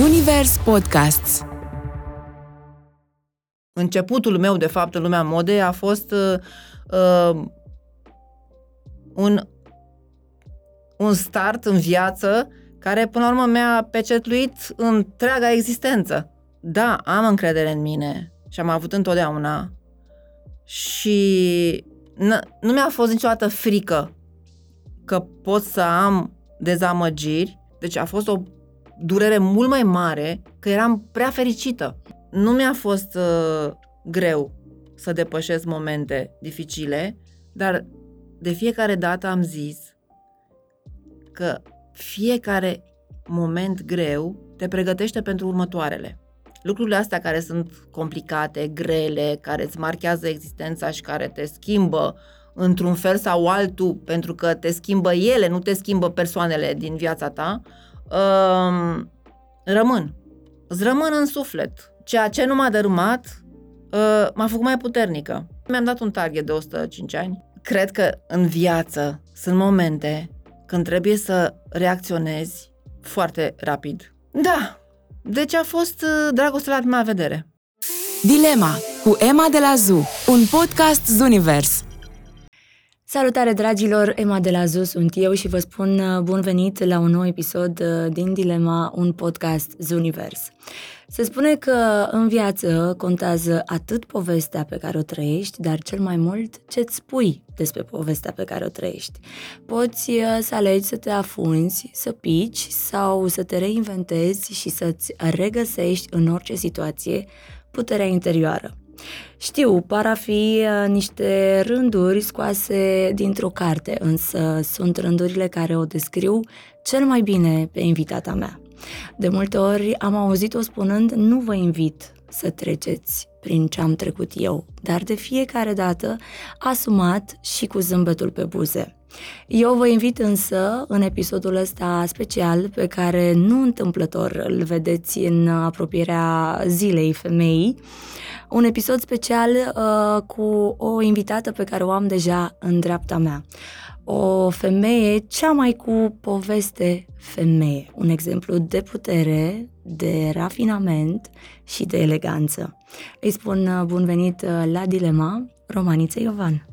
Zunivers Podcasts Începutul meu, de fapt, în lumea modei a fost uh, uh, un, un start în viață care, până la urmă, mi-a pecetluit întreaga existență. Da, am încredere în mine și am avut întotdeauna și nu mi-a fost niciodată frică că pot să am dezamăgiri, deci a fost o durere mult mai mare, că eram prea fericită. Nu mi-a fost uh, greu să depășesc momente dificile, dar de fiecare dată am zis că fiecare moment greu te pregătește pentru următoarele. Lucrurile astea care sunt complicate, grele, care îți marchează existența și care te schimbă într-un fel sau altul, pentru că te schimbă ele, nu te schimbă persoanele din viața ta, uh, rămân. Îți rămân în suflet. Ceea ce nu m-a dărâmat, uh, m-a făcut mai puternică. Mi-am dat un target de 105 ani. Cred că în viață sunt momente când trebuie să reacționezi foarte rapid. Da, deci a fost uh, dragostea la prima vedere. Dilema cu Emma de la ZU, un podcast Zunivers. Salutare dragilor, Emma de la ZU sunt eu și vă spun uh, bun venit la un nou episod uh, din Dilema, un podcast Zunivers. Se spune că în viață contează atât povestea pe care o trăiești, dar cel mai mult ce-ți spui despre povestea pe care o trăiești. Poți uh, să alegi să te afunzi, să pici sau să te reinventezi și să-ți regăsești în orice situație puterea interioară. Știu, par a fi uh, niște rânduri scoase dintr-o carte, însă sunt rândurile care o descriu cel mai bine pe invitata mea. De multe ori am auzit-o spunând, nu vă invit să treceți prin ce am trecut eu, dar de fiecare dată asumat și cu zâmbetul pe buze. Eu vă invit însă în episodul ăsta special pe care nu întâmplător îl vedeți în apropierea zilei femeii, un episod special uh, cu o invitată pe care o am deja în dreapta mea. O femeie, cea mai cu poveste femeie. Un exemplu de putere, de rafinament și de eleganță. Îi spun uh, bun venit uh, la Dilema, Romaniță Iovan.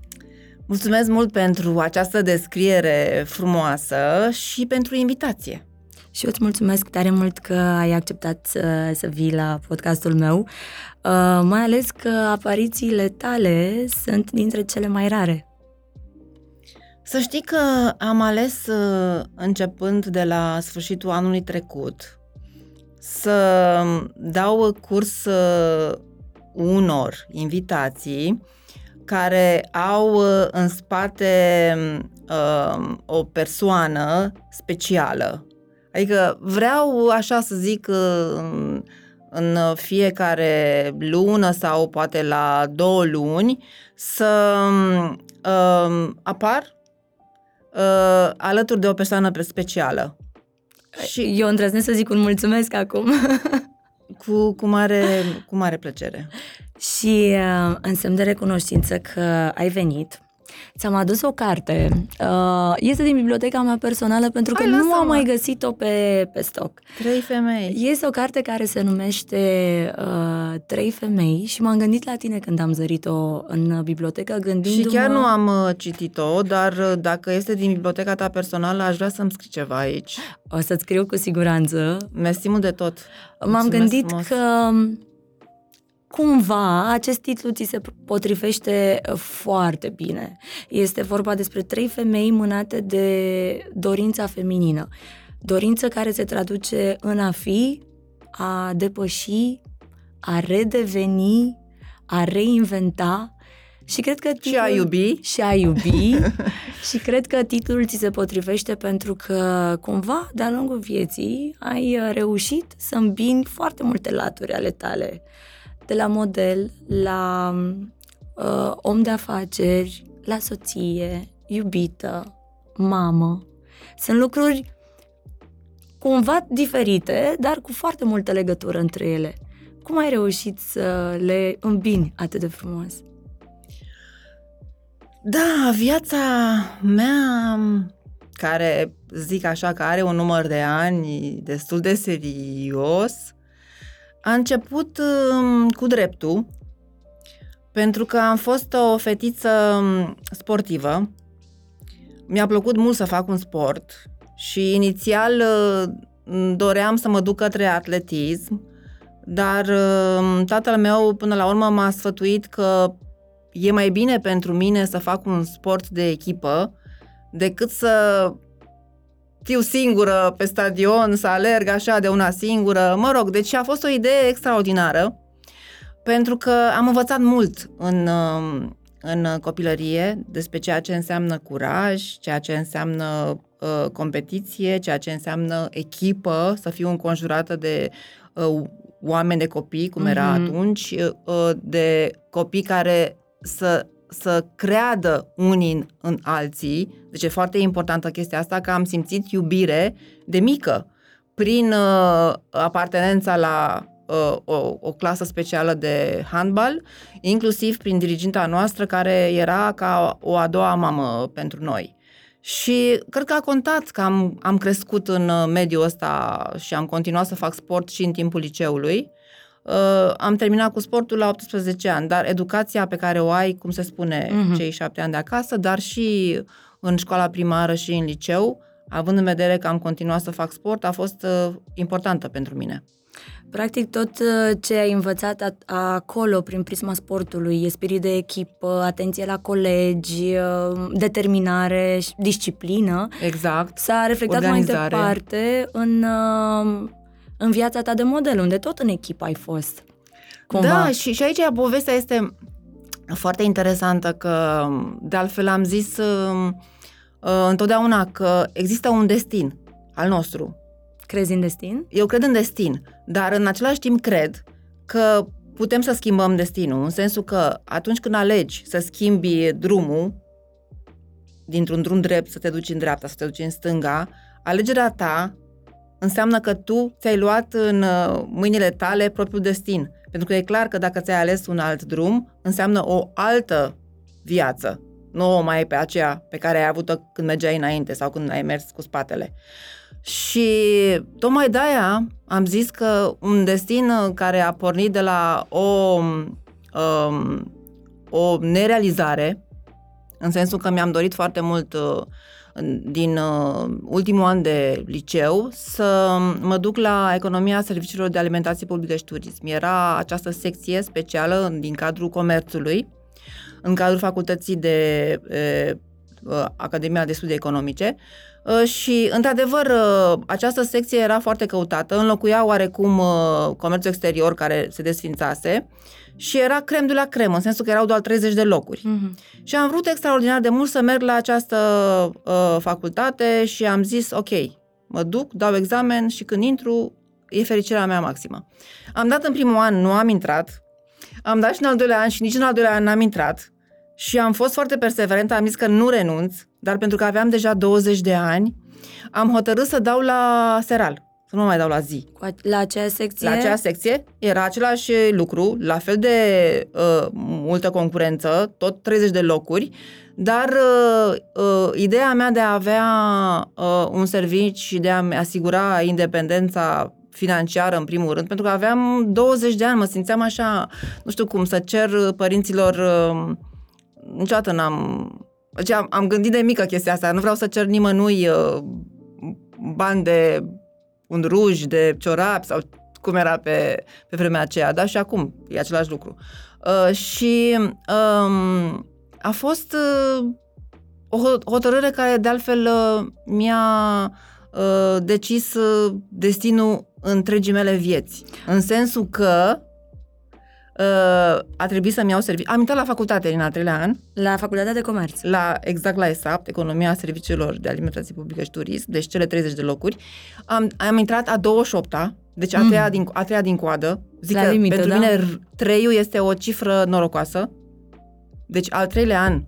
Mulțumesc mult pentru această descriere frumoasă și pentru invitație. Și eu îți mulțumesc tare mult că ai acceptat să, să vii la podcastul meu, uh, mai ales că aparițiile tale sunt dintre cele mai rare. Să știi că am ales, uh, începând de la sfârșitul anului trecut, să dau curs uh, unor invitații care au uh, în spate uh, o persoană specială. Adică vreau, așa să zic, uh, în fiecare lună sau poate la două luni să uh, apar uh, alături de o persoană specială. Și eu îndrăznesc să zic un mulțumesc acum. cu, cu, mare, cu mare plăcere. Și uh, în semn de recunoștință că ai venit, Ți-am adus o carte. Uh, este din biblioteca mea personală pentru că Hai, nu am mai găsit-o pe, pe stoc. Trei femei. Este o carte care se numește uh, Trei femei și m-am gândit la tine când am zărit-o în bibliotecă gândindu-mă... Și chiar nu am uh, citit-o, dar uh, dacă este din biblioteca ta personală, aș vrea să-mi scrii ceva aici. O să-ți scriu cu siguranță. Mersi mult de tot. M-am Mulțumesc gândit frumos. că cumva acest titlu ți se potrivește uh, foarte bine. Este vorba despre trei femei mânate de dorința feminină. Dorință care se traduce în a fi, a depăși, a redeveni, a reinventa și cred că titlul, și a iubi. Și a iubi. și cred că titlul ți se potrivește pentru că cumva de-a lungul vieții ai uh, reușit să îmbini foarte multe laturi ale tale de la model la uh, om de afaceri, la soție, iubită, mamă. Sunt lucruri cumva diferite, dar cu foarte multă legătură între ele. Cum ai reușit să le îmbini atât de frumos? Da, viața mea care zic așa că are un număr de ani destul de serios, a început um, cu dreptul, pentru că am fost o fetiță um, sportivă. Mi-a plăcut mult să fac un sport și inițial uh, doream să mă duc către atletism, dar um, tatăl meu până la urmă m-a sfătuit că e mai bine pentru mine să fac un sport de echipă decât să fiu singură pe stadion, să alerg așa de una singură. Mă rog, deci a fost o idee extraordinară pentru că am învățat mult în, um, în copilărie despre ceea ce înseamnă curaj, ceea ce înseamnă uh, competiție, ceea ce înseamnă echipă, să fiu înconjurată de uh, oameni de copii, cum era mm-hmm. atunci, uh, de copii care să să creadă unii în, în alții, deci e foarte importantă chestia asta, că am simțit iubire de mică prin uh, apartenența la uh, o, o clasă specială de handbal, inclusiv prin diriginta noastră care era ca o a doua mamă pentru noi. Și cred că a contat că am, am crescut în uh, mediul ăsta și am continuat să fac sport și în timpul liceului. Uh, am terminat cu sportul la 18 ani, dar educația pe care o ai, cum se spune, uh-huh. cei șapte ani de acasă, dar și în școala primară și în liceu, având în vedere că am continuat să fac sport, a fost uh, importantă pentru mine. Practic tot uh, ce ai învățat acolo prin prisma sportului e spirit de echipă, atenție la colegi, uh, determinare, disciplină. Exact. S-a reflectat Organizare. mai departe în uh, în viața ta de model, unde tot în echipă ai fost. Cumva. Da, și, și aici povestea este foarte interesantă că, de altfel, am zis uh, uh, întotdeauna că există un destin al nostru. Crezi în destin? Eu cred în destin, dar în același timp cred că putem să schimbăm destinul, în sensul că atunci când alegi să schimbi drumul, dintr-un drum drept să te duci în dreapta, să te duci în stânga, alegerea ta înseamnă că tu ți-ai luat în uh, mâinile tale propriul destin. Pentru că e clar că dacă ți-ai ales un alt drum, înseamnă o altă viață, nu o mai pe aceea pe care ai avut-o când mergeai înainte sau când ai mers cu spatele. Și tocmai de-aia am zis că un destin uh, care a pornit de la o, um, o nerealizare, în sensul că mi-am dorit foarte mult uh, din uh, ultimul an de liceu să mă duc la economia serviciilor de alimentație publică și turism. Era această secție specială din cadrul comerțului, în cadrul facultății de e, uh, Academia de Studii Economice uh, și, într-adevăr, uh, această secție era foarte căutată, înlocuia oarecum comerțul exterior care se desfințase și era crem de la crem, în sensul că erau doar 30 de locuri. Mm-hmm. Și am vrut extraordinar de mult să merg la această uh, facultate și am zis, ok, mă duc, dau examen și când intru, e fericirea mea maximă. Am dat în primul an, nu am intrat, am dat și în al doilea an și nici în al doilea an n-am intrat și am fost foarte perseverentă, am zis că nu renunț, dar pentru că aveam deja 20 de ani, am hotărât să dau la seral să nu mai dau la zi. La acea secție? La acea secție era același lucru, la fel de uh, multă concurență, tot 30 de locuri, dar uh, uh, ideea mea de a avea uh, un serviciu și de a-mi asigura independența financiară în primul rând, pentru că aveam 20 de ani, mă simțeam așa, nu știu cum, să cer părinților, uh, niciodată n-am, deci am, am gândit de mică chestia asta, nu vreau să cer nimănui uh, bani de un ruj de ciorapi sau cum era pe, pe vremea aceea, da? Și acum e același lucru. Uh, și um, a fost uh, o hotărâre care, de altfel, uh, mi-a uh, decis uh, destinul întregii mele vieți. În sensul că uh, a trebuit să-mi iau servicii. Am intrat la facultate în al treilea an. La facultatea de comerț. La, exact la ESAP, Economia Serviciilor de Alimentație Publică și Turism, deci cele 30 de locuri. Am, am intrat a 28-a, deci a treia, mm. din, a treia din coadă. Zic la că limită, pentru da? mine treiul este o cifră norocoasă. Deci al treilea an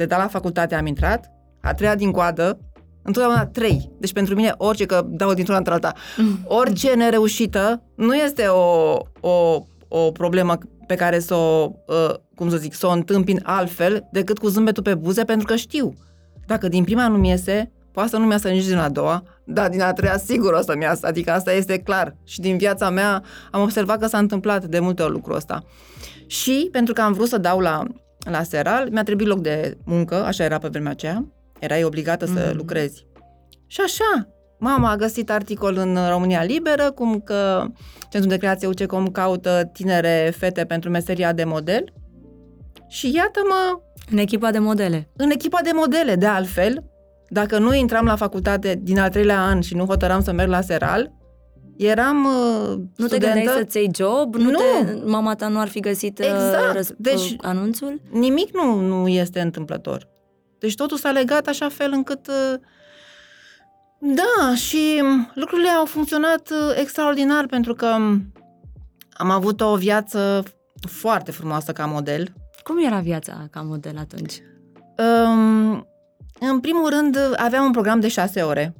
de dat la facultate am intrat, a treia din coadă, întotdeauna trei. Deci pentru mine orice, că dau dintr-una într-alta, mm. orice nereușită nu este o, o o problemă pe care să o, uh, cum să zic, să o întâmpin altfel decât cu zâmbetul pe buze, pentru că știu. Dacă din prima nu-mi iese, poate să nu mi-asă nici din a doua, dar din a treia sigur o să-mi iasă, adică asta este clar. Și din viața mea am observat că s-a întâmplat de multe ori lucrul ăsta. Și pentru că am vrut să dau la, la seral, mi-a trebuit loc de muncă, așa era pe vremea aceea, erai obligată mm-hmm. să lucrezi. Și așa, mama a găsit articol în România Liberă, cum că Centrul de Creație UCECOM caută tinere fete pentru meseria de model. Și iată-mă... În echipa de modele. În echipa de modele, de altfel, dacă nu intram la facultate din al treilea an și nu hotăram să merg la seral, eram uh, Nu studentă. te gândeai să-ți iei job? Nu, Nu. Te, mama ta nu ar fi găsit uh, Exact. răsp- Deci- uh, anunțul? Nimic nu, nu este întâmplător. Deci totul s-a legat așa fel încât... uh, Da, și lucrurile au funcționat uh, extraordinar pentru că am avut o viață foarte frumoasă ca model. Cum era viața ca model atunci? Um, în primul rând, aveam un program de șase ore.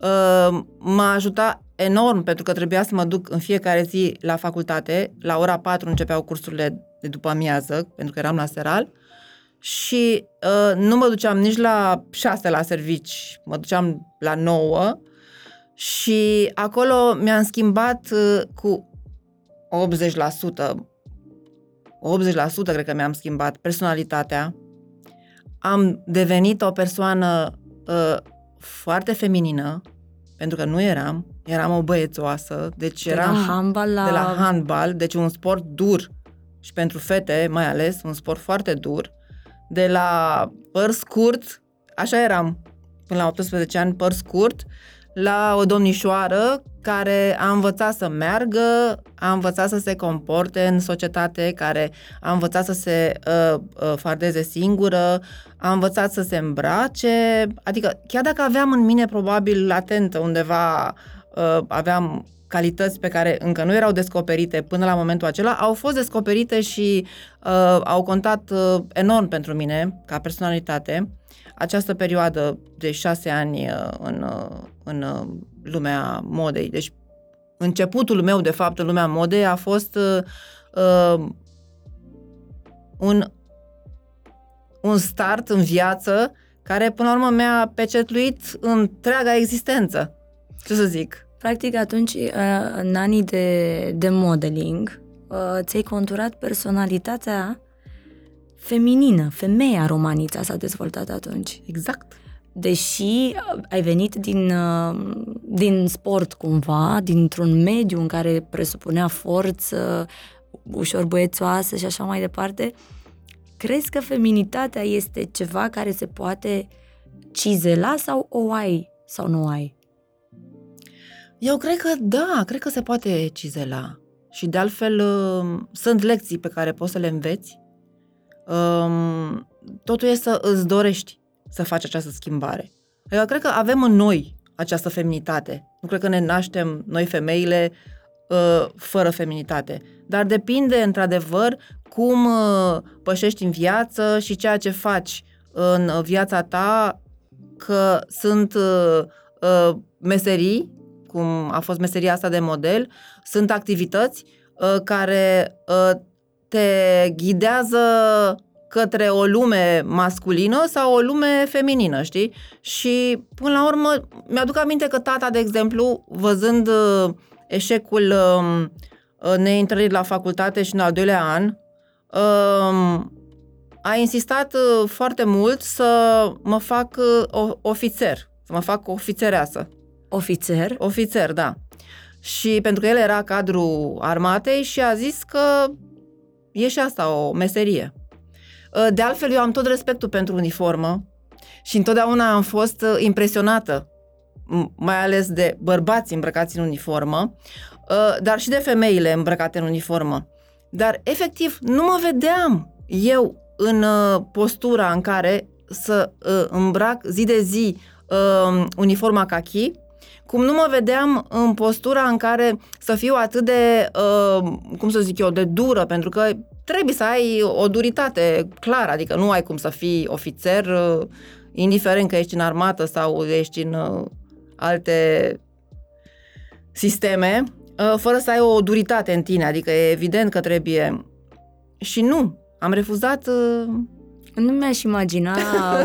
Uh, m-a ajutat enorm pentru că trebuia să mă duc în fiecare zi la facultate. La ora 4 începeau cursurile de după amiază, pentru că eram la seral. Și uh, nu mă duceam nici la 6 la servici, mă duceam la 9 și acolo mi-am schimbat uh, cu 80%, 80% cred că mi-am schimbat personalitatea, am devenit o persoană uh, foarte feminină, pentru că nu eram, eram o băiețoasă, deci De eram la handbal la... de la handbal, deci un sport dur. Și pentru fete mai ales, un sport foarte dur, de la păr scurt, așa eram până la 18 ani, păr scurt, la o domnișoară care a învățat să meargă, a învățat să se comporte în societate, care a învățat să se uh, uh, fardeze singură, a învățat să se îmbrace, adică chiar dacă aveam în mine probabil latentă undeva, uh, aveam calități pe care încă nu erau descoperite până la momentul acela, au fost descoperite și uh, au contat uh, enorm pentru mine ca personalitate această perioadă de șase ani uh, în, uh, în uh, lumea modei. Deci începutul meu, de fapt, în lumea modei a fost uh, uh, un, un start în viață care, până la urmă, mi-a pecetluit întreaga existență. Ce să zic? Practic atunci, uh, în anii de, de modeling, uh, ți-ai conturat personalitatea feminină, femeia romanița s-a dezvoltat atunci. Exact. Deși uh, ai venit din, uh, din sport cumva, dintr-un mediu în care presupunea forță, ușor băiețoasă și așa mai departe, crezi că feminitatea este ceva care se poate cizela sau o ai sau nu o ai? Eu cred că da, cred că se poate cizela. Și de altfel uh, sunt lecții pe care poți să le înveți. Um, Totul e să îți dorești să faci această schimbare. Eu cred că avem în noi această feminitate. Nu cred că ne naștem noi femeile uh, fără feminitate. Dar depinde, într-adevăr, cum uh, pășești în viață și ceea ce faci în viața ta, că sunt uh, uh, meserii, cum a fost meseria asta de model, sunt activități uh, care uh, te ghidează către o lume masculină sau o lume feminină, știi? Și până la urmă, mi-aduc aminte că tata, de exemplu, văzând uh, eșecul um, uh, neintrării la facultate și în al doilea an, um, a insistat uh, foarte mult să mă fac uh, o- ofițer, să mă fac ofițereasă. Ofițer? Ofițer, da. Și pentru că el era cadru armatei și a zis că e și asta o meserie. Uh, De altfel, eu am tot respectul pentru uniformă și întotdeauna am fost uh, impresionată, m- mai ales de bărbați îmbrăcați în uniformă, uh, dar și de femeile îmbrăcate în uniformă. Dar, efectiv, nu mă vedeam eu în uh, postura în care să uh, îmbrac zi de zi uh, uniforma cachi, cum nu mă vedeam în postura în care să fiu atât de, uh, cum să zic eu, de dură, pentru că trebuie să ai o duritate clară, adică nu ai cum să fii ofițer, uh, indiferent că ești în armată sau ești în uh, alte sisteme, uh, fără să ai o duritate în tine, adică e evident că trebuie... Și nu, am refuzat uh, Nu mi-aș imagina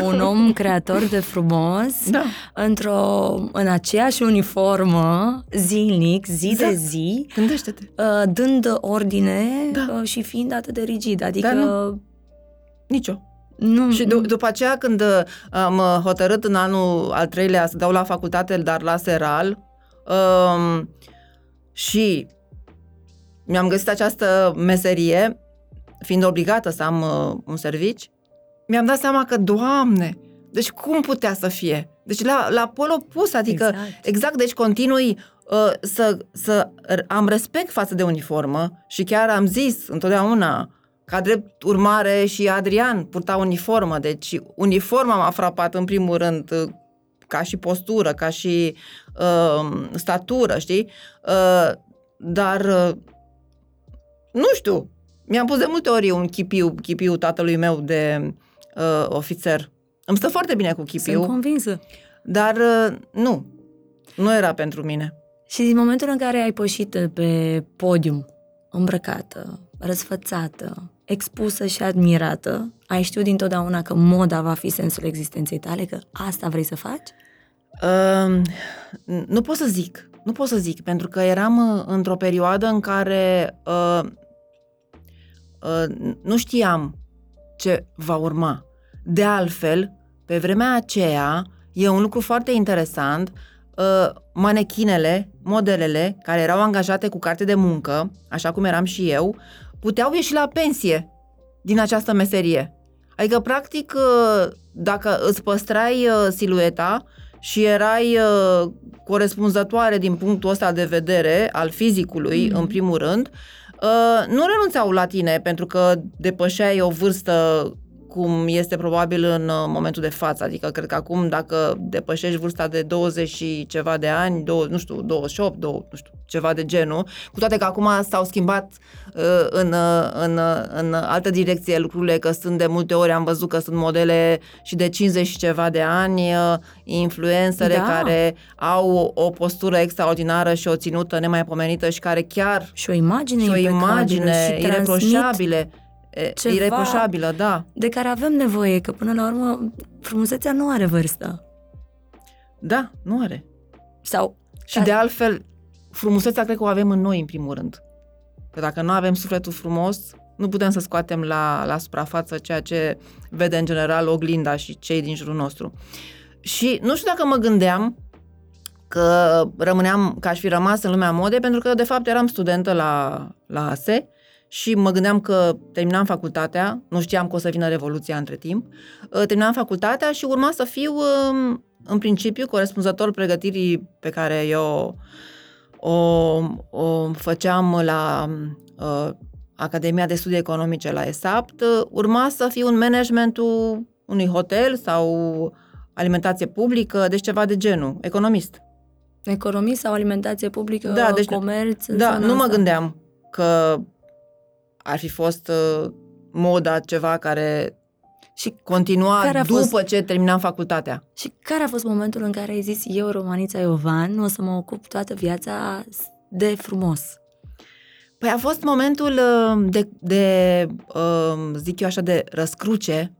un om creator de frumos Da. într-o, în aceeași uniformă, zilnic, zi Exact. de zi, Gândește-te. uh, dând ordine Da. uh, și fiind atât de rigid. Adică Da, Nicio. nu, Și nu, d- după aceea când uh, am uh, hotărât în anul al treilea să dau la facultate, dar la Seral, um, și mi-am găsit această meserie, fiind obligată să am uh, un servici, mi-am dat seama că, Doamne, deci cum putea să fie? Deci la, la pol opus, adică Exact. exact deci continui uh, să, să r- am respect față de uniformă și chiar am zis întotdeauna ca drept urmare și Adrian purta uniformă, deci uniforma m-a frapat în primul rând uh, ca și postură, ca și uh, statură, știi? Uh, dar uh, nu știu, mi-am pus de multe ori un chipiu, chipiu tatălui meu de uh, ofițer. Îmi stă foarte bine cu chipiu. sunt convinsă. Dar uh, nu, nu era pentru mine. Și din momentul în care ai pășit pe podium, îmbrăcată, răsfățată, expusă și admirată, ai știut dintotdeauna că moda va fi sensul existenței tale, că asta vrei să faci? Uh, nu pot să zic, nu pot să zic, pentru că eram uh, într-o perioadă în care uh, uh, nu știam ce va urma. De altfel, pe vremea aceea, e un lucru foarte interesant, uh, manechinele, modelele care erau angajate cu carte de muncă, așa cum eram și eu, puteau ieși la pensie din această meserie. Adică, practic, uh, dacă îți păstrai uh, silueta și erai uh, corespunzătoare din punctul ăsta de vedere al fizicului, Mhm. în primul rând, uh, nu renunțau la tine pentru că depășeai o vârstă cum este probabil în uh, momentul de față. Adică cred că acum dacă depășești vârsta de 20 și ceva de ani, două, nu știu, 28, două, nu știu, ceva de genul, cu toate că acum s-au schimbat uh, în, uh, în, uh, în altă direcție lucrurile, că sunt de multe ori, am văzut că sunt modele și de 50 și ceva de ani, uh, influencere Da. care au o, o postură extraordinară și o ținută nemaipomenită și care chiar Și o imagine și o impecabilă imagine și transmit ireproșabile, e, ceva- ireproșabilă, da. de care avem nevoie, că până la urmă frumusețea nu are vârstă. Da, nu are. Sau Și Da. de altfel, frumusețea cred că o avem în noi, în primul rând. Că dacă nu avem sufletul frumos, nu putem să scoatem la, la suprafață ceea ce vede în general oglinda și cei din jurul nostru. Și nu știu dacă mă gândeam că rămâneam, că aș fi rămas în lumea modei, pentru că de fapt eram studentă la, la ASE și mă gândeam că terminam facultatea, nu știam că o să vină Revoluția între timp, uh, terminam facultatea și urma să fiu um, în principiu corespunzător pregătirii pe care eu o, o făceam la uh, Academia de Studii Economice la ESAPT, uh, urma să fiu în managementul unui hotel sau alimentație publică, deci ceva de genul, economist. economie sau alimentație publică, Da, deci- comerț. în Da, zona nu mă asta. gândeam că ar fi fost uh, moda ceva care Și, continua Care a după fost- ce terminam facultatea. și care a fost momentul în care ai zis, eu, Romanița Iovan, o să mă ocup toată viața de frumos? Păi a fost momentul uh, de, de uh, zic eu așa, de răscruce,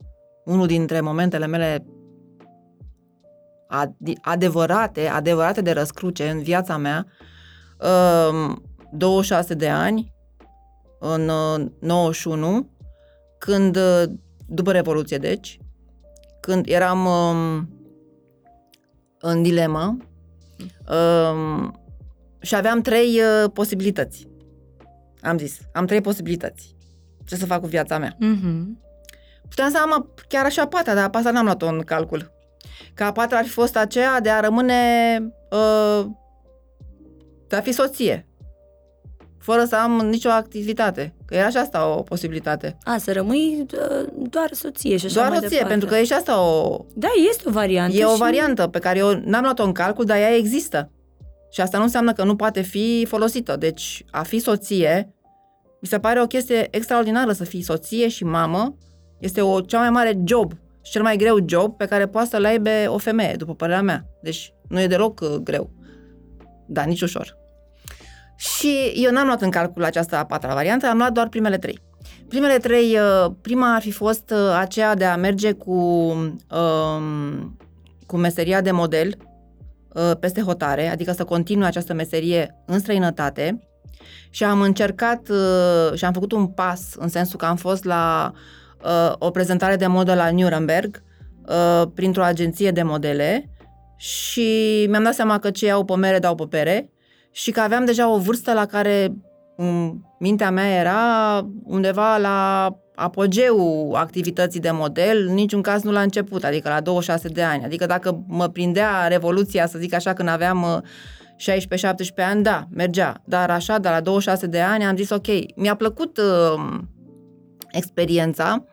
unul dintre momentele mele ad- adevărate, adevărate de răscruce în viața mea, uh, 26 de ani, în uh, 91, când, uh, după Revoluție, deci, când eram um, în dilemă um, și aveam trei uh, posibilități. Am zis, am trei posibilități. Ce să fac cu viața mea? Mm-hmm. Puteam să am a- chiar așa a patra, dar pe asta n-am luat-o în calcul. Ca a patra ar fi fost aceea de a rămâne, uh, de a fi soție, fără să am nicio activitate. Că era și asta o posibilitate. A, să rămâi uh, doar soție și așa Doar mai soție, departe. pentru că e și asta o, Da, este o variantă. e o și- variantă pe care eu n-am luat-o în calcul, dar ea există. Și asta nu înseamnă că nu poate fi folosită. Deci, a fi soție, mi se pare o chestie extraordinară să fii soție și mamă. Este o cea mai mare job și cel mai greu job pe care poate să-l aibă o femeie, după părerea mea. Deci, nu e deloc uh, greu. Da, nici ușor. Și eu n-am luat în calcul această a patra variantă, am luat doar primele trei. primele trei, uh, prima ar fi fost uh, aceea de a merge cu, um, cu meseria de model uh, peste hotare, adică să continui această meserie în străinătate și am încercat uh, și am făcut un pas în sensul că am fost la uh, o prezentare de modă la Nuremberg uh, printr-o agenție de modele și mi-am dat seama că ce iau pe mere dau pe pere și că aveam deja o vârstă la care um, mintea mea era undeva la apogeul activității de model, în niciun caz nu la început, adică la 26 de ani. Adică dacă mă prindea revoluția, să zic așa, când aveam uh, 16-17 ani, da, mergea. Dar așa, de la 26 de ani, am zis ok, mi-a plăcut uh, experiența,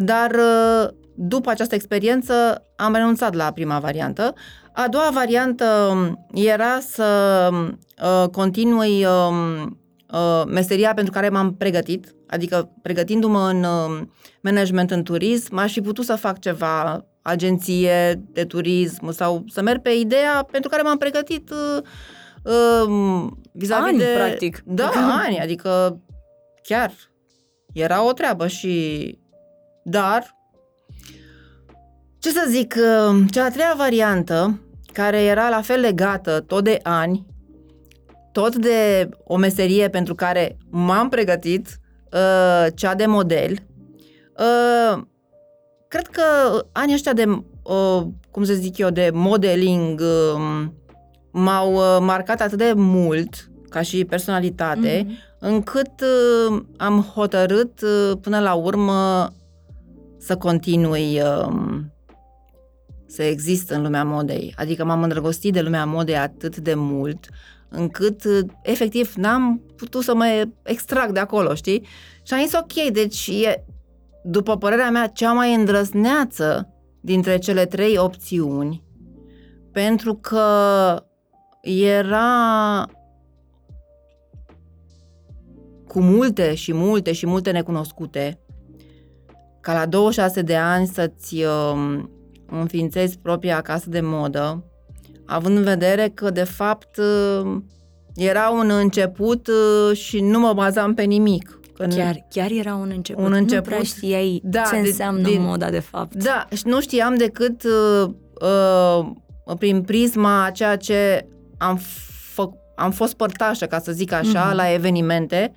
dar uh, după această experiență am renunțat la prima variantă. A doua variantă um, era să uh, continui uh, uh, meseria pentru care m-am pregătit, adică pregătindu-mă în uh, management în turism, aș fi putut să fac ceva, agenție de turism sau să merg pe ideea pentru care m-am pregătit uh, uh, vis-a-vis Ani, de... practic. Da, ani, adică chiar era o treabă și... Dar, ce să zic, uh, cea a treia variantă, care era la fel legată tot de ani, tot de o meserie pentru care m-am pregătit, uh, cea de model, uh, cred că anii ăștia de, uh, cum să zic eu, de modeling uh, m-au uh, marcat atât de mult ca și personalitate, Mhm. încât uh, am hotărât uh, până la urmă să continui uh, să exist în lumea modei. Adică m-am îndrăgostit de lumea modei atât de mult încât uh, efectiv n-am putut să mă extrag de acolo, știi? Și am zis ok, deci e, după părerea mea, cea mai îndrăzneață dintre cele trei opțiuni pentru că era cu multe și multe și multe necunoscute, ca la 26 de ani să-ți uh, înființezi propria casă de modă, având în vedere că, de fapt, uh, era un început uh, și nu mă bazam pe nimic. Că nu- Chiar, chiar era un început. Un Nu început. prea știai Da, ce de- înseamnă din- moda de fapt. Da, și nu știam decât uh, uh, prin prisma a ceea ce am, fă- am fost părtașă, ca să zic așa, Mhm. la evenimente,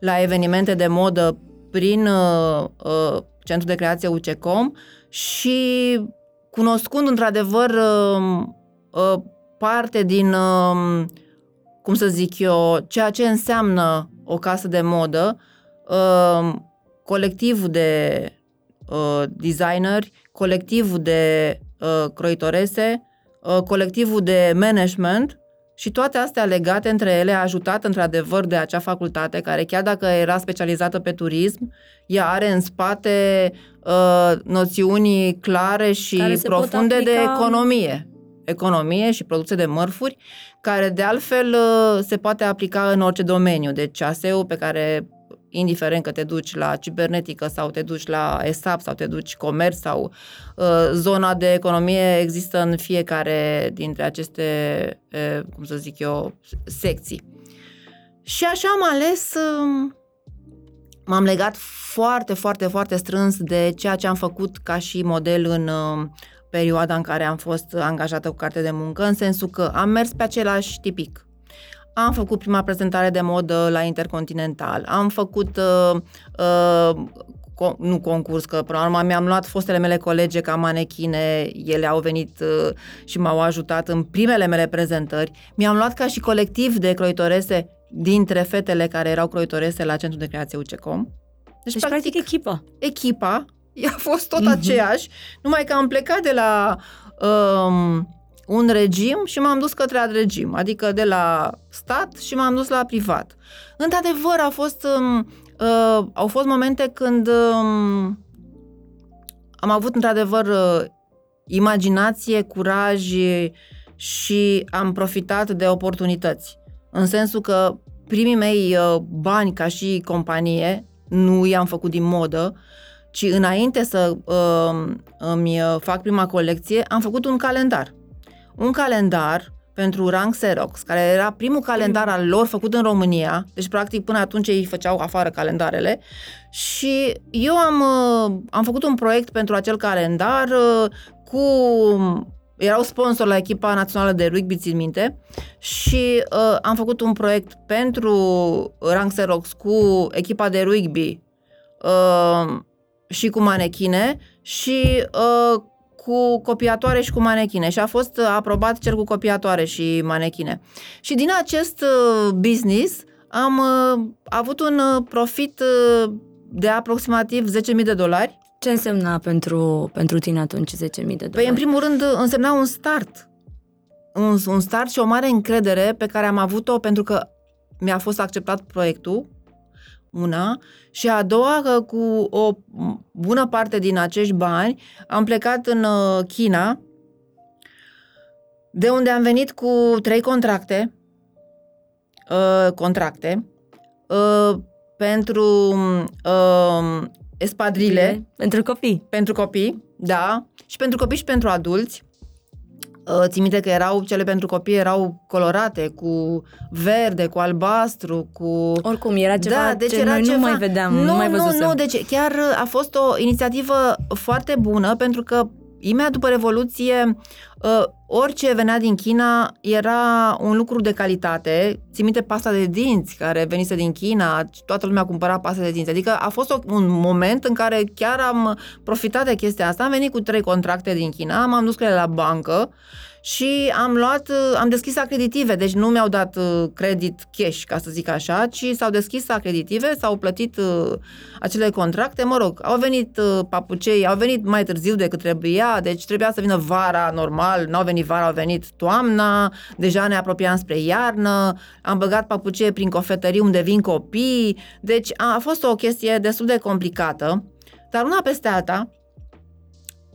la evenimente de modă prin uh, uh, Centrul de Creație UCECOM și cunoscând într-adevăr uh, uh, parte din, uh, cum să zic eu, ceea ce înseamnă o casă de modă, uh, colectivul de uh, designeri, colectivul de uh, croitorese, uh, colectivul de management și toate astea legate între ele, ajutat într-adevăr de acea facultate care chiar dacă era specializată pe turism, ea are în spate uh, noțiuni clare și Care se pot profunde de aplica- economie. Economie și produse de mărfuri, care de altfel uh, se poate aplica în orice domeniu. Deci ASEU pe care indiferent că te duci la cibernetică sau te duci la ESAP sau te duci comerț sau uh, zona de economie există în fiecare dintre aceste, uh, cum să zic eu, secții. Și așa am ales, uh, m-am legat foarte, foarte, foarte strâns de ceea ce am făcut ca și model în uh, perioada în care am fost angajată cu carte de muncă, în sensul că am mers pe același tipic. Am făcut prima prezentare de modă la Intercontinental, am făcut, uh, uh, co- nu concurs, că până la urmă mi-am luat fostele mele colege ca manechine, ele au venit uh, și m-au ajutat în primele mele prezentări. Mi-am luat ca și colectiv de croitorese dintre fetele care erau croitorese la Centrul de Creație UCECOM. Deci, deci practic, echipa. echipa ea a fost tot Mhm. aceeași, numai că am plecat de la um, un regim și m-am dus către alt regim, adică de la stat și m-am dus la privat. Într-adevăr, a fost, um, uh, au fost momente când um, am avut într-adevăr uh, imaginație, curaj și am profitat de oportunități. În sensul că primii mei uh, bani ca și companie nu i-am făcut din modă, ci înainte să uh, îmi uh, fac prima colecție, am făcut un calendar. Un calendar pentru Rank Xerox, care era primul calendar al lor făcut în România, deci practic până atunci ei făceau afară calendarele și eu am, uh, am făcut un proiect pentru acel calendar uh, cu erau sponsor la echipa națională de rugby, țin minte, și uh, am făcut un proiect pentru Rank Xerox cu echipa de rugby uh, și cu manechine și uh, cu copiatoare și cu manechine și a fost aprobat cel cu copiatoare și manechine. Și din acest uh, business am uh, avut un uh, profit uh, de aproximativ 10.000 de dolari Ce însemna pentru, pentru tine atunci 10.000 de dolari? Păi, în primul rând, însemna un start. Un, un start și o mare încredere pe care am avut-o pentru că mi-a fost acceptat proiectul, una, și a doua că cu o bună parte din acești bani am plecat în uh, China, de unde am venit cu trei contracte, uh, contracte, uh, pentru uh, espadrile, Pentru copii. pentru copii, da, și pentru copii și pentru adulți. Uh, Țin minte că erau, cele pentru copii erau colorate, cu verde, cu albastru, cu... Oricum, era ceva da, deci ce era noi ceva... nu mai vedeam, nu, nu mai văzusem. Nu, nu, deci chiar a fost o inițiativă foarte bună pentru că imediat după Revoluție uh, orice venea din China era un lucru de calitate. Țin minte pasta de dinți care venise din China, toată lumea cumpăra pasta de dinți. Adică a fost o, un moment în care chiar am profitat de chestia asta. Am venit cu trei contracte din China, m-am dus cu ele la bancă și am luat, uh, am deschis acreditive, deci nu mi-au dat uh, credit cash, ca să zic așa, ci s-au deschis acreditive, s-au plătit uh, acele contracte, mă rog, au venit uh, papucei, au venit mai târziu decât trebuia, deci trebuia să vină vara normal, n-au venit vara, au venit toamna, deja ne apropiam spre iarnă, am băgat papucee prin cofetării unde vin copii, deci a, a fost o chestie destul de complicată, dar una peste alta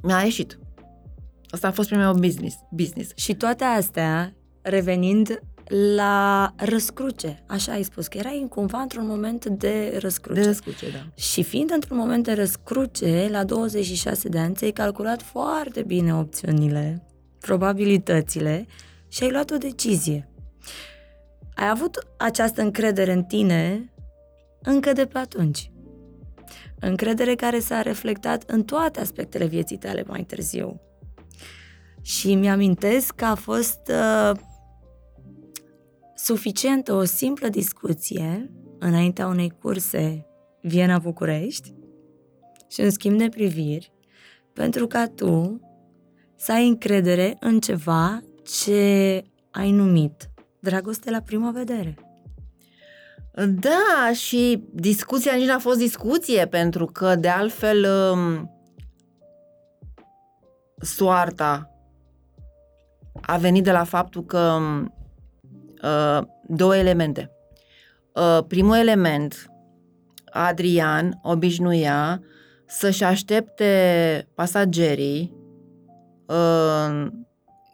mi-a ieșit. Asta a fost primul meu business. business. Și toate astea revenind la răscruce, așa ai spus, că erai cumva într-un moment de răscruce. De răscruce, da. Și fiind într-un moment de răscruce, la 26 de ani, ți-ai calculat foarte bine opțiunile, probabilitățile și ai luat o decizie. Ai avut această încredere în tine încă de pe atunci. Încredere care s-a reflectat în toate aspectele vieții tale mai târziu. Și mi-amintesc că a fost uh, suficientă o simplă discuție înaintea unei curse Viena-București și un schimb de priviri pentru ca tu să ai încredere în ceva ce ai numit dragoste la prima vedere. Da, și discuția nici n-a fost discuție, pentru că, de altfel, um, soarta a venit de la faptul că um, uh, două elemente. Uh, primul element, Adrian obișnuia să-și aștepte pasagerii uh,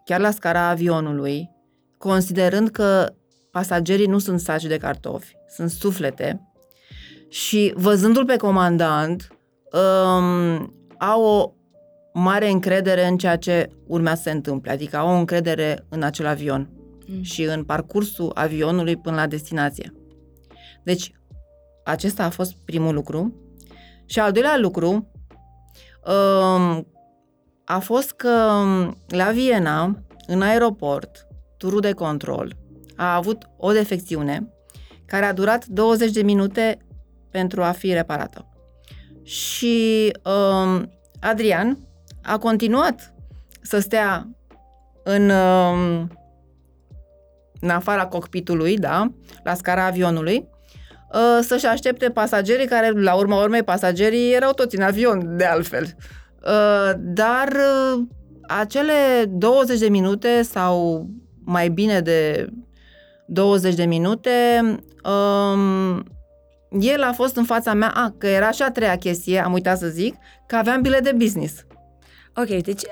chiar la scara avionului, considerând că pasagerii nu sunt saci de cartofi, sunt suflete și văzându-l pe comandant um, au o mare încredere în ceea ce urmează să se întâmple, adică au o încredere în acel avion Mm. și în parcursul avionului până la destinație. Deci, acesta a fost primul lucru. Și al doilea lucru um, a fost că la Viena, în aeroport, turul de control a avut o defecțiune care a durat 20 de minute pentru a fi reparată. Și um, Adrian a continuat să stea în, um, în afara cockpitului, da, la scara avionului, uh, să-și aștepte pasagerii care, la urma urmei, pasagerii erau toți în avion, de altfel. Uh, Dar uh, acele 20 de minute sau mai bine de 20 de minute, um, el a fost în fața mea, a, că era și a treia chestie, am uitat să zic, că aveam bilet de business. Ok, deci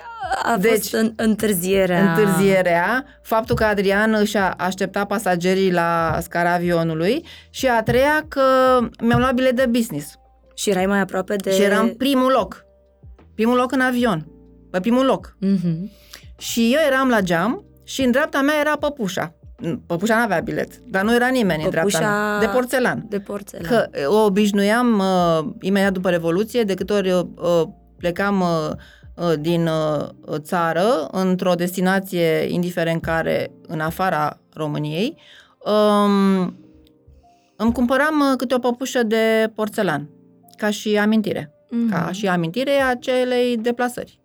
a Deci, fost în, întârzierea. Întârzierea, faptul că Adrian își a aștepta pasagerii la scara avionului și a treia că mi-am luat bilet de business Și erai mai aproape de... și eram primul loc. Primul loc în avion. Pe primul loc. Mhm. Și eu eram la geam și în dreapta mea era păpușa. Păpușa n-avea bilet, dar nu era nimeni în dreapta Păpușa mea. De porțelan. De porțelan. Că o obișnuiam uh, imediat după Revoluție, de câte ori uh, plecam uh, uh, din uh, țară într-o destinație, indiferent care, în afara României, um, îmi cumpăram uh, câte o păpușă de porțelan, ca și amintire. Mhm. Ca și amintire a acelei deplasări.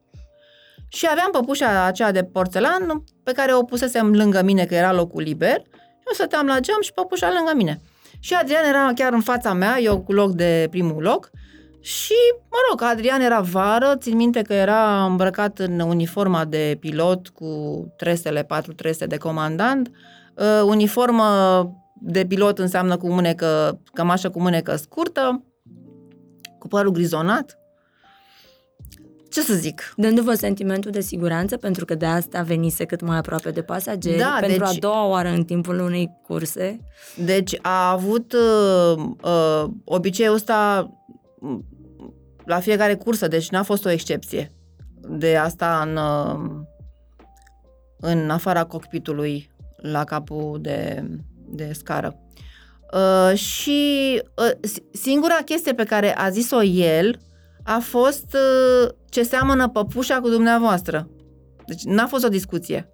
Și aveam păpușa aceea de porțelan pe care o pusesem lângă mine, că era locul liber, și eu stăteam la geam și păpușa lângă mine. Și Adrian era chiar în fața mea, eu cu loc de primul loc, și, mă rog, Adrian era vară, țin minte că era îmbrăcat în uniforma de pilot cu tresele, patru trese de comandant. Uh, uniformă de pilot înseamnă cu mânecă, cămașă cu mânecă scurtă, cu părul grizonat. Ce să zic? Dându-vă sentimentul de siguranță, pentru că de asta venise cât mai aproape de pasageri, Da, pentru deci- a doua oară în timpul unei curse. Deci a avut uh, uh, obiceiul ăsta mm, la fiecare cursă, deci n-a fost o excepție de asta în, uh, în afara cockpitului la capul de, de scară. Uh, și uh, si- singura chestie pe care a zis-o el a fost uh, ce seamănă păpușa cu dumneavoastră. Deci n-a fost o discuție.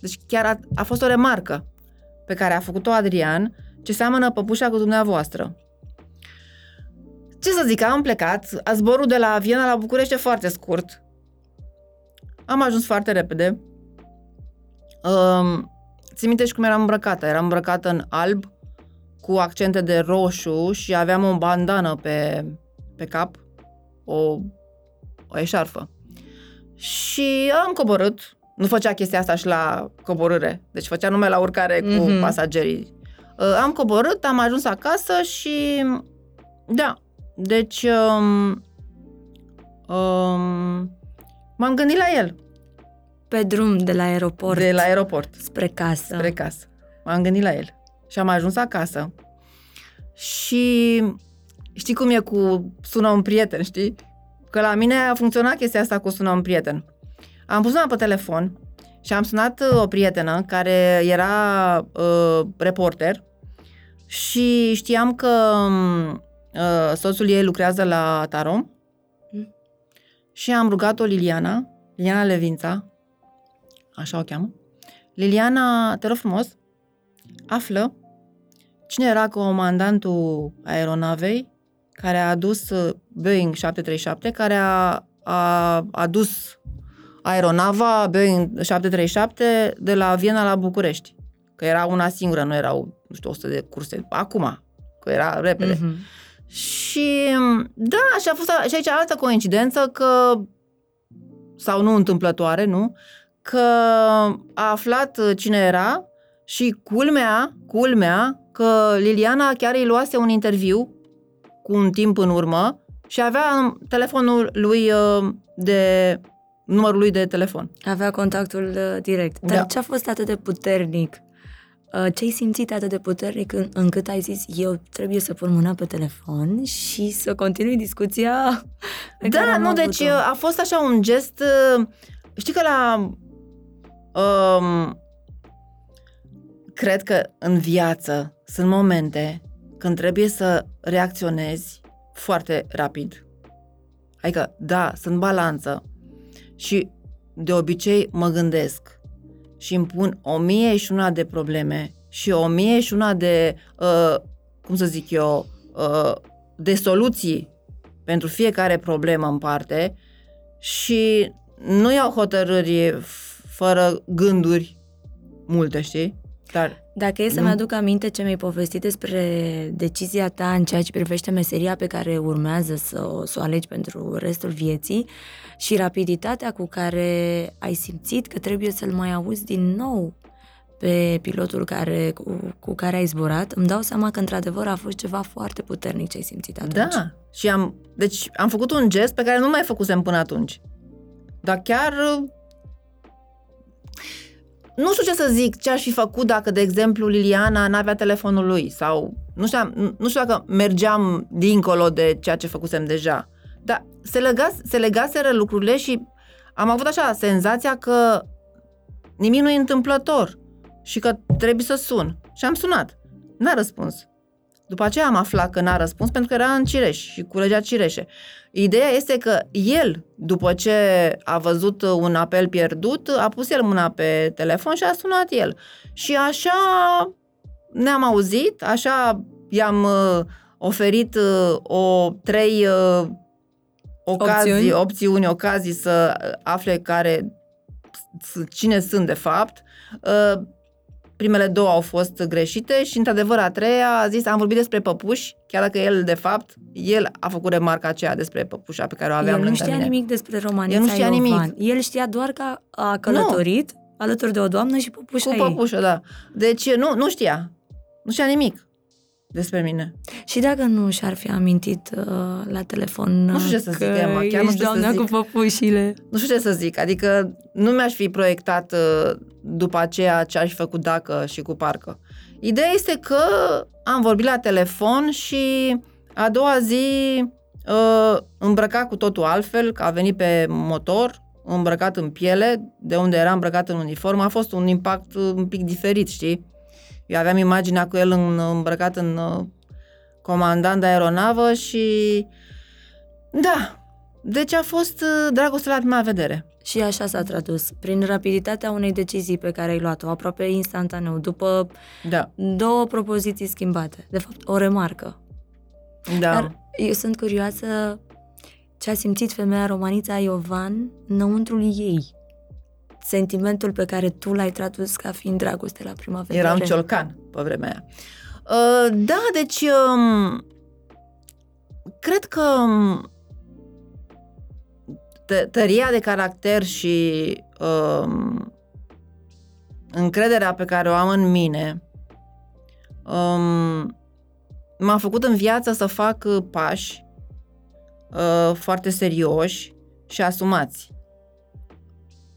Deci chiar a, a fost o remarcă pe care a făcut-o Adrian, ce seamănă păpușa cu dumneavoastră. Ce să zic, am plecat, a zborul de la Viena la București e foarte scurt. Am ajuns foarte repede. Um, țin minte și cum eram îmbrăcată. Eram îmbrăcată în alb, cu accente de roșu și aveam o bandană pe, pe cap, o, o eșarfă. Și am coborât. Nu făcea chestia asta și la coborâre. Deci făcea nume la urcare cu Mhm. pasagerii. Uh, Am coborât, am ajuns acasă și... Da. Deci... Um, um, m-am gândit la el. Pe drum de la aeroport De la aeroport spre casă. spre casă. M-am gândit la el. Și am ajuns acasă. Și știi cum e cu sună un prieten, știi? Că la mine a funcționat chestia asta cu sună un prieten. Am pus mâna pe telefon și am sunat uh, o prietenă care era uh, reporter și știam că um, uh, soțul ei lucrează la Tarom Mm. și am rugat-o Liliana, Liliana Levința, așa o cheamă, Liliana, te rog frumos, află cine era comandantul aeronavei care a adus uh, Boeing 737, care a, a adus aeronava Boeing 737 de la Viena la București. Că era una singură, nu erau, nu știu, 100 de curse. Acum, că era repede. Mhm. Și da, și a fost și aici altă coincidență că, sau nu întâmplătoare, nu? Că a aflat cine era și culmea, culmea, că Liliana chiar îi luase un interviu cu un timp în urmă și avea telefonul lui uh, de numărul lui de telefon. Avea contactul uh, direct. Dar Da. ce a fost atât de puternic? Uh, Ce ai simțit atât de puternic în- încât ai zis eu trebuie să pun mâna pe telefon și să continui discuția pe care Da, am nu, deci avut-o? a fost așa un gest, uh, știi că la um, cred că în viață sunt momente când trebuie să reacționezi foarte rapid. Adică, da, sunt balanță și de obicei mă gândesc și îmi pun o mie și una de probleme și o mie și una de, uh, cum să zic eu, uh, de soluții pentru fiecare problemă în parte și nu iau hotărâri f- fără gânduri multe, știi? Dar Dacă e să-mi Nu. aduc aminte ce mi-ai povestit despre decizia ta în ceea ce privește meseria pe care urmează să o, să o alegi pentru restul vieții și rapiditatea cu care ai simțit că trebuie să-l mai auzi din nou pe pilotul care, cu, cu care ai zburat, îmi dau seama că într-adevăr a fost ceva foarte puternic ce ai simțit atunci. Da, și am, deci am făcut un gest pe care nu mai făcusem până atunci. Dar chiar uh, nu știu ce să zic, ce aș fi făcut dacă, de exemplu, Liliana n-avea telefonul lui sau nu știu, nu știu dacă mergeam dincolo de ceea ce făcusem deja. Dar se, lega, se legaseră lucrurile și am avut așa senzația că nimic nu e întâmplător și că trebuie să sun. Și am sunat. N-a răspuns. După aceea am aflat că n-a răspuns pentru că era în cireș și culegea cireșe. Ideea este că el, după ce a văzut un apel pierdut, a pus el mâna pe telefon și a sunat el. Și așa ne-am auzit, așa i-am uh, oferit uh, o trei uh, ocazii, Opțiuni. opțiuni, ocazii să afle care cine sunt de fapt. Uh, primele două au fost greșite și, într-adevăr, a treia a zis, am vorbit despre păpuși, chiar dacă el, de fapt, el a făcut remarca aceea despre păpușa pe care o aveam El nu lângă știa mine. nimic despre Romanița El nu știa Iovan. nimic. El știa doar că a călătorit alături de o doamnă și păpușa Cu ei. păpușă, da. Deci nu, nu știa. Nu știa nimic despre mine. Și dacă nu și-ar fi amintit uh, la telefon Nu știu ce să că zic, Emma, chiar nu ești știu să doamna zic. cu păpușile. Nu știu ce să zic, adică nu mi-aș fi proiectat uh, după aceea ce aș fi făcut dacă și cu parcă. Ideea este că am vorbit la telefon și a doua zi uh, îmbrăcat cu totul altfel, că a venit pe motor, îmbrăcat în piele, de unde era îmbrăcat în uniformă, a fost un impact uh, un pic diferit, știi? Eu aveam imaginea cu el în, îmbrăcat în uh, comandant de aeronavă și da, deci a fost uh, dragoste la prima vedere. Și așa s-a tradus, prin rapiditatea unei decizii pe care ai luat-o, aproape instantaneu, după Da, două propoziții schimbate. De fapt, o remarcă. da. Dar eu sunt curioasă ce a simțit femeia romanița Iovan înăuntrul ei. Sentimentul pe care tu l-ai tradus ca fiind dragoste la prima vedere. Eram ciolcan pe vremea aia. Uh, da, deci um, cred că um, tă- tăria de caracter și um, încrederea pe care o am în mine um, m-a făcut în viață să fac uh, pași uh, foarte serioși și asumați.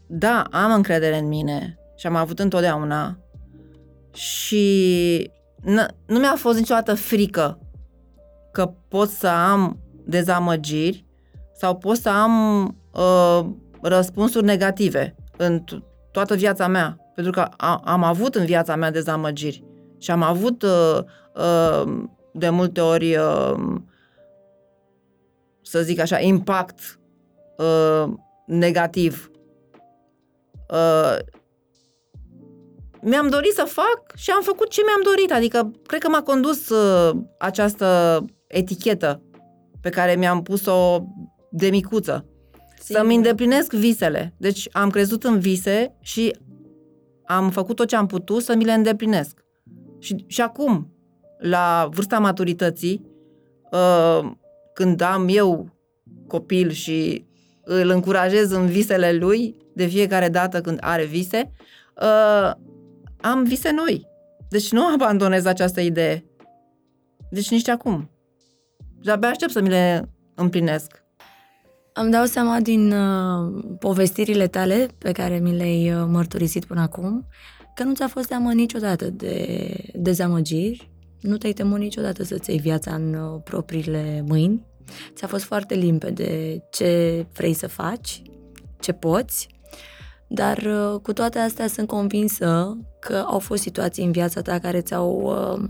Da, am încredere în mine și am avut întotdeauna și n- nu mi-a fost niciodată frică că pot să am dezamăgiri sau pot să am uh, răspunsuri negative în to- toată viața mea. Pentru că a- am avut în viața mea dezamăgiri și am avut uh, uh, de multe ori, uh, să zic așa, impact uh, negativ. Uh, mi-am dorit să fac și am făcut ce mi-am dorit. Adică, cred că m-a condus uh, această etichetă pe care mi-am pus-o de micuță. Să-mi îndeplinesc visele. Deci am crezut în vise și am făcut tot ce am putut să mi le îndeplinesc. Și, și acum, la vârsta maturității, uh, când am eu copil și îl încurajez în visele lui, de fiecare dată când are vise, uh, am vise noi. Deci nu abandonez această idee. Deci nici acum. De-abia aștept să mi le împlinesc. Îmi dau seama din uh, povestirile tale pe care mi le-ai uh, mărturisit până acum că nu ți-a fost teamă niciodată de dezamăgiri, nu te-ai temut niciodată să-ți iei viața în uh, propriile mâini. Ți-a fost foarte limpede ce vrei să faci, ce poți, dar uh, cu toate astea sunt convinsă că au fost situații în viața ta care ți-au uh,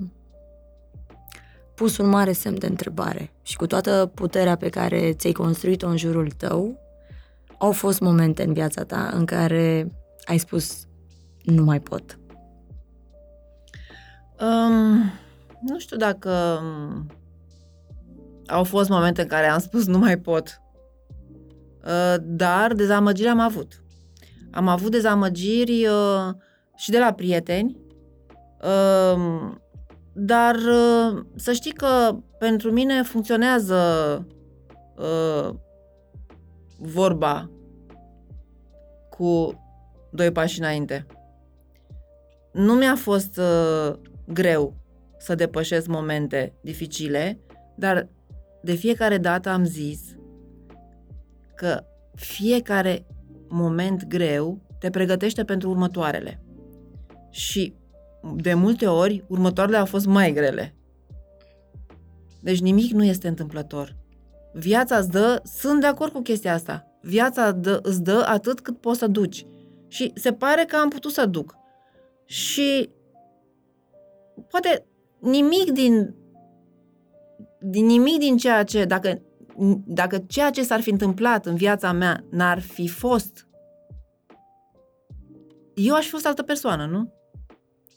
pus un mare semn de întrebare și cu toată puterea pe care ți-ai construit-o în jurul tău, au fost momente în viața ta în care ai spus nu mai pot. Um, nu știu dacă um, au fost momente în care am spus nu mai pot. Uh, dar dezamăgiri am avut. Am avut dezamăgiri uh, și de la prieteni, uh, dar uh, să știi că pentru mine funcționează uh, vorba cu doi pași înainte. Nu mi-a fost uh, greu să depășesc momente dificile, dar de fiecare dată am zis că fiecare moment greu te pregătește pentru următoarele. Și de multe ori, următoarele au fost mai grele. Deci nimic nu este întâmplător. Viața îți dă, sunt de acord cu chestia asta, viața dă, îți dă atât cât poți să duci. Și se pare că am putut să duc. Și poate nimic din, din nimic din ceea ce, dacă, dacă ceea ce s-ar fi întâmplat în viața mea n-ar fi fost, eu aș fi fost altă persoană, nu?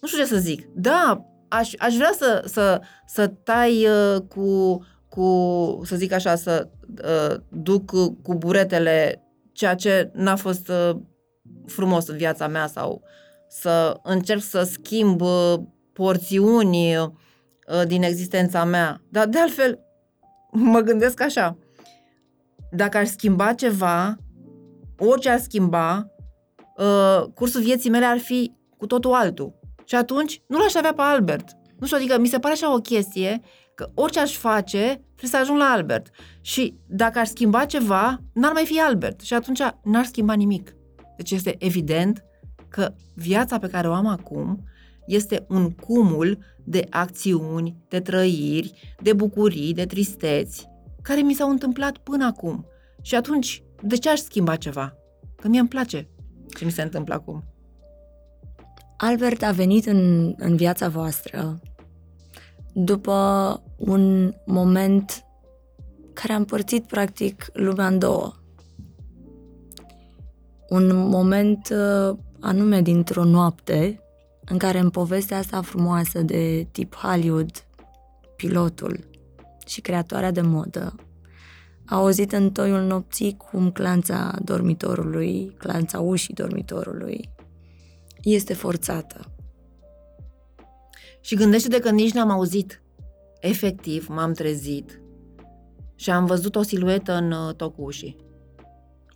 Nu știu ce să zic. Da, aș, aș vrea să, să, să tai uh, cu, cu, să zic așa, să uh, duc cu buretele ceea ce n-a fost uh, frumos în viața mea sau să încerc să schimb uh, porțiuni uh, din existența mea. Dar de altfel, mă gândesc așa, dacă aș schimba ceva, orice ar schimba, uh, cursul vieții mele ar fi cu totul altul. Și atunci nu l-aș avea pe Albert. Nu știu, adică mi se pare așa o chestie că orice aș face, trebuie să ajung la Albert. Și dacă ar schimba ceva, n-ar mai fi Albert. Și atunci n-ar schimba nimic. Deci este evident că viața pe care o am acum este un cumul de acțiuni, de trăiri, de bucurii, de tristeți, care mi s-au întâmplat până acum. Și atunci, de ce aș schimba ceva? Că mie îmi place ce mi se întâmplă acum. Albert a venit în, în viața voastră după un moment care a împărțit practic lumea în două. Un moment uh, anume dintr-o noapte în care în povestea asta frumoasă de tip Hollywood, pilotul și creatoarea de modă a auzit în toiul nopții cum clanța dormitorului, clanța ușii dormitorului este forțată. Și gândește-te că nici n-am auzit. Efectiv, m-am trezit și am văzut o siluetă în uh, tocul ușii.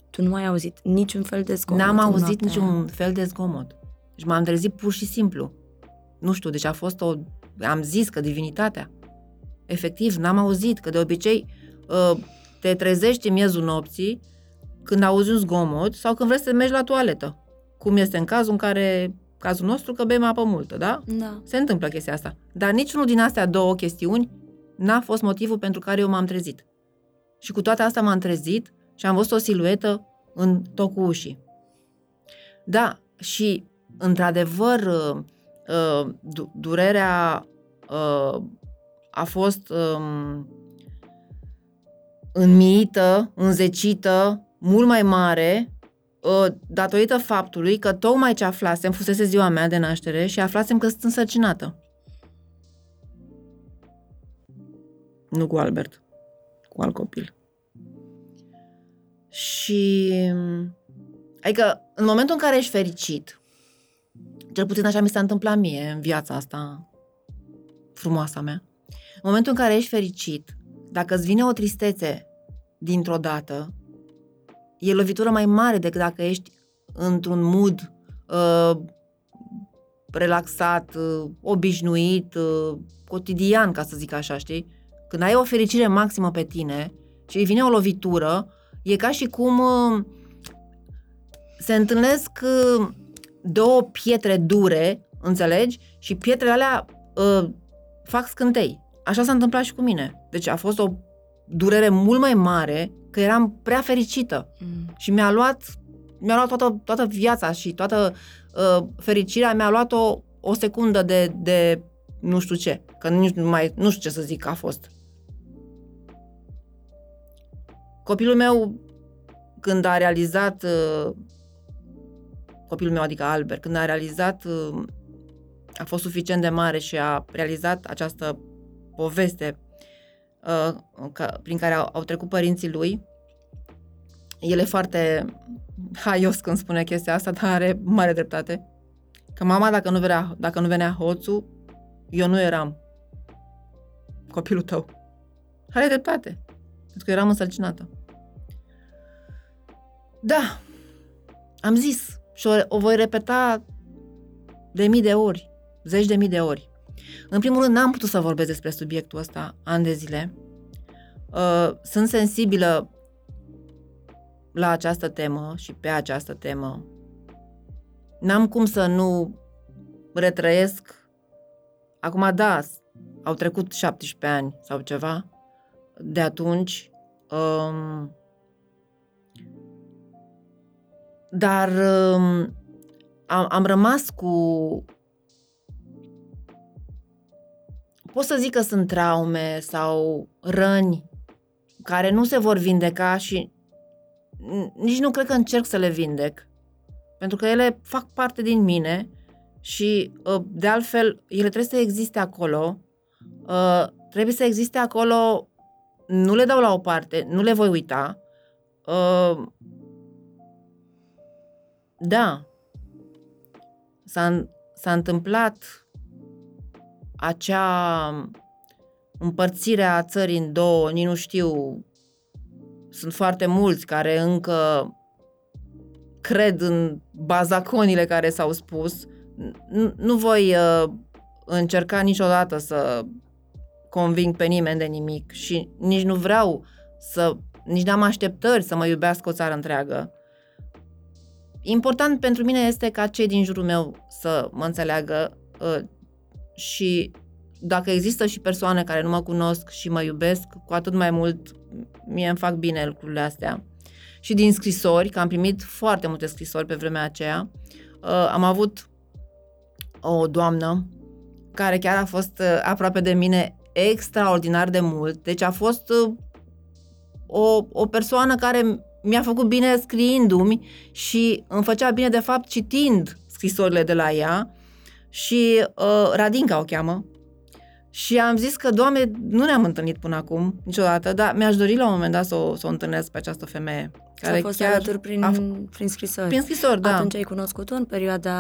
Tu nu ai auzit niciun fel de zgomot N-am în auzit noaptea niciun aia. fel de zgomot. Deci m-am trezit pur și simplu. Nu știu, deci a fost o... Am zis că divinitatea. Efectiv, n-am auzit, că de obicei uh, te trezești în miezul nopții când auzi un zgomot sau când vrei să mergi la toaletă. Cum este în cazul în care, cazul nostru, că bem apă multă, da? Da. Se întâmplă chestia asta. Dar niciunul din astea două chestiuni n-a fost motivul pentru care eu m-am trezit. Și cu toate astea m-am trezit și am văzut o siluetă în tocul ușii. Da, și într-adevăr uh, uh, du- durerea uh, a fost um, înmiită, înzecită, mult mai mare, uh, datorită faptului că tocmai ce aflasem, fusese ziua mea de naștere și aflasem că sunt însărcinată. Nu cu Albert, cu alt copil. Și... Adică, în momentul în care ești fericit, cel puțin așa mi s-a întâmplat mie în viața asta frumoasă a mea, în momentul în care ești fericit, dacă îți vine o tristețe dintr-o dată, e lovitură mai mare decât dacă ești într-un mood uh, relaxat, uh, obișnuit, uh, cotidian, ca să zic așa, știi? Când ai o fericire maximă pe tine și îi vine o lovitură, e ca și cum uh, se întâlnesc uh, două pietre dure, înțelegi? Și pietrele alea uh, fac scântei. Așa s-a întâmplat și cu mine. Deci a fost o durere mult mai mare, că eram prea fericită. Mm. Și mi-a luat, mi-a luat toată, toată viața și toată uh, fericirea, mi-a luat o, o secundă de, de nu știu ce. Că nici nu mai, nu știu ce să zic că a fost. Copilul meu, când a realizat, uh, copilul meu, adică Albert, când a realizat, uh, a fost suficient de mare și a realizat această poveste uh, ca, prin care au, au trecut părinții lui, el e foarte haios când spune chestia asta, dar are mare dreptate. Că mama, dacă nu venea, dacă nu venea hoțul, eu nu eram copilul tău. Are dreptate. Pentru că eram însărcinată. Da, am zis și o, o voi repeta de mii de ori, zeci de mii de ori. În primul rând, n-am putut să vorbesc despre subiectul ăsta ani de zile. Uh, sunt sensibilă la această temă și pe această temă. N-am cum să nu retrăiesc. Acum, da, au trecut 17 ani sau ceva de atunci. Um, dar um, am, am rămas cu... Pot să zic că sunt traume sau răni care nu se vor vindeca și nici nu cred că încerc să le vindec. Pentru că ele fac parte din mine și, uh, de altfel, ele trebuie să existe acolo. Uh, trebuie să existe acolo, nu le dau la o parte, nu le voi uita. Uh, da, s-a, s-a întâmplat acea împărțire a țării în două, nici nu știu, sunt foarte mulți care încă cred în bazaconile care s-au spus. Nu, nu voi uh, încerca niciodată să conving pe nimeni de nimic și nici nu vreau să, nici n-am așteptări să mă iubească o țară întreagă. Important pentru mine este ca cei din jurul meu să mă înțeleagă uh, și dacă există și persoane care nu mă cunosc și mă iubesc, cu atât mai mult mie îmi fac bine lucrurile astea. Și din scrisori, că am primit foarte multe scrisori pe vremea aceea, uh, am avut o doamnă care chiar a fost uh, aproape de mine extraordinar de mult. Deci a fost uh, o, o persoană care mi-a făcut bine scriindu-mi și îmi făcea bine, de fapt, citind scrisorile de la ea. Și uh, Radinca o cheamă. Și am zis că, Doamne, nu ne-am întâlnit până acum, niciodată, dar mi-aș dori la un moment dat să o, să o întâlnesc pe această femeie. Care a fost chiar alături prin, a, prin scrisori. Prin scrisori, da. Atunci ai cunoscut-o în perioada...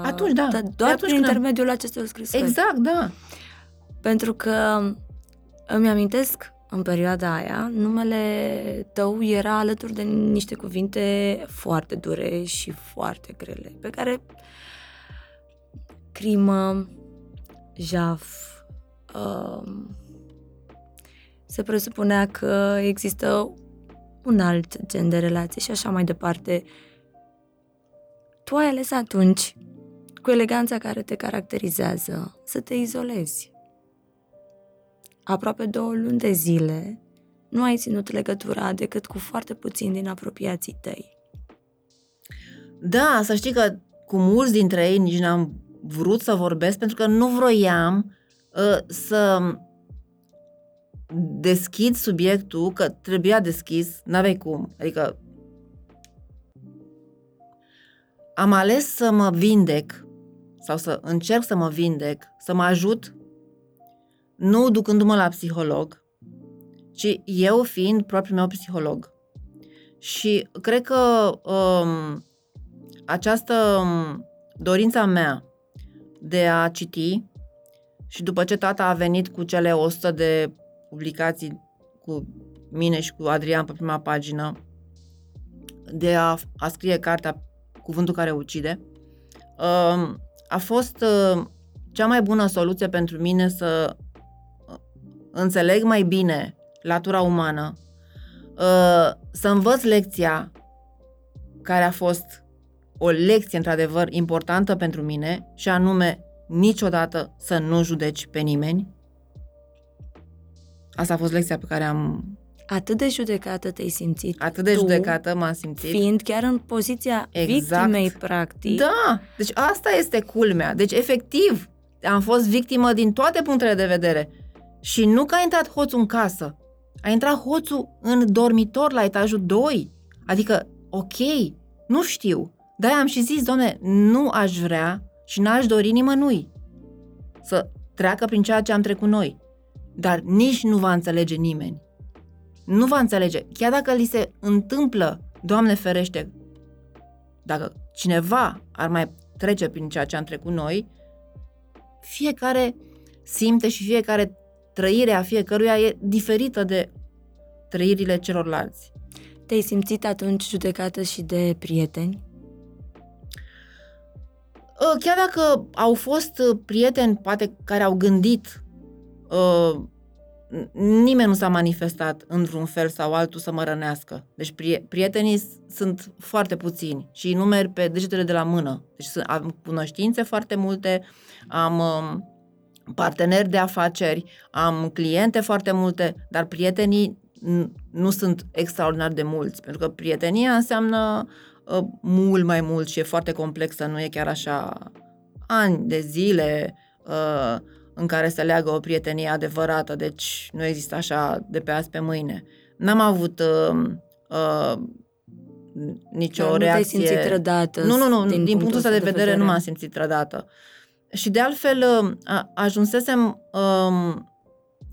Atunci, da. da doar atunci prin intermediul acestor scrisori. Exact, da. Pentru că îmi amintesc în perioada aia, numele tău era alături de niște cuvinte foarte dure și foarte grele, pe care crimă, jaf, um, se presupunea că există un alt gen de relație și așa mai departe. Tu ai ales atunci, cu eleganța care te caracterizează, să te izolezi aproape două luni de zile, nu ai ținut legătura decât cu foarte puțini din apropiații tăi. Da, să știi că cu mulți dintre ei nici n-am vrut să vorbesc pentru că nu vroiam uh, să deschid subiectul, că trebuia deschis, n-aveai cum. Adică am ales să mă vindec sau să încerc să mă vindec, să mă ajut nu ducându-mă la psiholog, ci eu fiind propriul meu psiholog. Și cred că um, această um, dorința mea de a citi și după ce tata a venit cu cele 100 de publicații cu mine și cu Adrian pe prima pagină, de a, a scrie cartea Cuvântul care ucide, um, a fost uh, cea mai bună soluție pentru mine să înțeleg mai bine latura umană, uh, să învăț lecția care a fost o lecție într-adevăr importantă pentru mine și anume niciodată să nu judeci pe nimeni. Asta a fost lecția pe care am... Atât de judecată te-ai simțit Atât de tu, judecată m-am simțit. Fiind chiar în poziția exact. victimei, practic. Da, deci asta este culmea. Deci, efectiv, am fost victimă din toate punctele de vedere. Și nu că a intrat hoțul în casă, a intrat hoțul în dormitor la etajul 2. Adică, ok, nu știu. Dar am și zis, doamne, nu aș vrea și n-aș dori nimănui să treacă prin ceea ce am trecut noi. Dar nici nu va înțelege nimeni. Nu va înțelege. Chiar dacă li se întâmplă, Doamne ferește, dacă cineva ar mai trece prin ceea ce am trecut noi, fiecare simte și fiecare trăirea fiecăruia e diferită de trăirile celorlalți. Te-ai simțit atunci judecată și de prieteni? Ă, chiar dacă au fost ă, prieteni, poate, care au gândit, ă, nimeni nu s-a manifestat într-un fel sau altul să mă rănească. Deci prietenii sunt foarte puțini și îi numeri pe degetele de la mână. Deci am cunoștințe foarte multe, am parteneri de afaceri, am cliente foarte multe, dar prietenii nu sunt extraordinar de mulți, pentru că prietenia înseamnă uh, mult mai mult și e foarte complexă, nu e chiar așa ani de zile uh, în care se leagă o prietenie adevărată, deci nu există așa de pe azi pe mâine. N-am avut uh, uh, nicio Dar nu reacție. te-ai simțit trădată? Nu, nu, nu, din, din punctul ăsta de, vedere, vedere nu m-am simțit trădată. Și de altfel uh, a, ajunsesem um,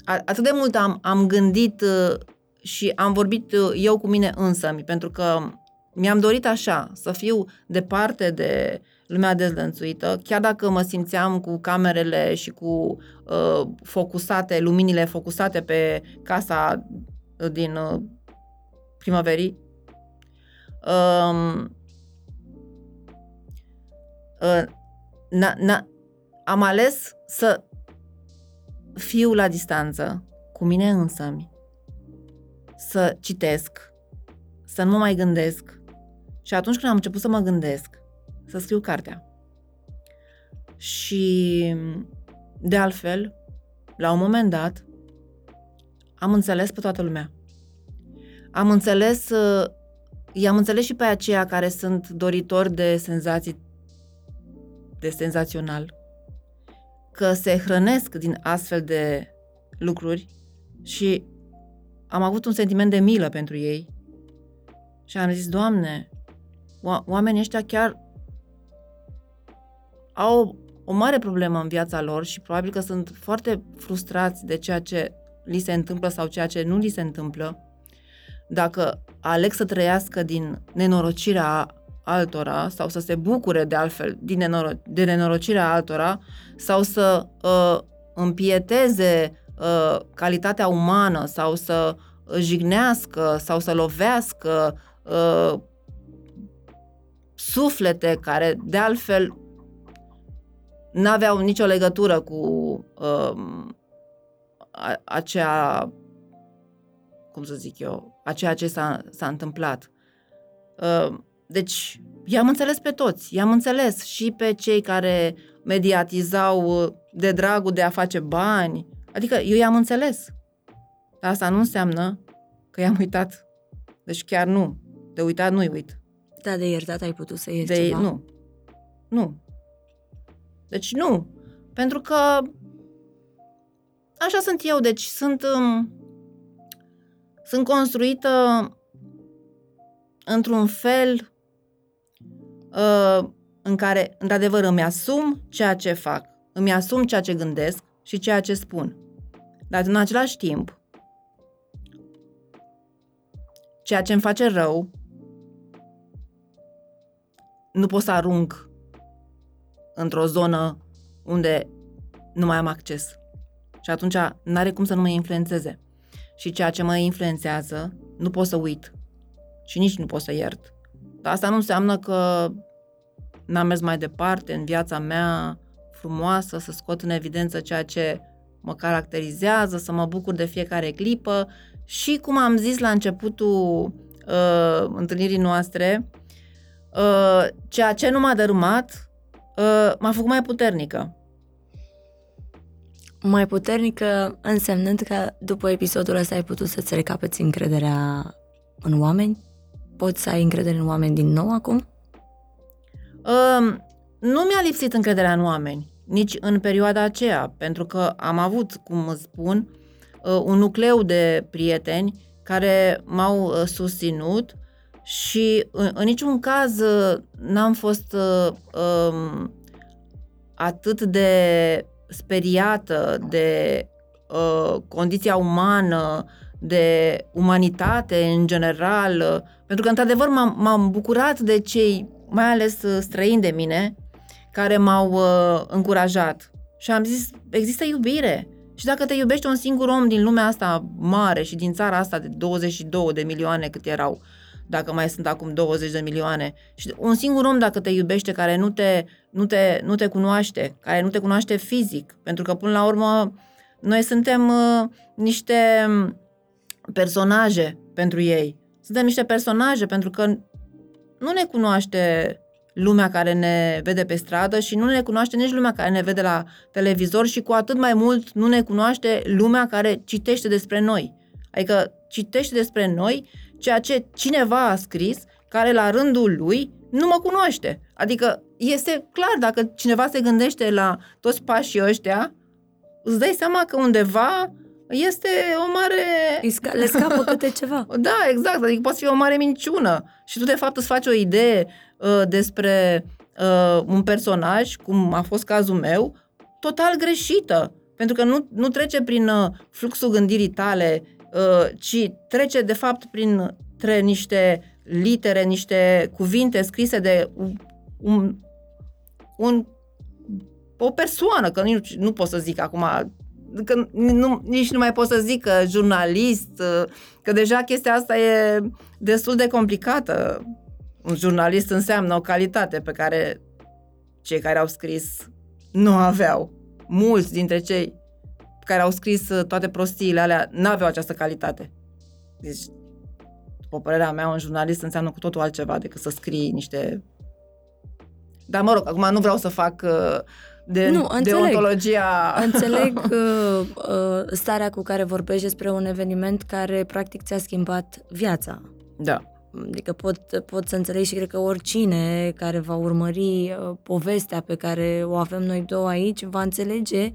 a, atât de mult am, am gândit uh, și am vorbit uh, eu cu mine însă, pentru că mi-am dorit așa, să fiu departe de lumea dezlănțuită, chiar dacă mă simțeam cu camerele și cu uh, focusate, luminile focusate pe casa din uh, primăverii. Um, uh, na, na, am ales să fiu la distanță, cu mine însămi, să citesc, să nu mă mai gândesc. Și atunci când am început să mă gândesc, să scriu cartea. Și, de altfel, la un moment dat, am înțeles pe toată lumea. Am înțeles, uh, i-am înțeles și pe aceia care sunt doritori de senzații de senzațional, că se hrănesc din astfel de lucruri și am avut un sentiment de milă pentru ei și am zis, Doamne, oamenii ăștia chiar au o mare problemă în viața lor și probabil că sunt foarte frustrați de ceea ce li se întâmplă sau ceea ce nu li se întâmplă. Dacă aleg să trăiască din nenorocirea altora sau să se bucure de altfel din nenoro- de nenorocirea altora sau să uh, împieteze uh, calitatea umană sau să jignească sau să lovească uh, suflete care de altfel n-aveau nicio legătură cu uh, a, acea, cum să zic eu, a ceea ce s-a, s-a întâmplat. Uh, deci, i-am înțeles pe toți, i-am înțeles și pe cei care mediatizau de dragul de a face bani, adică eu i-am înțeles. Dar asta nu înseamnă că i-am uitat. Deci chiar nu. De uitat nu-i uit. Da, de iertat ai putut să iei de, ceva? Nu. Nu. Deci nu. Pentru că așa sunt eu, deci sunt um, sunt construită într-un fel uh, în care, într-adevăr, îmi asum ceea ce fac, îmi asum ceea ce gândesc și ceea ce spun. Dar, în același timp, ceea ce îmi face rău, nu pot să arunc într-o zonă unde nu mai am acces. Și atunci n-are cum să nu mă influențeze. Și ceea ce mă influențează, nu pot să uit. Și nici nu pot să iert. Dar asta nu înseamnă că n-am mers mai departe în viața mea frumoasă, să scot în evidență ceea ce mă caracterizează, să mă bucur de fiecare clipă și, cum am zis la începutul uh, întâlnirii noastre, uh, ceea ce nu m-a dărâmat uh, m-a făcut mai puternică. Mai puternică însemnând că după episodul ăsta ai putut să-ți recapeți încrederea în oameni? Poți să ai încredere în oameni din nou acum? Uh, nu mi-a lipsit încrederea în oameni, nici în perioada aceea, pentru că am avut, cum îți spun, uh, un nucleu de prieteni care m-au uh, susținut și în, în niciun caz uh, n-am fost uh, um, atât de speriată de uh, condiția umană, de umanitate în general, uh, pentru că într-adevăr m-am, m-am bucurat de cei, mai ales uh, străini de mine, care m-au uh, încurajat. Și am zis, există iubire. Și dacă te iubește un singur om din lumea asta mare și din țara asta de 22 de milioane cât erau, dacă mai sunt acum 20 de milioane. Și un singur om dacă te iubește, care nu te, nu te, nu te cunoaște, care nu te cunoaște fizic, pentru că până la urmă noi suntem uh, niște personaje pentru ei. Suntem niște personaje pentru că nu ne cunoaște lumea care ne vede pe stradă și nu ne cunoaște nici lumea care ne vede la televizor și cu atât mai mult nu ne cunoaște lumea care citește despre noi. Adică citește despre noi ceea ce cineva a scris care la rândul lui nu mă cunoaște. Adică este clar, dacă cineva se gândește la toți pașii ăștia, îți dai seama că undeva este o mare... Le scapă câte ceva. Da, exact, adică poate fi o mare minciună. Și tu, de fapt, îți faci o idee uh, despre uh, un personaj, cum a fost cazul meu, total greșită. Pentru că nu, nu trece prin uh, fluxul gândirii tale, uh, ci trece, de fapt, prin tre niște litere, niște cuvinte scrise de un, un, o persoană, că nu, nu pot să zic acum că nu, nici nu mai pot să zic că jurnalist, că deja chestia asta e destul de complicată. Un jurnalist înseamnă o calitate pe care cei care au scris nu aveau. Mulți dintre cei care au scris toate prostiile alea nu aveau această calitate. Deci, după părerea mea, un jurnalist înseamnă cu totul altceva decât să scrii niște... Dar mă rog, acum nu vreau să fac uh, de nu, înțeleg. deontologia... Înțeleg uh, uh, starea cu care vorbești despre un eveniment care practic ți-a schimbat viața. Da. Adică pot, pot să înțeleg și cred că oricine care va urmări uh, povestea pe care o avem noi două aici va înțelege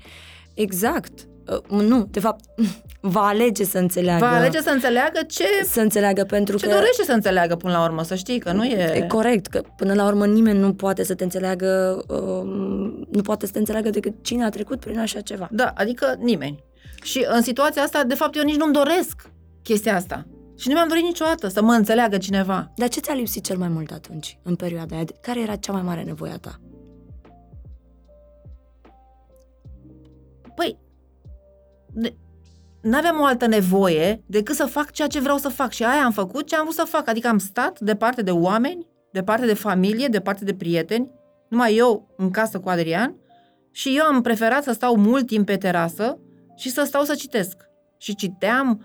exact Uh, nu, de fapt, va alege să înțeleagă. Va alege să înțeleagă ce... Să înțeleagă pentru ce că... dorește să înțeleagă până la urmă, să știi că nu e... E corect, că până la urmă nimeni nu poate să te înțeleagă, uh, nu poate să te înțeleagă decât cine a trecut prin așa ceva. Da, adică nimeni. Și în situația asta, de fapt, eu nici nu-mi doresc chestia asta. Și nu mi-am dorit niciodată să mă înțeleagă cineva. Dar ce ți-a lipsit cel mai mult atunci, în perioada aia? Care era cea mai mare nevoie a ta? Păi, n-aveam o altă nevoie decât să fac ceea ce vreau să fac. Și aia am făcut ce am vrut să fac. Adică am stat departe de oameni, departe de familie, departe de prieteni, numai eu în casă cu Adrian și eu am preferat să stau mult timp pe terasă și să stau să citesc. Și citeam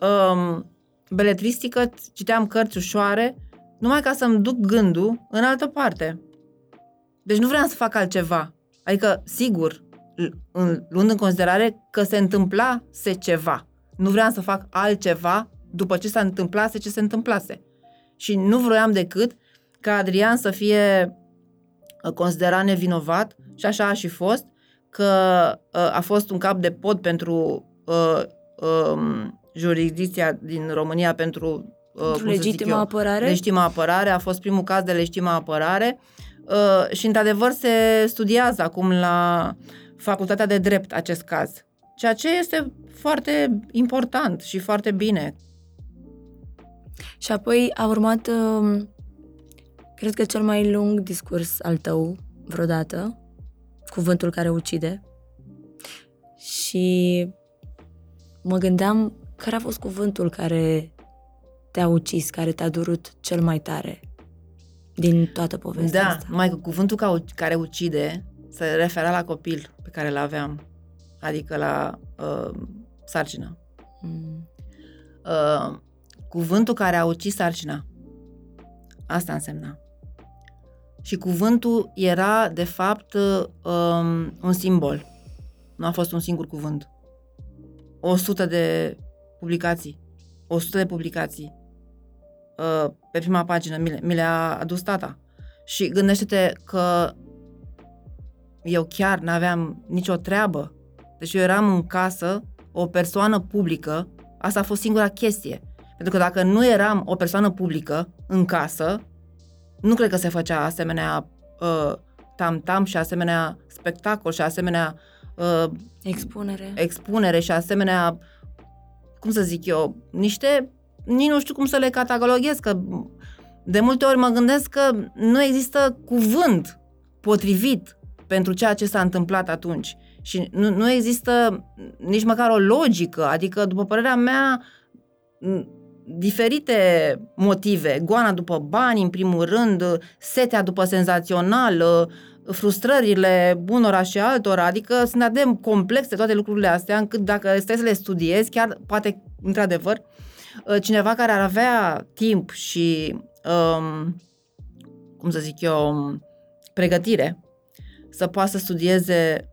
um, beletristică, citeam cărți ușoare, numai ca să-mi duc gândul în altă parte. Deci nu vreau să fac altceva. Adică, sigur, luând în considerare că se întâmplase ceva. Nu vreau să fac altceva după ce s-a întâmplase ce se întâmplase. Și nu vroiam decât ca Adrian să fie uh, considerat nevinovat și așa a și fost, că uh, a fost un cap de pod pentru uh, um, jurisdicția din România pentru uh, legitimă apărare. Legitimă apărare, a fost primul caz de legitimă apărare uh, și într-adevăr se studiază acum la facultatea de drept acest caz. Ceea ce este foarte important și foarte bine. Și apoi a urmat, um, cred că cel mai lung discurs al tău vreodată, cuvântul care ucide. Și mă gândeam care a fost cuvântul care te-a ucis, care te-a durut cel mai tare din toată povestea da, asta. Da, mai că cuvântul care ucide se refera la copil pe care îl aveam, adică la uh, sarcină. Mm. Uh, cuvântul care a ucis sarcina. Asta însemna. Și cuvântul era, de fapt, um, un simbol. Nu a fost un singur cuvânt. O sută de publicații. O sută de publicații. Uh, pe prima pagină mi, le, mi le-a adus tata. Și gândește-te că eu chiar n-aveam nicio treabă. Deci eu eram în casă, o persoană publică, asta a fost singura chestie. Pentru că dacă nu eram o persoană publică în casă, nu cred că se făcea asemenea uh, tam-tam și asemenea spectacol și asemenea uh, expunere. expunere și asemenea, cum să zic eu, niște, nici nu știu cum să le cataloghez, că de multe ori mă gândesc că nu există cuvânt potrivit pentru ceea ce s-a întâmplat atunci. Și nu, nu există nici măcar o logică, adică, după părerea mea, diferite motive, goana după bani, în primul rând, setea după senzațional, frustrările unora și altora, adică sunt atât de complexe toate lucrurile astea, încât dacă stai să le studiezi, chiar poate, într-adevăr, cineva care ar avea timp și, um, cum să zic eu, pregătire să poată să studieze,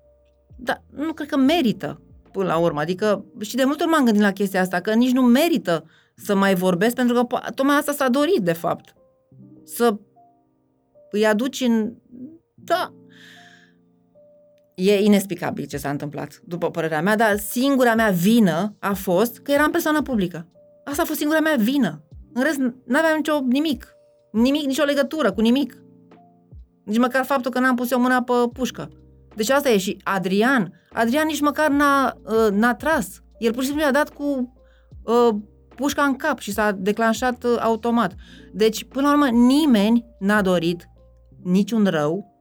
dar nu cred că merită până la urmă. Adică și de multe ori m-am gândit la chestia asta, că nici nu merită să mai vorbesc, pentru că tocmai asta s-a dorit, de fapt. să îi aduci în... Da. E inexplicabil ce s-a întâmplat, după părerea mea, dar singura mea vină a fost că eram persoană publică. Asta a fost singura mea vină. În rest, n-aveam nicio nimic. Nimic, nicio legătură cu nimic. Nici măcar faptul că n-am pus eu mâna pe pușcă. Deci asta e și Adrian. Adrian nici măcar n-a, uh, n-a tras. El pur și simplu a dat cu uh, pușca în cap și s-a declanșat uh, automat. Deci, până la urmă, nimeni n-a dorit niciun rău.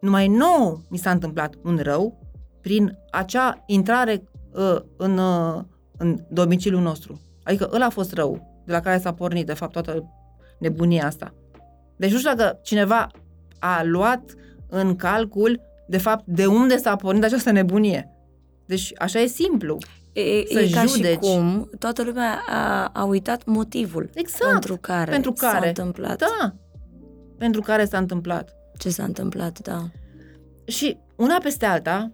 Numai nouă mi s-a întâmplat un rău prin acea intrare uh, în, uh, în domiciliul nostru. Adică ăla a fost rău de la care s-a pornit, de fapt, toată nebunia asta. Deci nu știu dacă cineva a luat în calcul, de fapt, de unde s-a pornit această nebunie. Deci așa e simplu. E, să e ca judeci. și cum toată lumea a, a uitat motivul Exact. pentru care, Pentru care. s-a întâmplat Da. Pentru care s-a întâmplat. ce s-a întâmplat, da. Și una peste alta,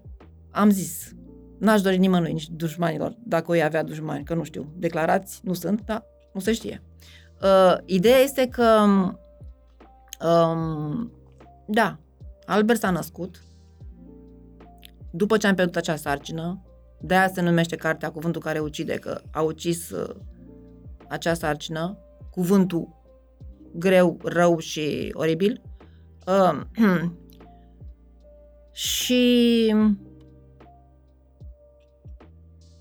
am zis, n-aș dori nimănui, nici dușmanilor, dacă o avea dușmani, că nu știu, declarați nu sunt, dar nu se știe. Uh, ideea este că, um, da, Albert s-a născut după ce am pierdut acea sarcină, de aia se numește cartea Cuvântul care ucide, că a ucis uh, acea sarcină, cuvântul greu, rău și oribil. Uh, și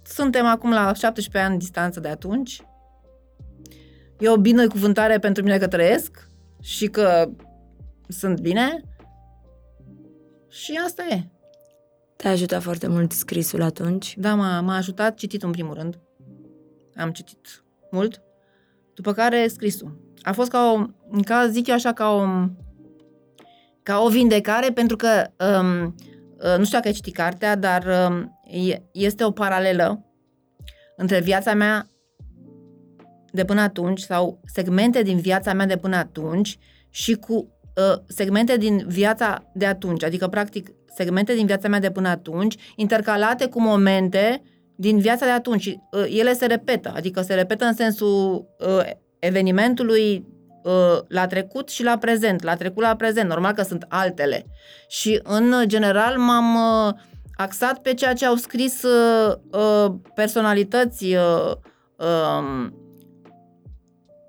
suntem acum la 17 ani distanță de atunci. E o binecuvântare pentru mine că trăiesc și că sunt bine. Și asta e. Te-a ajutat foarte mult scrisul atunci. Da, m-a, m-a ajutat citit în primul rând. Am citit mult. După care scrisul. A fost ca o, ca zic eu așa, ca o, ca o vindecare, pentru că, um, uh, nu știu dacă ai citit cartea, dar um, e- este o paralelă între viața mea de până atunci sau segmente din viața mea de până atunci și cu uh, segmente din viața de atunci, adică practic segmente din viața mea de până atunci, intercalate cu momente din viața de atunci. Și, uh, ele se repetă, adică se repetă în sensul uh, evenimentului uh, la trecut și la prezent, la trecut la prezent, normal că sunt altele. Și în general m-am uh, axat pe ceea ce au scris uh, uh, personalități uh, um,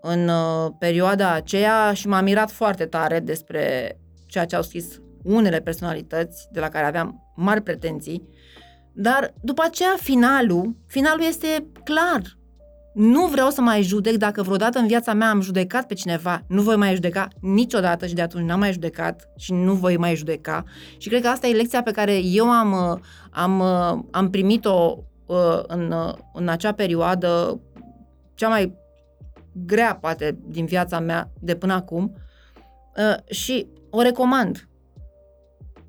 în uh, perioada aceea și m-am mirat foarte tare despre ceea ce au scris unele personalități de la care aveam mari pretenții, dar după aceea finalul, finalul este clar. Nu vreau să mai judec dacă vreodată în viața mea am judecat pe cineva, nu voi mai judeca niciodată și de atunci n-am mai judecat și nu voi mai judeca. Și cred că asta e lecția pe care eu am, uh, am, uh, am primit-o uh, în, în acea perioadă cea mai grea, poate, din viața mea de până acum și o recomand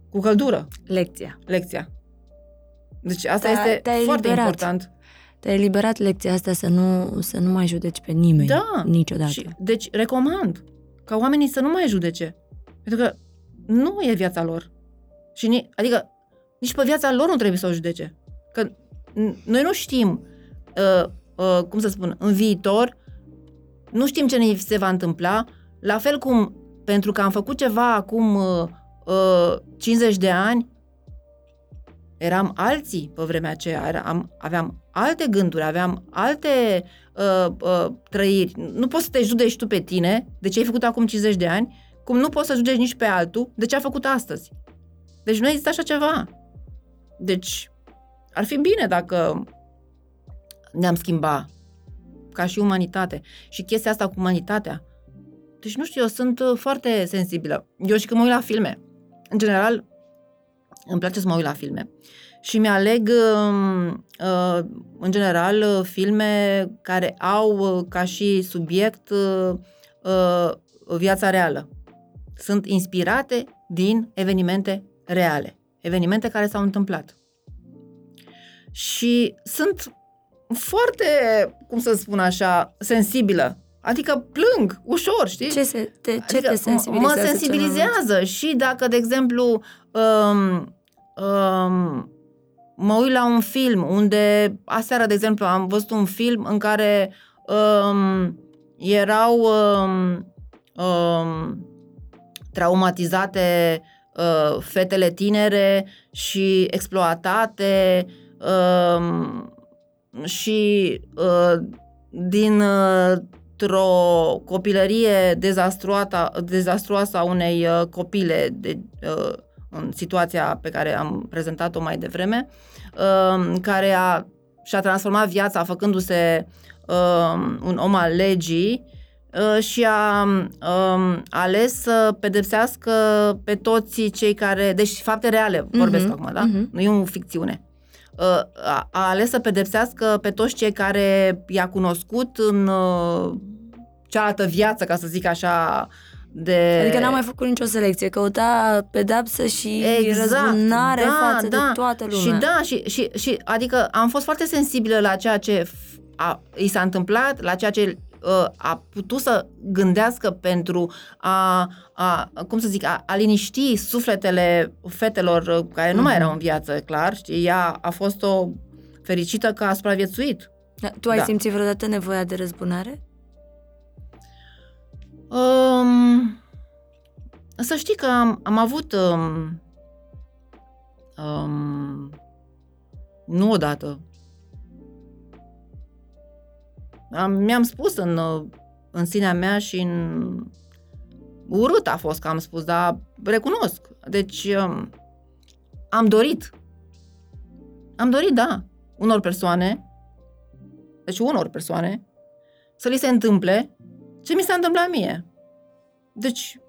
cu căldură, Lecția. lecția. Deci asta Te-a- este te-ai foarte eliberat. important. Te-ai eliberat lecția asta să nu, să nu mai judeci pe nimeni Da. niciodată. Și, deci, recomand ca oamenii să nu mai judece. Pentru că nu e viața lor. Și ni, adică, nici pe viața lor nu trebuie să o judece. Că n- noi nu știm, uh, uh, cum să spun, în viitor, nu știm ce ne se va întâmpla, la fel cum pentru că am făcut ceva acum uh, uh, 50 de ani, eram alții pe vremea aceea, era- am, aveam alte gânduri, aveam alte uh, uh, trăiri. Nu poți să te judeci tu pe tine de ce ai făcut acum 50 de ani, cum nu poți să judeci nici pe altul de ce a făcut astăzi. Deci nu există așa ceva. Deci ar fi bine dacă ne-am schimba ca și umanitate. Și chestia asta cu umanitatea. Deci nu știu, eu sunt uh, foarte sensibilă. Eu și când mă uit la filme, în general, îmi place să mă uit la filme. Și mi-aleg, uh, uh, în general, uh, filme care au uh, ca și subiect uh, uh, viața reală. Sunt inspirate din evenimente reale. Evenimente care s-au întâmplat. Și sunt foarte, cum să spun așa, sensibilă. Adică plâng ușor, știi? Ce, se, te, ce Adică te sensibilizează? Mă cel mai sensibilizează și dacă, de exemplu, um, um, mă uit la un film unde, aseară, de exemplu, am văzut un film în care um, erau um, uh, traumatizate uh, fetele tinere și exploatate uh, și uh, din uh, o copilărie dezastruoasă a unei uh, copile de, uh, în situația pe care am prezentat-o mai devreme, uh, care a, și-a transformat viața făcându-se uh, un om al legii uh, și a uh, ales să pedepsească pe toți cei care, deci fapte reale vorbesc uh-huh, acum, da? Uh-huh. Nu e o ficțiune. Uh, a, a ales să pedepsească pe toți cei care i-a cunoscut în uh, cealaltă viață, ca să zic așa, de... Adică n-a mai făcut nicio selecție, căuta pedapsă și exact, răzbunare da, față da. de toată lumea. Și da, și, și, și adică am fost foarte sensibilă la ceea ce a, i s-a întâmplat, la ceea ce uh, a putut să gândească pentru a, a cum să zic, a, a liniști sufletele fetelor uh, care nu mm-hmm. mai erau în viață, clar, știi, ea a fost o fericită că a supraviețuit. Da, tu ai da. simțit vreodată nevoia de răzbunare? Um, să știi că am, am avut um, um, nu odată. Am, mi-am spus în, în sinea mea și în urât a fost că am spus, dar recunosc. Deci um, am dorit. Am dorit, da, unor persoane, deci unor persoane, să li se întâmple ce mi s-a întâmplat mie. Deci,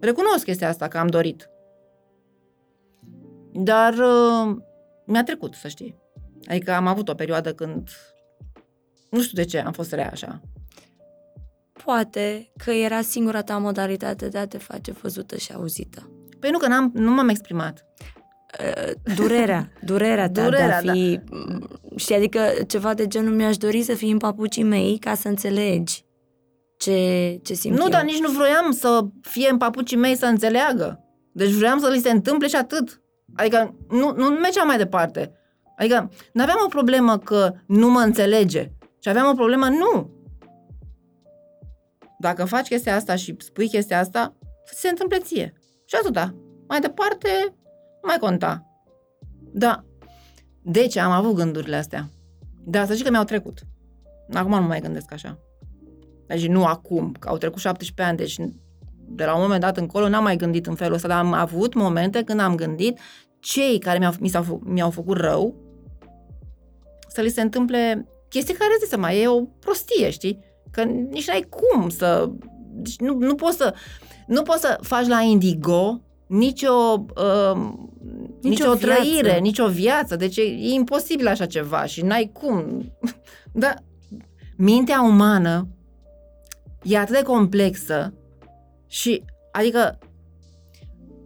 recunosc chestia asta că am dorit. Dar uh, mi-a trecut, să știi. Adică am avut o perioadă când nu știu de ce am fost rea așa. Poate că era singura ta modalitate de a te face văzută și auzită. Păi nu, că n-am, nu m-am exprimat. Uh, durerea, durerea ta durerea, de a fi... Da. Și adică ceva de genul mi-aș dori să fii în papucii mei ca să înțelegi ce, ce simt Nu, eu. dar nici nu vroiam să fie în papucii mei să înțeleagă. Deci vroiam să li se întâmple și atât. Adică nu, nu mergeam mai departe. Adică nu aveam o problemă că nu mă înțelege. Și aveam o problemă, nu. Dacă faci chestia asta și spui chestia asta, să se întâmple ție. Și atâta. Mai departe, nu mai conta. Da. Deci am avut gândurile astea. Da, să zic că mi-au trecut. Acum nu mai gândesc așa. Deci nu acum, că au trecut 17 ani, deci de la un moment dat încolo n-am mai gândit în felul ăsta, dar am avut momente când am gândit cei care mi-au, mi s-au, mi-au făcut rău să li se întâmple chestii care, zi mai e o prostie, știi? Că nici n-ai cum să... Deci nu, nu poți să... Nu poți să faci la Indigo nicio, uh, nicio, nicio trăire, nicio viață. Deci e, e imposibil așa ceva și n-ai cum. Dar mintea umană e atât de complexă și, adică,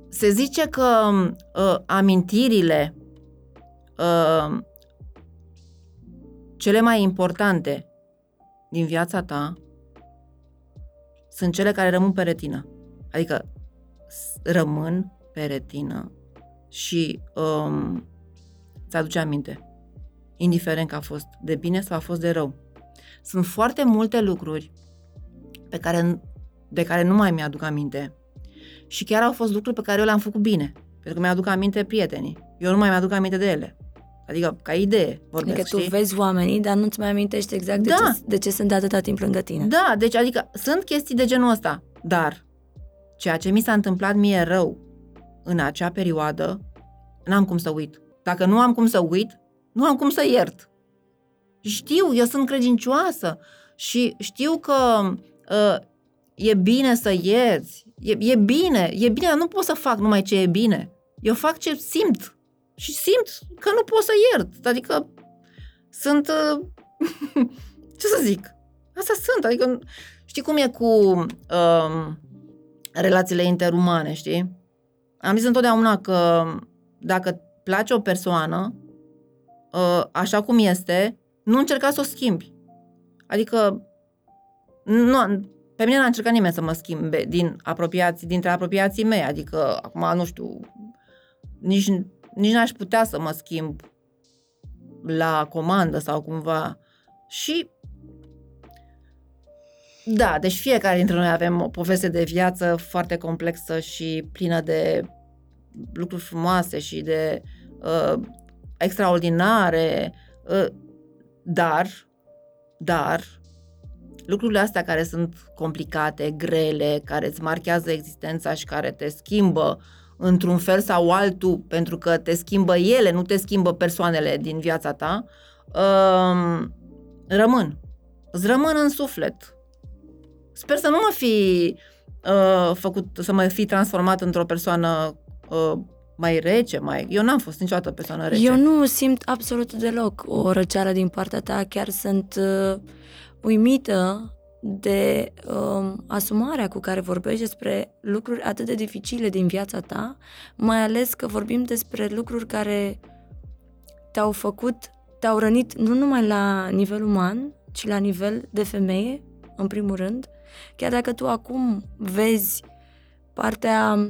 se zice că uh, amintirile uh, cele mai importante din viața ta sunt cele care rămân pe retină. Adică rămân pe retină și um, ți aduce aminte. Indiferent că a fost de bine sau a fost de rău. Sunt foarte multe lucruri pe care, de care nu mai mi-aduc aminte. Și chiar au fost lucruri pe care eu le-am făcut bine. Pentru că mi-aduc aminte prietenii. Eu nu mai mi-aduc aminte de ele. Adică, ca idee vorbesc, Adică tu știi? vezi oamenii, dar nu-ți mai amintești exact de, da. ce, de ce sunt de atâta timp lângă tine. Da, deci adică sunt chestii de genul ăsta. Dar ceea ce mi s-a întâmplat mie rău în acea perioadă, n-am cum să uit. Dacă nu am cum să uit, nu am cum să iert. Știu, eu sunt credincioasă și știu că uh, e bine să ierți, e, e bine, e bine, dar nu pot să fac numai ce e bine. Eu fac ce simt și simt că nu pot să iert. Adică sunt, uh, ce să zic, asta sunt, adică știi cum e cu uh, relațiile interumane, știi? Am zis întotdeauna că dacă place o persoană, uh, așa cum este, nu încerca să o schimbi. Adică nu, pe mine n-a încercat nimeni să mă schimbe din apropiații, dintre apropiații mei, adică acum, nu știu, nici, nici n-aș putea să mă schimb la comandă sau cumva. Și Da, deci fiecare dintre noi avem o poveste de viață foarte complexă și plină de lucruri frumoase și de uh, extraordinare, uh, dar, dar, lucrurile astea care sunt complicate, grele, care îți marchează existența și care te schimbă într-un fel sau altul, pentru că te schimbă ele, nu te schimbă persoanele din viața ta, uh, rămân. Îți rămân în suflet. Sper să nu mă fi uh, făcut, să mă fi transformat într-o persoană uh, mai rece, mai... Eu n-am fost niciodată persoană rece. Eu nu simt absolut deloc o răceală din partea ta, chiar sunt uh, uimită de uh, asumarea cu care vorbești despre lucruri atât de dificile din viața ta, mai ales că vorbim despre lucruri care te-au făcut, te-au rănit nu numai la nivel uman, ci la nivel de femeie, în primul rând. Chiar dacă tu acum vezi partea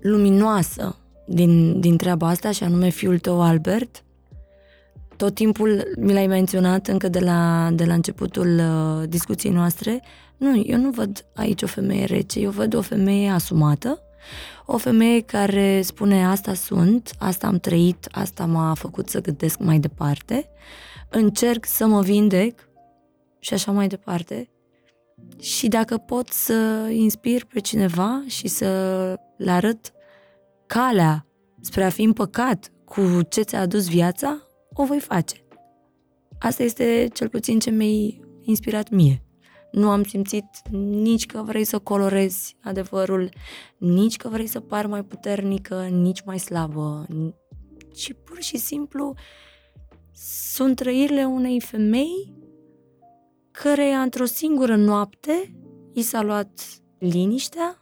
luminoasă din, din treaba asta, și anume fiul tău Albert, tot timpul mi l-ai menționat încă de la, de la începutul uh, discuției noastre. Nu, eu nu văd aici o femeie rece, eu văd o femeie asumată, o femeie care spune asta sunt, asta am trăit, asta m-a făcut să gândesc mai departe, încerc să mă vindec și așa mai departe. Și dacă pot să inspir pe cineva și să le arăt calea spre a fi împăcat cu ce ți-a adus viața, o voi face. Asta este cel puțin ce mi-a inspirat mie. Nu am simțit nici că vrei să colorezi adevărul, nici că vrei să par mai puternică, nici mai slabă, ci pur și simplu sunt trăirile unei femei care într-o singură noapte i s-a luat liniștea,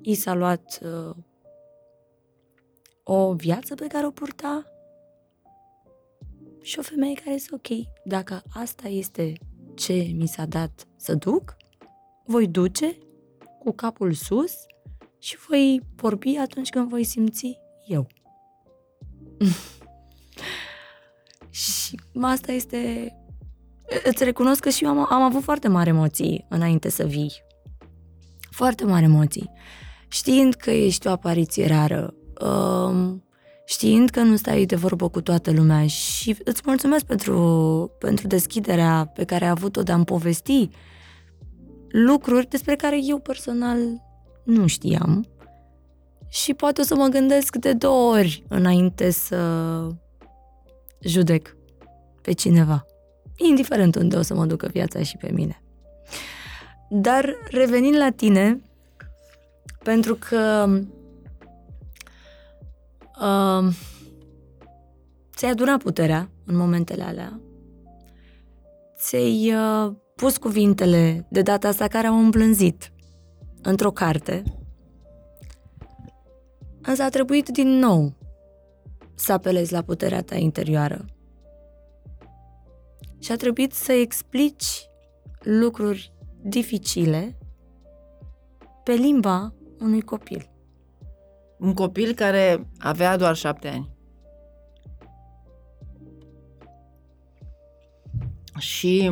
i s-a luat uh, o viață pe care o purta și o femeie care este ok. Dacă asta este ce mi s-a dat să duc, voi duce cu capul sus și voi vorbi atunci când voi simți eu. și asta este... Îți recunosc că și eu am, am avut foarte mari emoții înainte să vii. Foarte mari emoții. Știind că ești o apariție rară, um, știind că nu stai de vorbă cu toată lumea și îți mulțumesc pentru, pentru deschiderea pe care ai avut-o de a-mi povesti lucruri despre care eu personal nu știam și poate o să mă gândesc de două ori înainte să judec pe cineva, indiferent unde o să mă ducă viața și pe mine. Dar revenind la tine, pentru că uh, ți-ai adunat puterea în momentele alea, ți-ai uh, pus cuvintele de data asta care au îmblânzit într-o carte, însă a trebuit din nou să apelezi la puterea ta interioară. Și a trebuit să explici lucruri dificile pe limba unui copil. Un copil care avea doar șapte ani. Și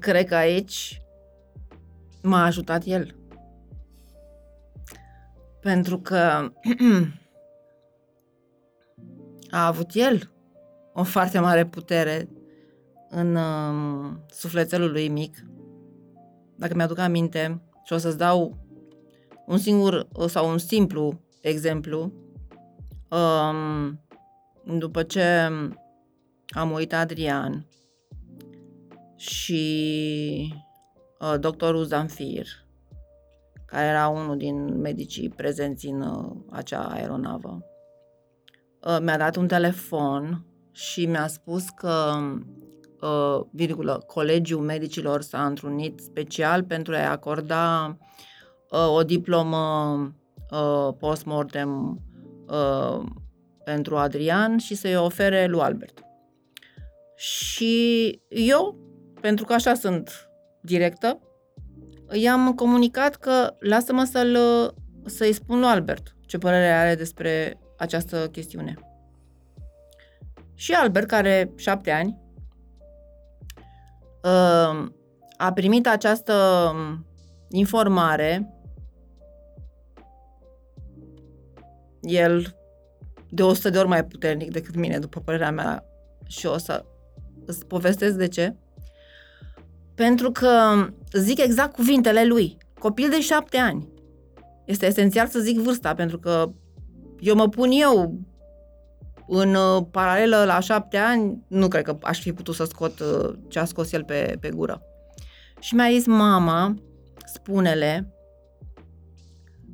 cred că aici m-a ajutat el. Pentru că a avut el o foarte mare putere în uh, sufletelul lui mic. Dacă mi-aduc aminte, și o să-ți dau un singur sau un simplu exemplu. Um, după ce am uitat Adrian și uh, doctorul Zanfir, care era unul din medicii prezenți în uh, acea aeronavă, uh, mi-a dat un telefon și mi-a spus că uh, virgulă, Colegiul Medicilor s-a întrunit special pentru a-i acorda uh, o diplomă uh, post-mortem uh, pentru Adrian și să-i ofere lui Albert. Și eu, pentru că așa sunt directă, i-am comunicat că lasă-mă să-l, să-i spun lui Albert ce părere are despre această chestiune. Și Albert, care are șapte ani, uh, a primit această informare, el de 100 de ori mai puternic decât mine, după părerea mea, și o să îți povestesc de ce. Pentru că zic exact cuvintele lui. Copil de șapte ani. Este esențial să zic vârsta, pentru că eu mă pun eu în uh, paralelă la șapte ani, nu cred că aș fi putut să scot uh, ce a scos el pe, pe gură. Și mi-a zis mama, spune-le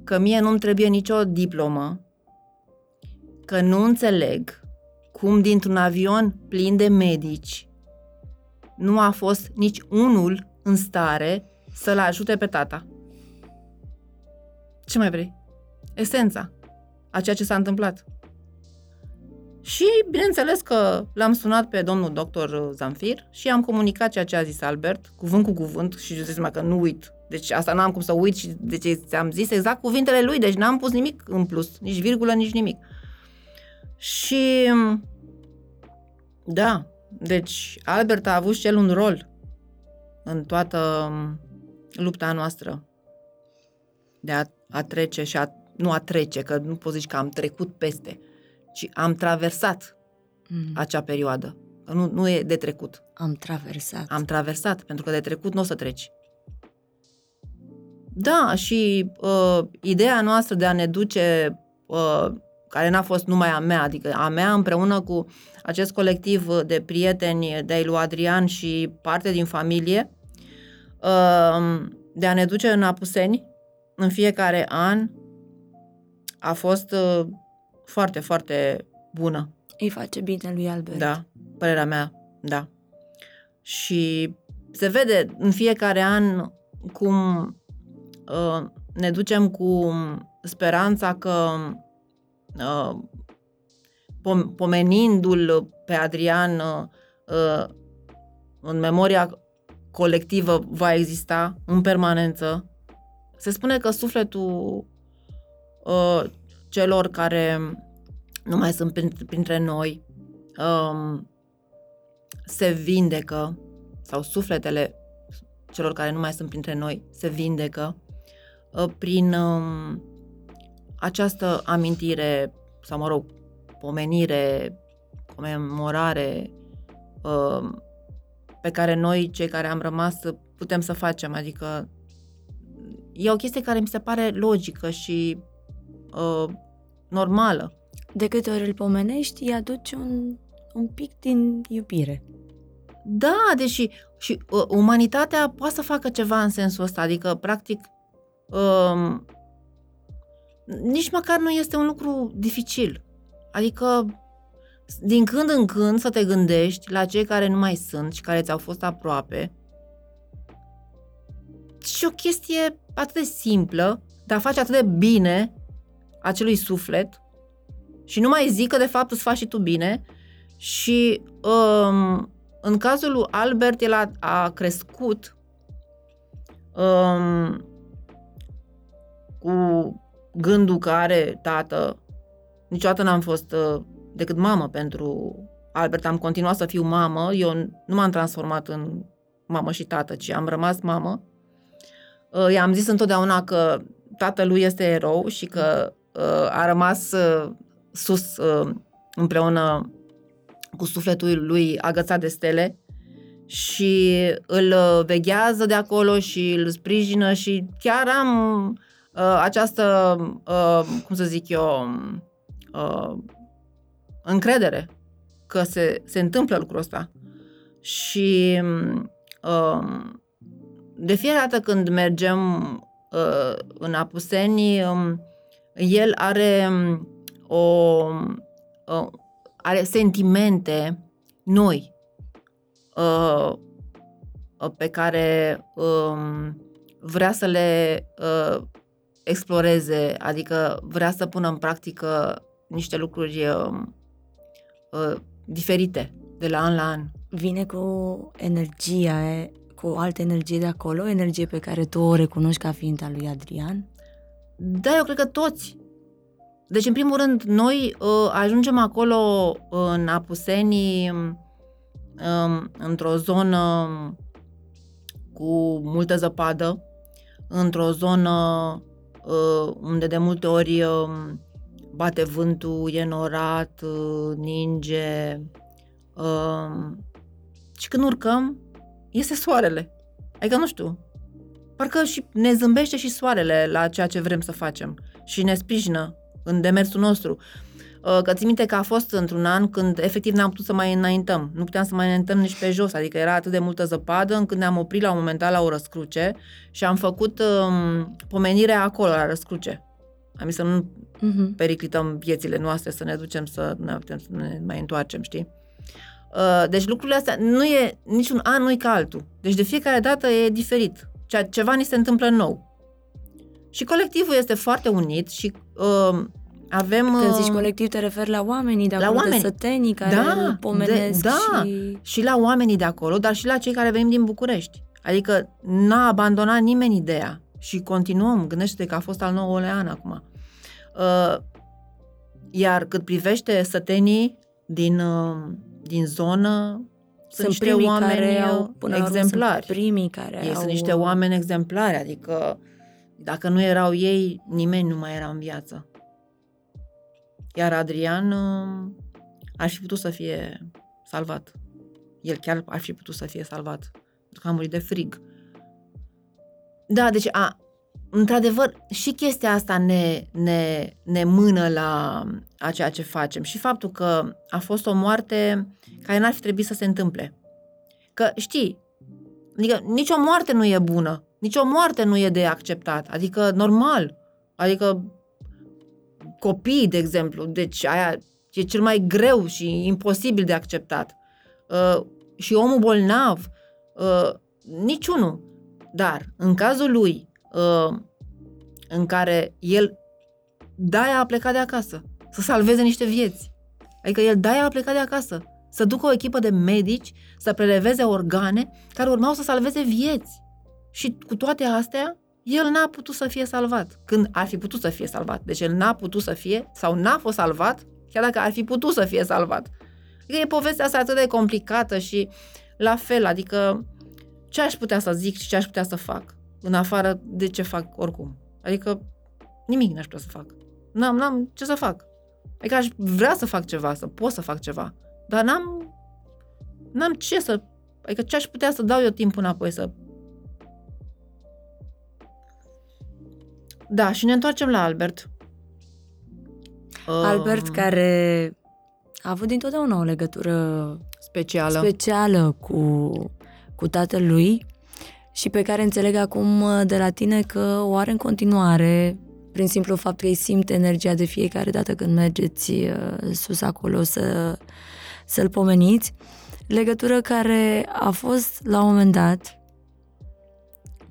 că mie nu-mi trebuie nicio diplomă, că nu înțeleg cum dintr-un avion plin de medici nu a fost nici unul în stare să-l ajute pe tata. Ce mai vrei? Esența a ceea ce s-a întâmplat. Și bineînțeles că l-am sunat pe domnul doctor Zamfir și am comunicat ceea ce a zis Albert, cuvânt cu cuvânt și îți seama că nu uit. Deci asta n-am cum să uit și de ce ți-am zis exact cuvintele lui, deci n-am pus nimic în plus, nici virgulă, nici nimic. Și da, deci Albert a avut și el un rol în toată lupta noastră de a, a trece și a, nu a trece, că nu poți zici că am trecut peste, ci am traversat mm. acea perioadă. Nu, nu e de trecut. Am traversat. Am traversat, pentru că de trecut nu o să treci. Da, și uh, ideea noastră de a ne duce, uh, care n-a fost numai a mea, adică a mea împreună cu acest colectiv de prieteni de lui Adrian și parte din familie, uh, de a ne duce în Apuseni în fiecare an, a fost uh, foarte, foarte bună. Îi face bine lui Albert. Da, părerea mea, da. Și se vede în fiecare an cum uh, ne ducem cu speranța că uh, pom- pomenindu-l pe Adrian uh, în memoria colectivă va exista în permanență. Se spune că sufletul uh, celor care nu mai sunt printre noi, um, se vindecă, sau sufletele celor care nu mai sunt printre noi se vindecă uh, prin um, această amintire, sau mă rog, pomenire, comemorare uh, pe care noi, cei care am rămas, putem să facem. Adică e o chestie care mi se pare logică și uh, normală. De câte ori îl pomenești, îi aduci un, un pic din iubire. Da, deși și uh, umanitatea poate să facă ceva în sensul ăsta, adică, practic, uh, nici măcar nu este un lucru dificil. Adică, din când în când să te gândești la cei care nu mai sunt și care ți-au fost aproape. Și o chestie atât de simplă, dar face atât de bine acelui suflet și nu mai zic că de fapt îți faci și tu bine și um, în cazul lui Albert el a, a crescut um, cu gândul că are tată. Niciodată n-am fost uh, decât mamă pentru Albert. Am continuat să fiu mamă. Eu nu m-am transformat în mamă și tată, ci am rămas mamă. Uh, i-am zis întotdeauna că tatălui este erou și că uh, a rămas uh, sus uh, împreună cu sufletul lui agățat de stele și îl uh, veghează de acolo și îl sprijină și chiar am uh, această, uh, cum să zic eu, uh, încredere că se, se întâmplă lucrul ăsta. Și uh, de fiecare dată când mergem uh, în Apuseni, uh, el are um, o, uh, are sentimente noi uh, uh, pe care uh, vrea să le uh, exploreze, adică vrea să pună în practică niște lucruri uh, uh, diferite de la an la an. Vine cu energia, cu o altă energie de acolo, o energie pe care tu o recunoști ca fiind a lui Adrian? Da, eu cred că toți. Deci, în primul rând, noi uh, ajungem acolo în Apuseni, um, într-o zonă cu multă zăpadă, într-o zonă uh, unde de multe ori uh, bate vântul, e norat, uh, ninge. Uh, și când urcăm, iese soarele. Adică, nu știu, parcă și ne zâmbește și soarele la ceea ce vrem să facem și ne sprijină în demersul nostru. Uh, că țin minte că a fost într-un an când efectiv n-am putut să mai înaintăm. Nu puteam să mai înaintăm nici pe jos, adică era atât de multă zăpadă încât ne-am oprit la un moment dat la o răscruce și am făcut um, pomenirea acolo, la răscruce. Am zis să nu uh-huh. periclităm viețile noastre, să ne ducem să ne putem să ne mai întoarcem, știi? Uh, deci lucrurile astea nu e, niciun an nu e ca altul. Deci de fiecare dată e diferit. Ceva ni se întâmplă nou. Și colectivul este foarte unit și uh, avem... Când zici uh, colectiv, te referi la oamenii de acolo, la oameni. de sătenii care da, îl pomenesc de, da, și... și la oamenii de acolo, dar și la cei care venim din București. Adică n-a abandonat nimeni ideea și continuăm. Gândește-te că a fost al nouălea an acum. Uh, iar cât privește sătenii din, uh, din zonă, sunt, sunt niște oameni care au, până exemplari. Sunt primii care ei au... sunt niște oameni exemplari, adică dacă nu erau ei, nimeni nu mai era în viață. Iar Adrian uh, ar fi putut să fie salvat. El chiar ar fi putut să fie salvat. Pentru că a murit de frig. Da, deci a, într-adevăr, și chestia asta ne, ne, ne mână la a ceea ce facem. Și faptul că a fost o moarte care n-ar fi trebuit să se întâmple. Că, știi, adică nicio moarte nu e bună. Nicio moarte nu e de acceptat. Adică, normal. Adică, copii, de exemplu, deci aia e cel mai greu și imposibil de acceptat. Uh, și omul bolnav, uh, niciunul. Dar, în cazul lui, uh, în care el de-aia a plecat de acasă, să salveze niște vieți. Adică el de-aia a plecat de acasă, să ducă o echipă de medici să preleveze organe care urmau să salveze vieți. Și cu toate astea, el n-a putut să fie salvat, când ar fi putut să fie salvat. Deci el n-a putut să fie sau n-a fost salvat, chiar dacă ar fi putut să fie salvat. Adică e povestea asta atât de complicată și la fel, adică ce aș putea să zic și ce aș putea să fac, în afară de ce fac oricum. Adică nimic n-aș putea să fac. N-am, n-am ce să fac. Adică aș vrea să fac ceva, să pot să fac ceva, dar n-am, n-am ce să... Adică ce aș putea să dau eu timp înapoi să Da, și ne întoarcem la Albert. Albert uh, care a avut dintotdeauna o legătură specială, specială cu, cu tatălui și pe care înțeleg acum de la tine că o are în continuare prin simplu fapt că îi simte energia de fiecare dată când mergeți uh, sus acolo să, să-l pomeniți. Legătură care a fost la un moment dat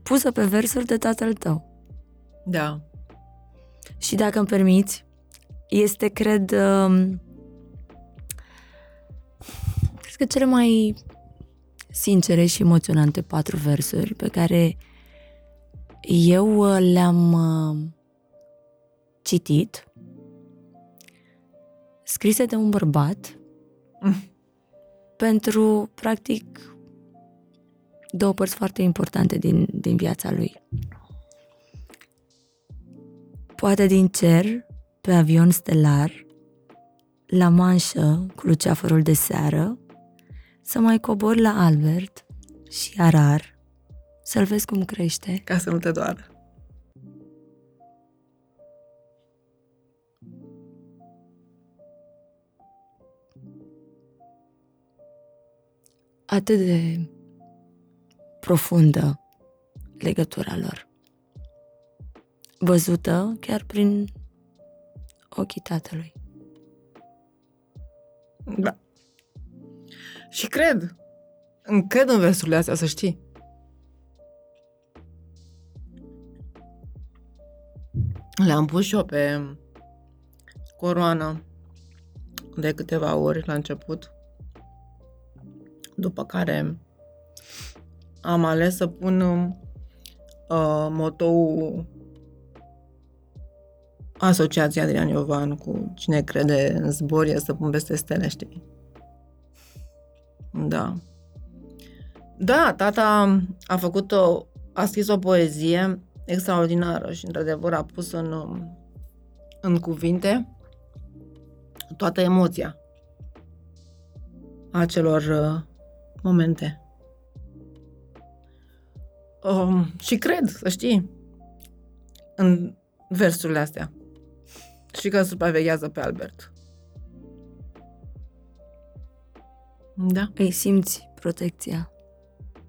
pusă pe versuri de tatăl tău. Da. Și dacă îmi permiți, este, cred, um, cred că cele mai sincere și emoționante patru versuri pe care eu uh, le-am uh, citit, scrise de un bărbat, mm. pentru, practic, două părți foarte importante din, din viața lui poate din cer, pe avion stelar, la manșă cu luceafărul de seară, să mai cobor la Albert și arar, să-l vezi cum crește. Ca să nu te doară. Atât de profundă legătura lor văzută chiar prin ochii tatălui. Da. Și cred, cred în versurile astea, să știi. Le-am pus și eu pe coroană de câteva ori la început, după care am ales să pun uh, motoul Asociația Adrian Iovan cu cine crede în zbor e să pun peste stele, știi? Da. Da, tata a făcut o, a scris o poezie extraordinară și într-adevăr a pus în, um, în cuvinte toată emoția acelor uh, momente. Um, și cred, să știi, în versurile astea. Și că supraveghează pe Albert. Da. Îi simți protecția.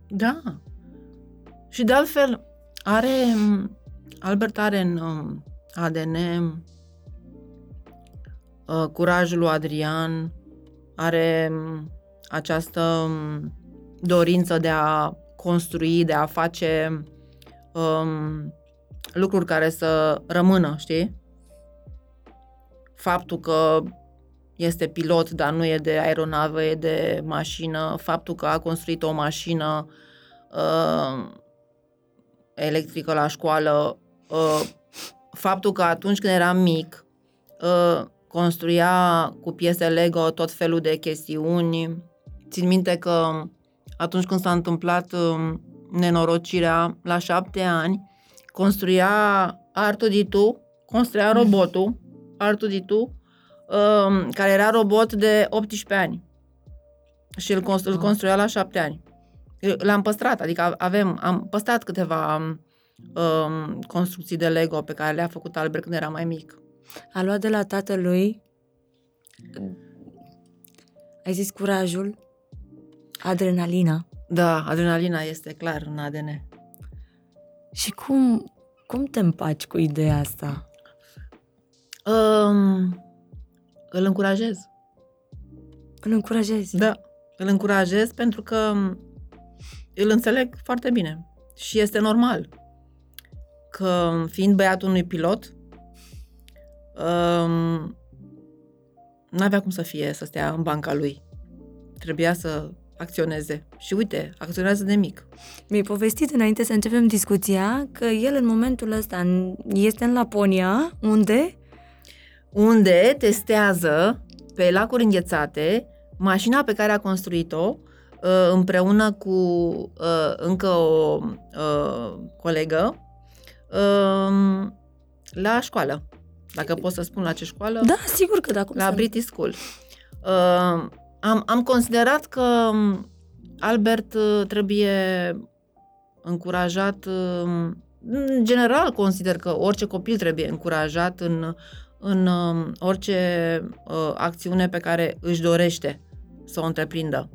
Da. Și de altfel, are, Albert are în um, ADN uh, curajul lui Adrian, are um, această um, dorință de a construi, de a face um, lucruri care să rămână, știi? Faptul că este pilot, dar nu e de aeronavă, e de mașină, faptul că a construit o mașină uh, electrică la școală, uh, faptul că atunci când eram mic, uh, construia cu piese Lego tot felul de chestiuni. Țin minte că atunci când s-a întâmplat uh, nenorocirea la șapte ani, construia Artuditu, construia robotul Artuditu, uh, care era robot de 18 ani. Și îl, constru- îl construia la șapte ani. L-am păstrat, adică avem, am păstrat câteva um, construcții de Lego pe care le-a făcut Albert când era mai mic. A luat de la tatălui, ai zis curajul, adrenalina. Da, adrenalina este clar în ADN. Și cum, cum te împaci cu ideea asta? Um, îl încurajez. Îl încurajezi? Da, îl încurajez pentru că îl înțeleg foarte bine. Și este normal că fiind băiatul unui pilot, um, n-avea cum să fie, să stea în banca lui. Trebuia să acționeze. Și uite, acționează de mic. Mi-ai povestit înainte să începem discuția că el în momentul ăsta este în Laponia, unde? Unde testează pe lacuri înghețate mașina pe care a construit-o uh, împreună cu uh, încă o uh, colegă um, la școală. Dacă pot să spun la ce școală? Da, sigur că da. Cum la să British School. Am, am considerat că um, Albert trebuie încurajat, în general consider că orice copil trebuie încurajat în, în um, orice uh, acțiune pe care își dorește să o întreprindă.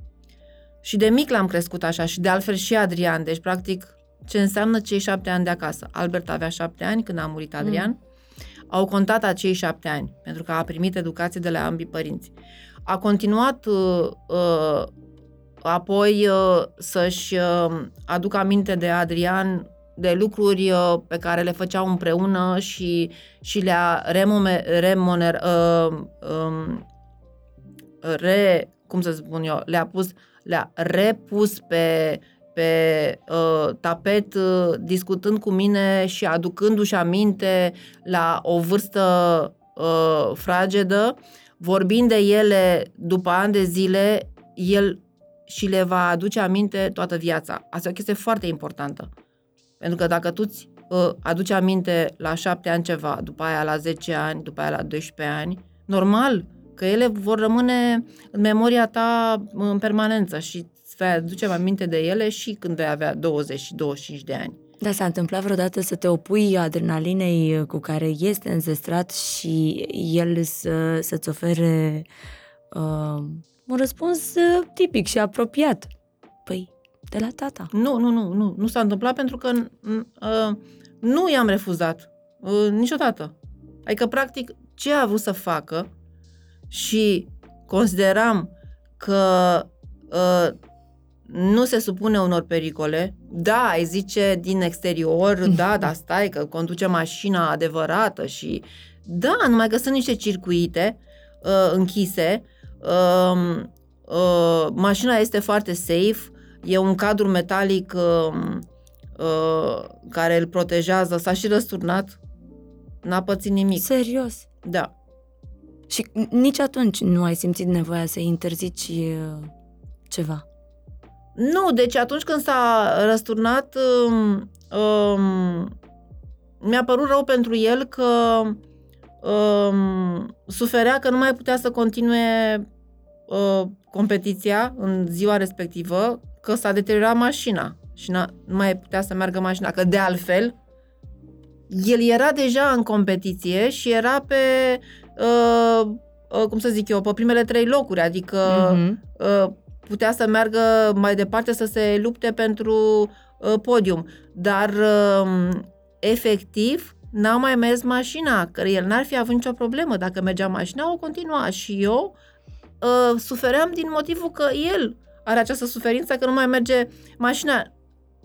Și de mic l-am crescut așa și de altfel și Adrian, deci practic ce înseamnă cei șapte ani de acasă. Albert avea șapte ani când a murit Adrian. Mm. Au contat acei șapte ani, pentru că a primit educație de la ambii părinți. A continuat uh, uh, apoi uh, să-și uh, aducă aminte de Adrian de lucruri uh, pe care le făceau împreună și, și le-a remoner, uh, um, re, cum să spun eu, le-a pus, le-a repus pe, pe uh, tapet uh, discutând cu mine și aducându-și aminte la o vârstă uh, fragedă, vorbind de ele după ani de zile, el și le va aduce aminte toată viața. Asta e o chestie foarte importantă. Pentru că dacă tu îți uh, aduci aminte la șapte ani ceva, după aia la 10 ani, după aia la 12 ani, normal că ele vor rămâne în memoria ta în permanență și îți vei aduce aminte de ele și când vei avea 20 și 25 de ani. Da, s-a întâmplat vreodată să te opui adrenalinei cu care este înzestrat și el să, să-ți ofere uh, un răspuns uh, tipic și apropiat. Păi, de la tata. Nu, nu, nu, nu, nu s-a întâmplat pentru că uh, nu i-am refuzat uh, niciodată. Adică, practic, ce a vrut să facă și consideram că uh, nu se supune unor pericole. Da, ai zice din exterior, da, dar stai că conduce mașina adevărată și da, numai că sunt niște circuite uh, închise, uh, uh, mașina este foarte safe, e un cadru metalic uh, uh, care îl protejează, s-a și răsturnat, n-a pățit nimic. Serios? Da. Și nici atunci nu ai simțit nevoia să interzici uh, ceva? Nu, deci atunci când s-a răsturnat, um, um, mi-a părut rău pentru el că um, suferea că nu mai putea să continue uh, competiția în ziua respectivă, că s-a deteriorat mașina și nu mai putea să meargă mașina, că de altfel el era deja în competiție și era pe, uh, uh, cum să zic eu, pe primele trei locuri, adică uh-huh. uh, putea să meargă mai departe să se lupte pentru uh, podium. Dar uh, efectiv n-a mai mers mașina, că el n-ar fi avut nicio problemă. Dacă mergea mașina, o continua și eu uh, sufeream din motivul că el are această suferință că nu mai merge mașina.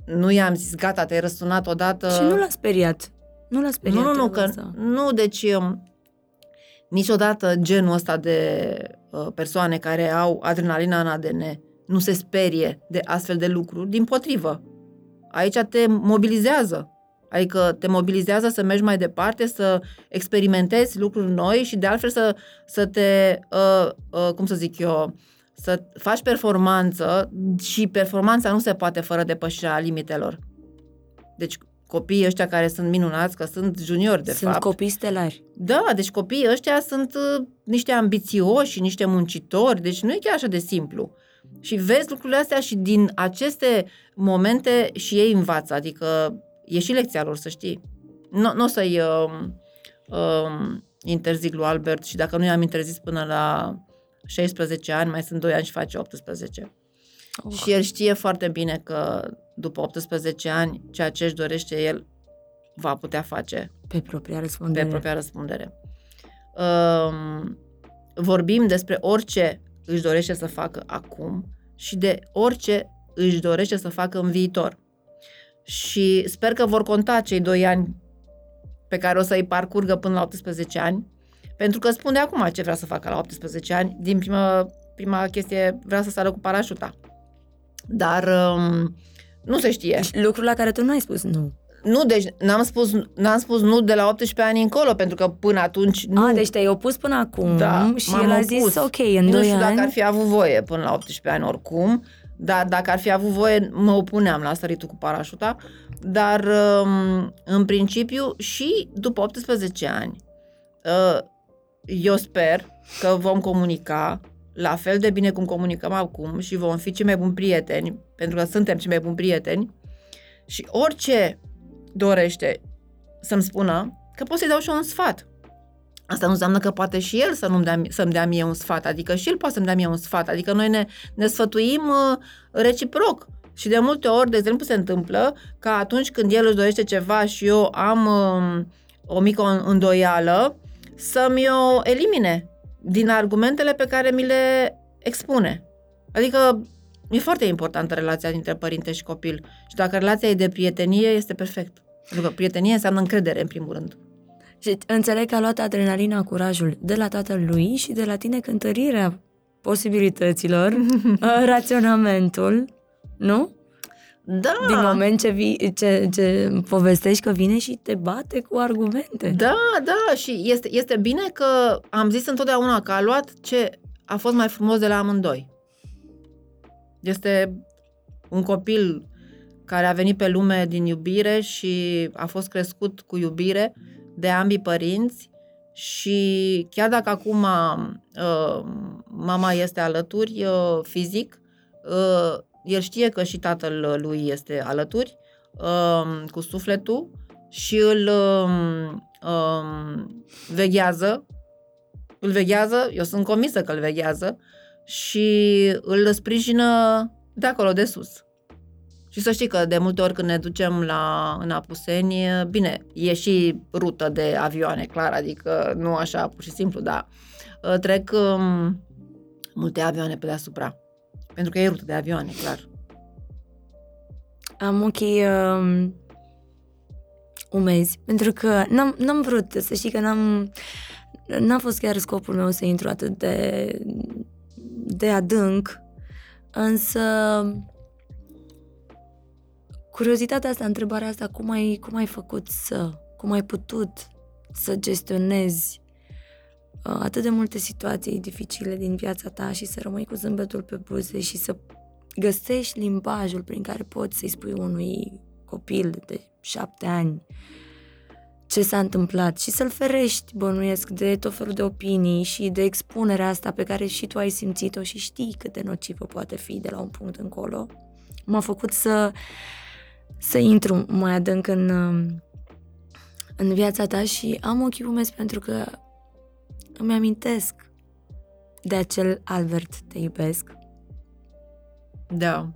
Nu i-am zis, gata, te-ai răsunat odată. Și nu l-a speriat. Nu l-a speriat. Nu, nu, nu, că, nu, deci um, niciodată genul ăsta de uh, persoane care au adrenalina în ADN nu se sperie de astfel de lucruri, din potrivă. Aici te mobilizează. Adică te mobilizează să mergi mai departe, să experimentezi lucruri noi și de altfel să, să te, uh, uh, cum să zic eu, să faci performanță și performanța nu se poate fără depășirea limitelor. Deci copiii ăștia care sunt minunați, că sunt juniori de sunt fapt. Sunt copii stelari. Da, deci copiii ăștia sunt uh, niște ambițioși, niște muncitori, deci nu e chiar așa de simplu. Și vezi lucrurile astea și din aceste momente și ei învață, adică e și lecția lor, să știi. Nu, nu o să-i uh, uh, interzic lui Albert și dacă nu i-am interzis până la 16 ani, mai sunt 2 ani și face 18. Oh. Și el știe foarte bine că după 18 ani, ceea ce își dorește el va putea face. Pe propria răspundere. Pe propria răspundere. Um, vorbim despre orice își dorește să facă acum și de orice își dorește să facă în viitor. Și sper că vor conta cei doi ani pe care o să îi parcurgă până la 18 ani, pentru că spune acum ce vrea să facă la 18 ani. Din prima, prima chestie vrea să sară cu parașuta. Dar um, nu se știe. Lucrul la care tu nu ai spus nu. Nu, deci n-am spus, n-am spus nu de la 18 ani încolo, pentru că până atunci nu. A, deci te-ai opus până acum da, și el a zis opus. ok, în Nu 2 știu ani... dacă ar fi avut voie până la 18 ani oricum, dar dacă ar fi avut voie, mă opuneam la săritul cu parașuta, dar um, în principiu și după 18 ani uh, eu sper că vom comunica la fel de bine cum comunicăm acum și vom fi cei mai buni prieteni, pentru că suntem cei mai buni prieteni și orice dorește să-mi spună, că pot să-i dau și un sfat. Asta nu înseamnă că poate și el să nu dea, să-mi dea mie un sfat, adică și el poate să-mi dea mie un sfat, adică noi ne, ne sfătuim uh, reciproc. Și de multe ori, de exemplu, se întâmplă că atunci când el își dorește ceva și eu am uh, o mică îndoială, să-mi o elimine din argumentele pe care mi le expune. Adică e foarte importantă relația dintre părinte și copil. Și dacă relația e de prietenie, este perfect. Pentru că prietenie înseamnă încredere, în primul rând. Și înțeleg că a luat adrenalina, curajul de la tatăl lui și de la tine cântărirea posibilităților, raționamentul, nu? Da. Din moment ce, vi, ce, ce povestești că vine și te bate cu argumente. Da, da, și este, este bine că am zis întotdeauna că a luat ce a fost mai frumos de la amândoi. Este un copil care a venit pe lume din iubire și a fost crescut cu iubire de ambii părinți și chiar dacă acum uh, mama este alături uh, fizic, uh, el știe că și tatăl lui este alături uh, cu sufletul și îl uh, uh, veghează, îl veghează, eu sunt convinsă că îl veghează și îl sprijină de acolo, de sus. Și să știi că de multe ori când ne ducem la, în Apuseni, bine, e și rută de avioane, clar, adică nu așa pur și simplu, dar uh, trec um, multe avioane pe deasupra. Pentru că e rută de avioane, clar. Am ochii uh, umezi, pentru că n-am, n-am vrut, să știi că n-am, n-a fost chiar scopul meu să intru atât de, de adânc, însă curiozitatea asta, întrebarea asta, cum ai, cum ai făcut să, cum ai putut să gestionezi uh, atât de multe situații dificile din viața ta și să rămâi cu zâmbetul pe buze și să găsești limbajul prin care poți să-i spui unui copil de șapte ani ce s-a întâmplat și să-l ferești, bănuiesc, de tot felul de opinii și de expunerea asta pe care și tu ai simțit-o și știi cât de nocivă poate fi de la un punct încolo, m-a făcut să, să intru mai adânc în, în viața ta și am ochii umezi pentru că îmi amintesc de acel Albert te iubesc. Da.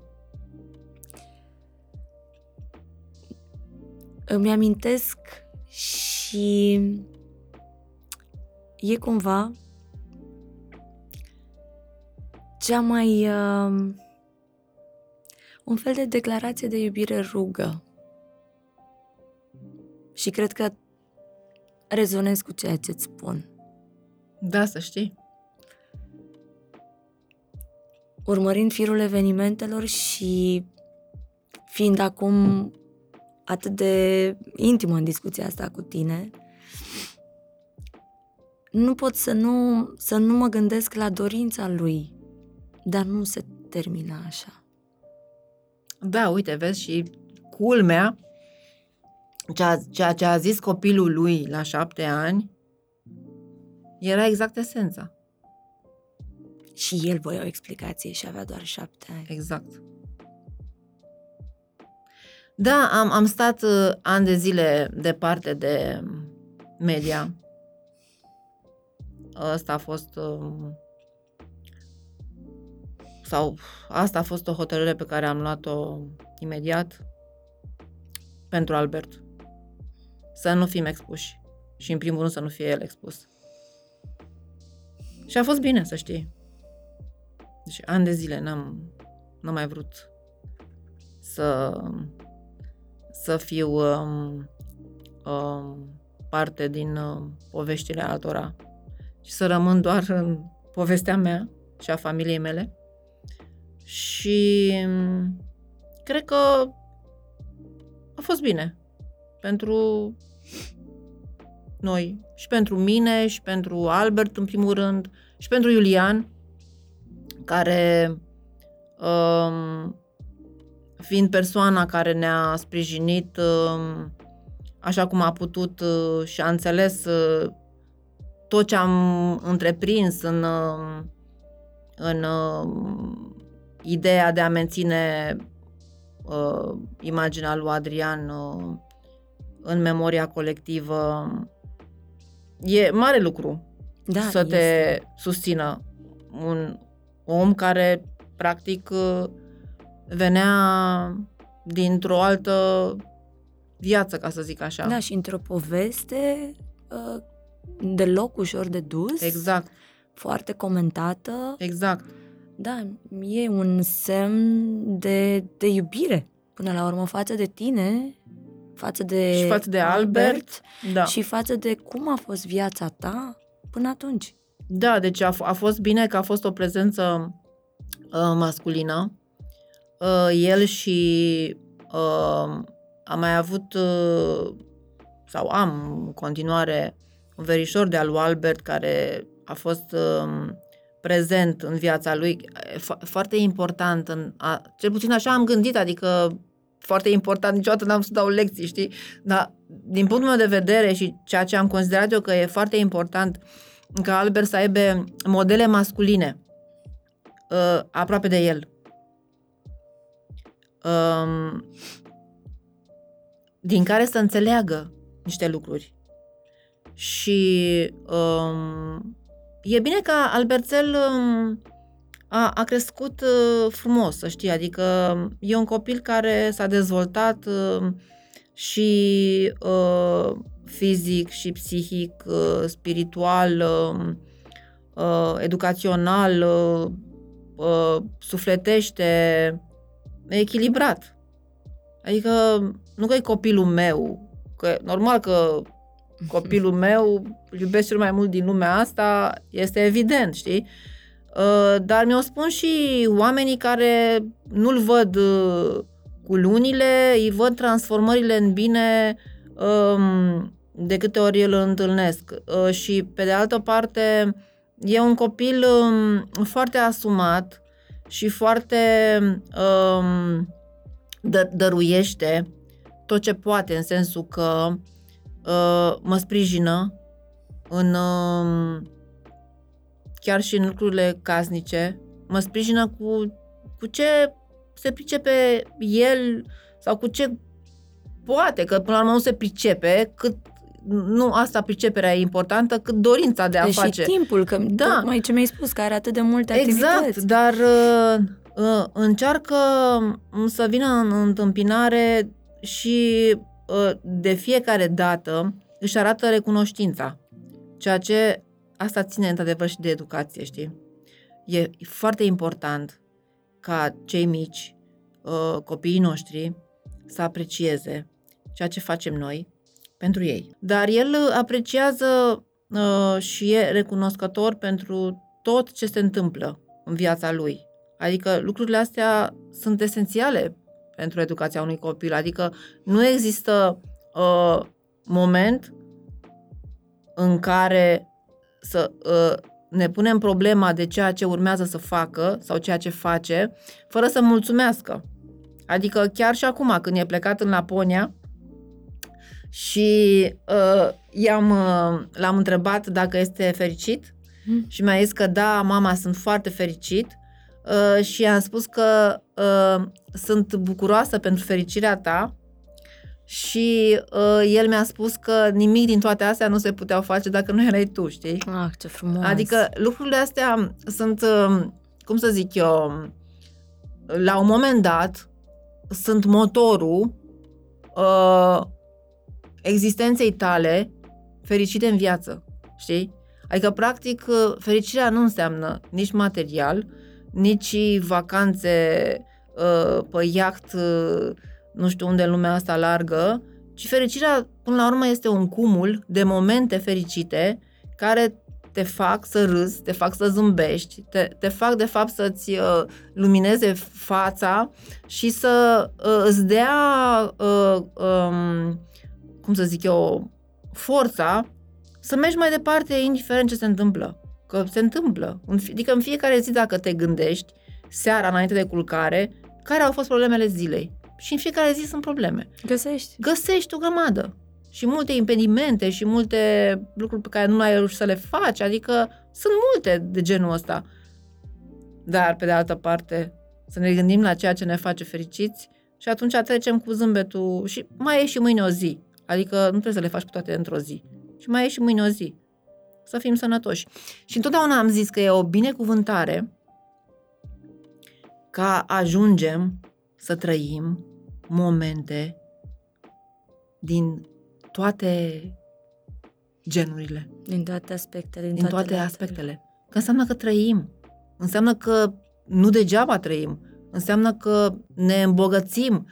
Îmi amintesc și e cumva cea mai uh, un fel de declarație de iubire rugă. Și cred că rezonez cu ceea ce îți spun. Da, să știi. Urmărind firul evenimentelor și fiind acum atât de intimă în discuția asta cu tine, nu pot să nu, să nu mă gândesc la dorința lui, dar nu se termină așa. Da, uite, vezi, și culmea, ceea, ceea ce a zis copilul lui la șapte ani, era exact esența. Și el voia o explicație și avea doar șapte ani. Exact. Da, am, am stat uh, ani de zile departe de media. Asta a fost... Uh, sau asta a fost o hotărâre pe care am luat-o imediat pentru Albert. Să nu fim expuși. Și în primul rând să nu fie el expus. Și a fost bine, să știi. Deci ani de zile n-am, n-am mai vrut să să fiu um, um, parte din uh, poveștile altora și să rămân doar în povestea mea și a familiei mele. Și um, cred că a fost bine pentru noi și pentru mine și pentru Albert în primul rând și pentru Iulian care um, fiind persoana care ne-a sprijinit um, așa cum a putut uh, și a înțeles uh, tot ce am întreprins în, um, în um, ideea de a menține uh, imaginea lui Adrian în memoria colectivă. E mare lucru da, să este. te susțină un om care practic venea dintr-o altă viață, ca să zic așa. Da, și într-o poveste uh, deloc ușor de dus. Exact. Foarte comentată. Exact. Da, e un semn de, de iubire, până la urmă, față de tine, față de Și față de Albert, Albert da. și față de cum a fost viața ta până atunci. Da, deci a, f- a fost bine că a fost o prezență uh, masculină. Uh, el și uh, am mai avut uh, sau am în continuare un verișor de al lui Albert care a fost uh, prezent în viața lui, fo- foarte important, în a, cel puțin așa am gândit, adică foarte important, niciodată n-am să dau lecții, știi? Dar din punctul meu de vedere și ceea ce am considerat eu că e foarte important ca Albert să aibă modele masculine uh, aproape de el. Um, din care să înțeleagă niște lucruri. Și um, e bine că Alberțel um, a, a crescut uh, frumos, să știi, adică e un copil care s-a dezvoltat uh, și uh, fizic și psihic, uh, spiritual, uh, uh, educațional, uh, uh, sufletește, echilibrat. Adică nu că e copilul meu, că normal că copilul meu îl iubesc cel mai mult din lumea asta, este evident, știi? Uh, Dar mi-o spun și oamenii care nu-l văd uh, cu lunile, îi văd transformările în bine um, de câte ori îl întâlnesc. Uh, Și pe de altă parte, e un copil um, foarte asumat și foarte um, dă, dăruiește tot ce poate, în sensul că uh, mă sprijină în uh, chiar și în lucrurile casnice, mă sprijină cu, cu ce se pricepe el sau cu ce poate, că până la urmă nu se pricepe, cât nu asta priceperea e importantă, cât dorința de a Deci face. și timpul, că Da. mai ce mi-ai spus, că are atât de multe Exact, activități. dar uh, uh, încearcă să vină în întâmpinare și uh, de fiecare dată își arată recunoștința. Ceea ce asta ține într-adevăr și de educație, știi? E foarte important ca cei mici, uh, copiii noștri, să aprecieze ceea ce facem noi pentru ei. Dar el uh, apreciază uh, și e recunoscător pentru tot ce se întâmplă în viața lui. Adică lucrurile astea sunt esențiale pentru educația unui copil. Adică nu există uh, moment în care să uh, ne punem problema de ceea ce urmează să facă sau ceea ce face, fără să mulțumească. Adică chiar și acum, când e plecat în Laponia și uh, i-am, uh, l-am întrebat dacă este fericit Mm. și mi-a zis că da, mama, sunt foarte fericit uh, și i-am spus că uh, sunt bucuroasă pentru fericirea ta și uh, el mi-a spus că nimic din toate astea nu se puteau face dacă nu erai tu, știi? Ah, ce frumos. Adică lucrurile astea sunt, uh, cum să zic eu, la un moment dat sunt motorul uh, existenței tale fericite în viață, știi? Adică, practic, uh, fericirea nu înseamnă nici material, nici vacanțe uh, pe iaht, uh, nu știu unde în lumea asta largă, ci fericirea, până la urmă, este un cumul de momente fericite care te fac să râzi, te fac să zâmbești, te, te fac, de fapt, să-ți uh, lumineze fața și să uh, îți dea, uh, um, cum să zic eu, forța să mergi mai departe, indiferent ce se întâmplă. Că se întâmplă. În fi- Adică în fiecare zi, dacă te gândești, seara, înainte de culcare, care au fost problemele zilei. Și în fiecare zi sunt probleme. Găsești. Găsești o grămadă. Și multe impedimente și multe lucruri pe care nu ai reușit să le faci. Adică sunt multe de genul ăsta. Dar, pe de altă parte, să ne gândim la ceea ce ne face fericiți și atunci trecem cu zâmbetul și mai e și mâine o zi. Adică nu trebuie să le faci pe toate într-o zi. Și mai e și mâine o zi. Să fim sănătoși. Și întotdeauna am zis că e o binecuvântare ca ajungem să trăim momente din toate genurile, Din toate aspectele. Din, din toate latele. aspectele. Că înseamnă că trăim. Înseamnă că nu degeaba trăim. Înseamnă că ne îmbogățim.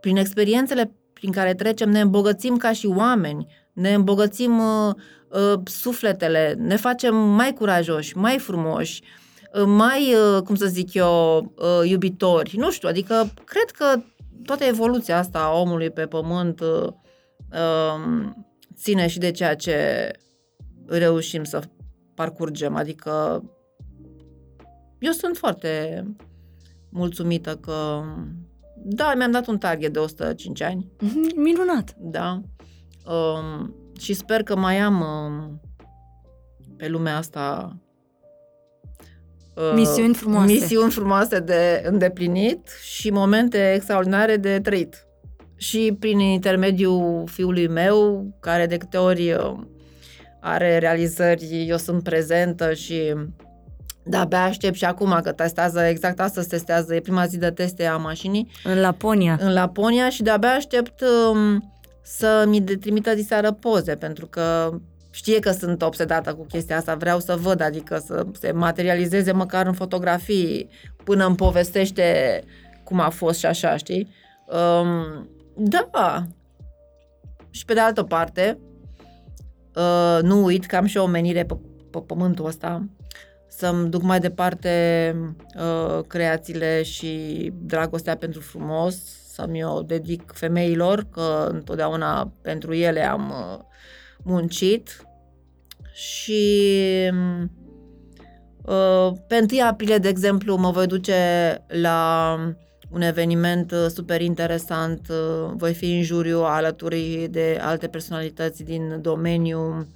Prin experiențele prin care trecem, ne îmbogățim ca și oameni, ne îmbogățim uh, uh, sufletele, ne facem mai curajoși, mai frumoși, uh, mai, uh, cum să zic eu, uh, iubitori. Nu știu, adică cred că toată evoluția asta a omului pe pământ uh, uh, ține și de ceea ce reușim să parcurgem. Adică eu sunt foarte mulțumită că da, mi-am dat un target de 105 ani, Mhm, Minunat. da, um, și sper că mai am um, pe lumea asta uh, Misiuni frumoase. misiuni frumoase de îndeplinit și momente extraordinare de trăit. Și prin intermediul fiului meu, care de câte ori uh, are realizări, eu sunt prezentă și de-abia aștept și acum că testează, exact astăzi testează, e prima zi de teste a mașinii În Laponia. în Laponia și de-abia aștept um, să mi de trimită diseară poze, pentru că știe că sunt obsedată cu chestia asta, vreau să văd, adică să se materializeze măcar în fotografii până îmi povestește cum a fost și așa, știi? Um, da. Și pe de altă parte, uh, nu uit că am și o menire pe, pe pământul ăsta, să-mi duc mai departe uh, creațiile și dragostea pentru frumos, să-mi o dedic femeilor, că întotdeauna pentru ele am uh, muncit și Uh, Pe 1 aprilie, de exemplu, mă voi duce la un eveniment uh, super interesant. Uh, Voi fi în juriu alături de alte personalități din domeniu.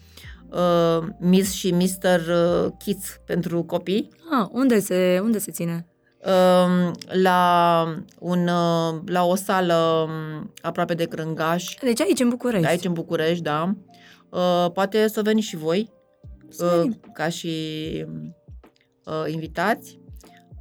uh, Miss și Mr. uh, Kids pentru copii. Ah, unde se, unde se ține? uh, La, un, uh, la o sală um, aproape de Crângaș, Deci aici, în București. aici în București, da. Uh, Poate să veniți și voi. Să uh, venim. ca și uh, invitați.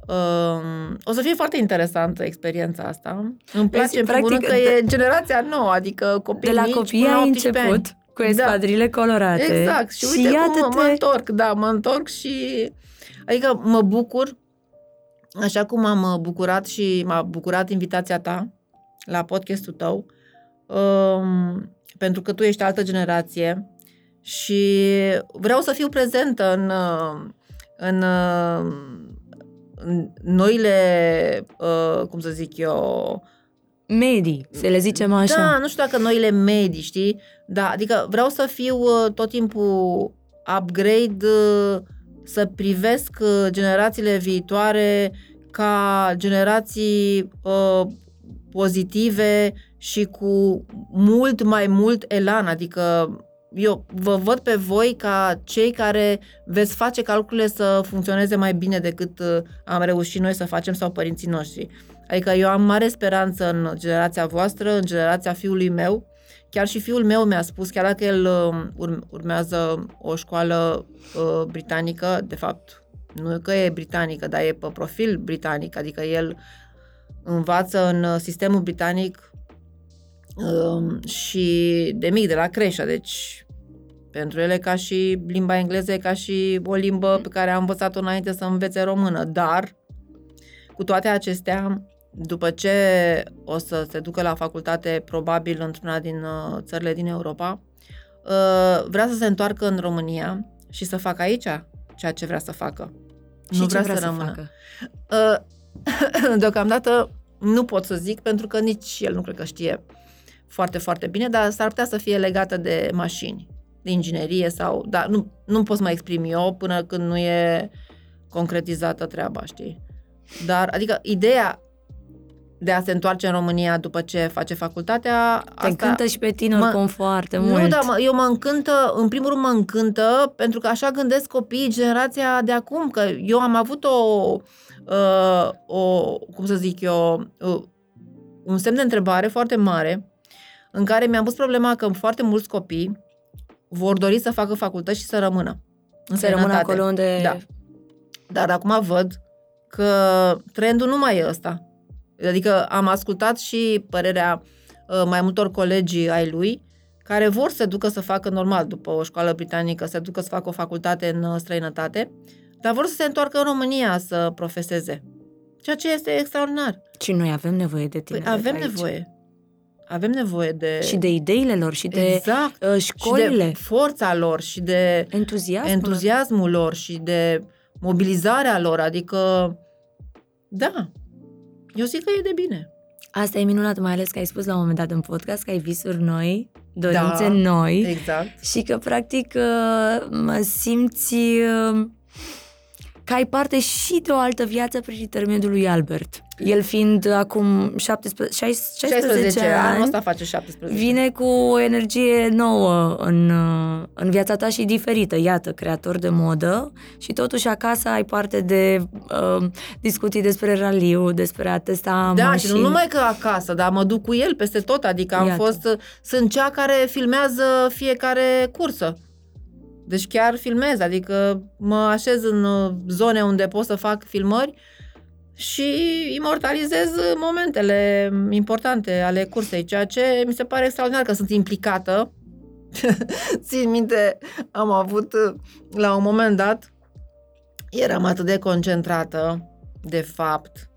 Uh, o să fie foarte interesantă experiența asta. Îmi place Deci, în primul rând practic, că e generația nouă, adică copii De la mici copii până la ai 18 început ani. cu espadrile colorate. Exact. Și uite cum mă, mă întorc, da, mă întorc și... Adică mă bucur, așa cum am uh, bucurat și m-a bucurat invitația ta la podcastul tău, um, pentru că tu ești altă generație și vreau să fiu prezentă în, uh, în, uh, în noile, uh, cum să zic eu, Medii, să le zicem așa. da, nu știu dacă noile medii, știi? Da, adică vreau să fiu uh, tot timpul upgrade, uh, să privesc uh, generațiile viitoare ca generații uh, pozitive și cu mult mai mult elan, adică eu vă văd pe voi ca cei care veți face calculele să funcționeze mai bine decât uh, am reușit noi să facem sau părinții noștri. Adică eu am mare speranță în generația voastră, în generația fiului meu. Chiar și fiul meu mi-a spus, chiar dacă el uh, ur- urmează o școală uh, britanică, de fapt, nu că e britanică, dar e pe profil britanic, adică el învață în uh, sistemul britanic um, și de mic, de la creșă, deci pentru ele ca și limba engleză e ca și o limbă pe care a învățat-o înainte să învețe română, dar cu toate acestea, după ce o să se ducă la facultate, probabil într-una din uh, țările din Europa, uh, vrea să se întoarcă în România și să facă aici ceea ce vrea să facă. și nu ce vrea, să, rămână. facă? Uh, Deocamdată nu pot să zic, pentru că nici el nu cred că știe foarte, foarte bine, dar s-ar putea să fie legată de mașini, de inginerie sau... Dar nu, nu pot să mă exprim eu până când nu e concretizată treaba, știi? Dar, adică, ideea de a se întoarce în România după ce face facultatea... Te încântă și pe tine mă- oricum foarte mult. Nu, dar mă, eu mă încântă, în primul rând mă încântă, pentru că așa gândesc copiii generația de acum, că eu am avut o, uh, o cum să zic eu, uh, un semn de întrebare foarte mare, în care mi-am pus problema că foarte mulți copii vor dori să facă facultăți și să rămână în să rămână străinătate. acolo unde... Da. Dar acum văd că trendul nu mai e ăsta. Adică am ascultat și părerea uh, mai multor colegi ai lui care vor să se ducă să facă normal după o școală britanică, să se ducă să facă o facultate în uh, străinătate, dar vor să se întoarcă în România să profeseze. Ceea ce este extraordinar. Și noi avem nevoie de tine. Păi avem nevoie. Avem nevoie de... Și de ideile lor și de exact. uh, Și școlile, de forța lor și de entuziasmul. entuziasmul lor și de mobilizarea lor, adică da, eu zic că e de bine. Asta e minunat, mai ales că ai spus la un moment dat în podcast că ai visuri noi, dorințe Da, noi Exact. și că practic uh, mă simți uh, că ai parte și de o altă viață prin intermediul lui Albert. El fiind acum 17, 16, 16 ani, ani, anul ăsta face 17. vine cu o energie nouă în, uh, în viața ta și diferită. Iată, creator de modă și totuși acasă ai parte de uh, discuții despre raliu, despre a testa Da, mașini. și nu numai că acasă, dar mă duc cu el peste tot, adică am Iată. fost, sunt cea care filmează fiecare cursă. Deci chiar filmez, adică mă așez în uh, zone unde pot să fac filmări și imortalizez momentele importante ale cursei, ceea ce mi se pare extraordinar că sunt implicată. Țin minte, am avut uh, la un moment dat, eram atât de concentrată, de fapt,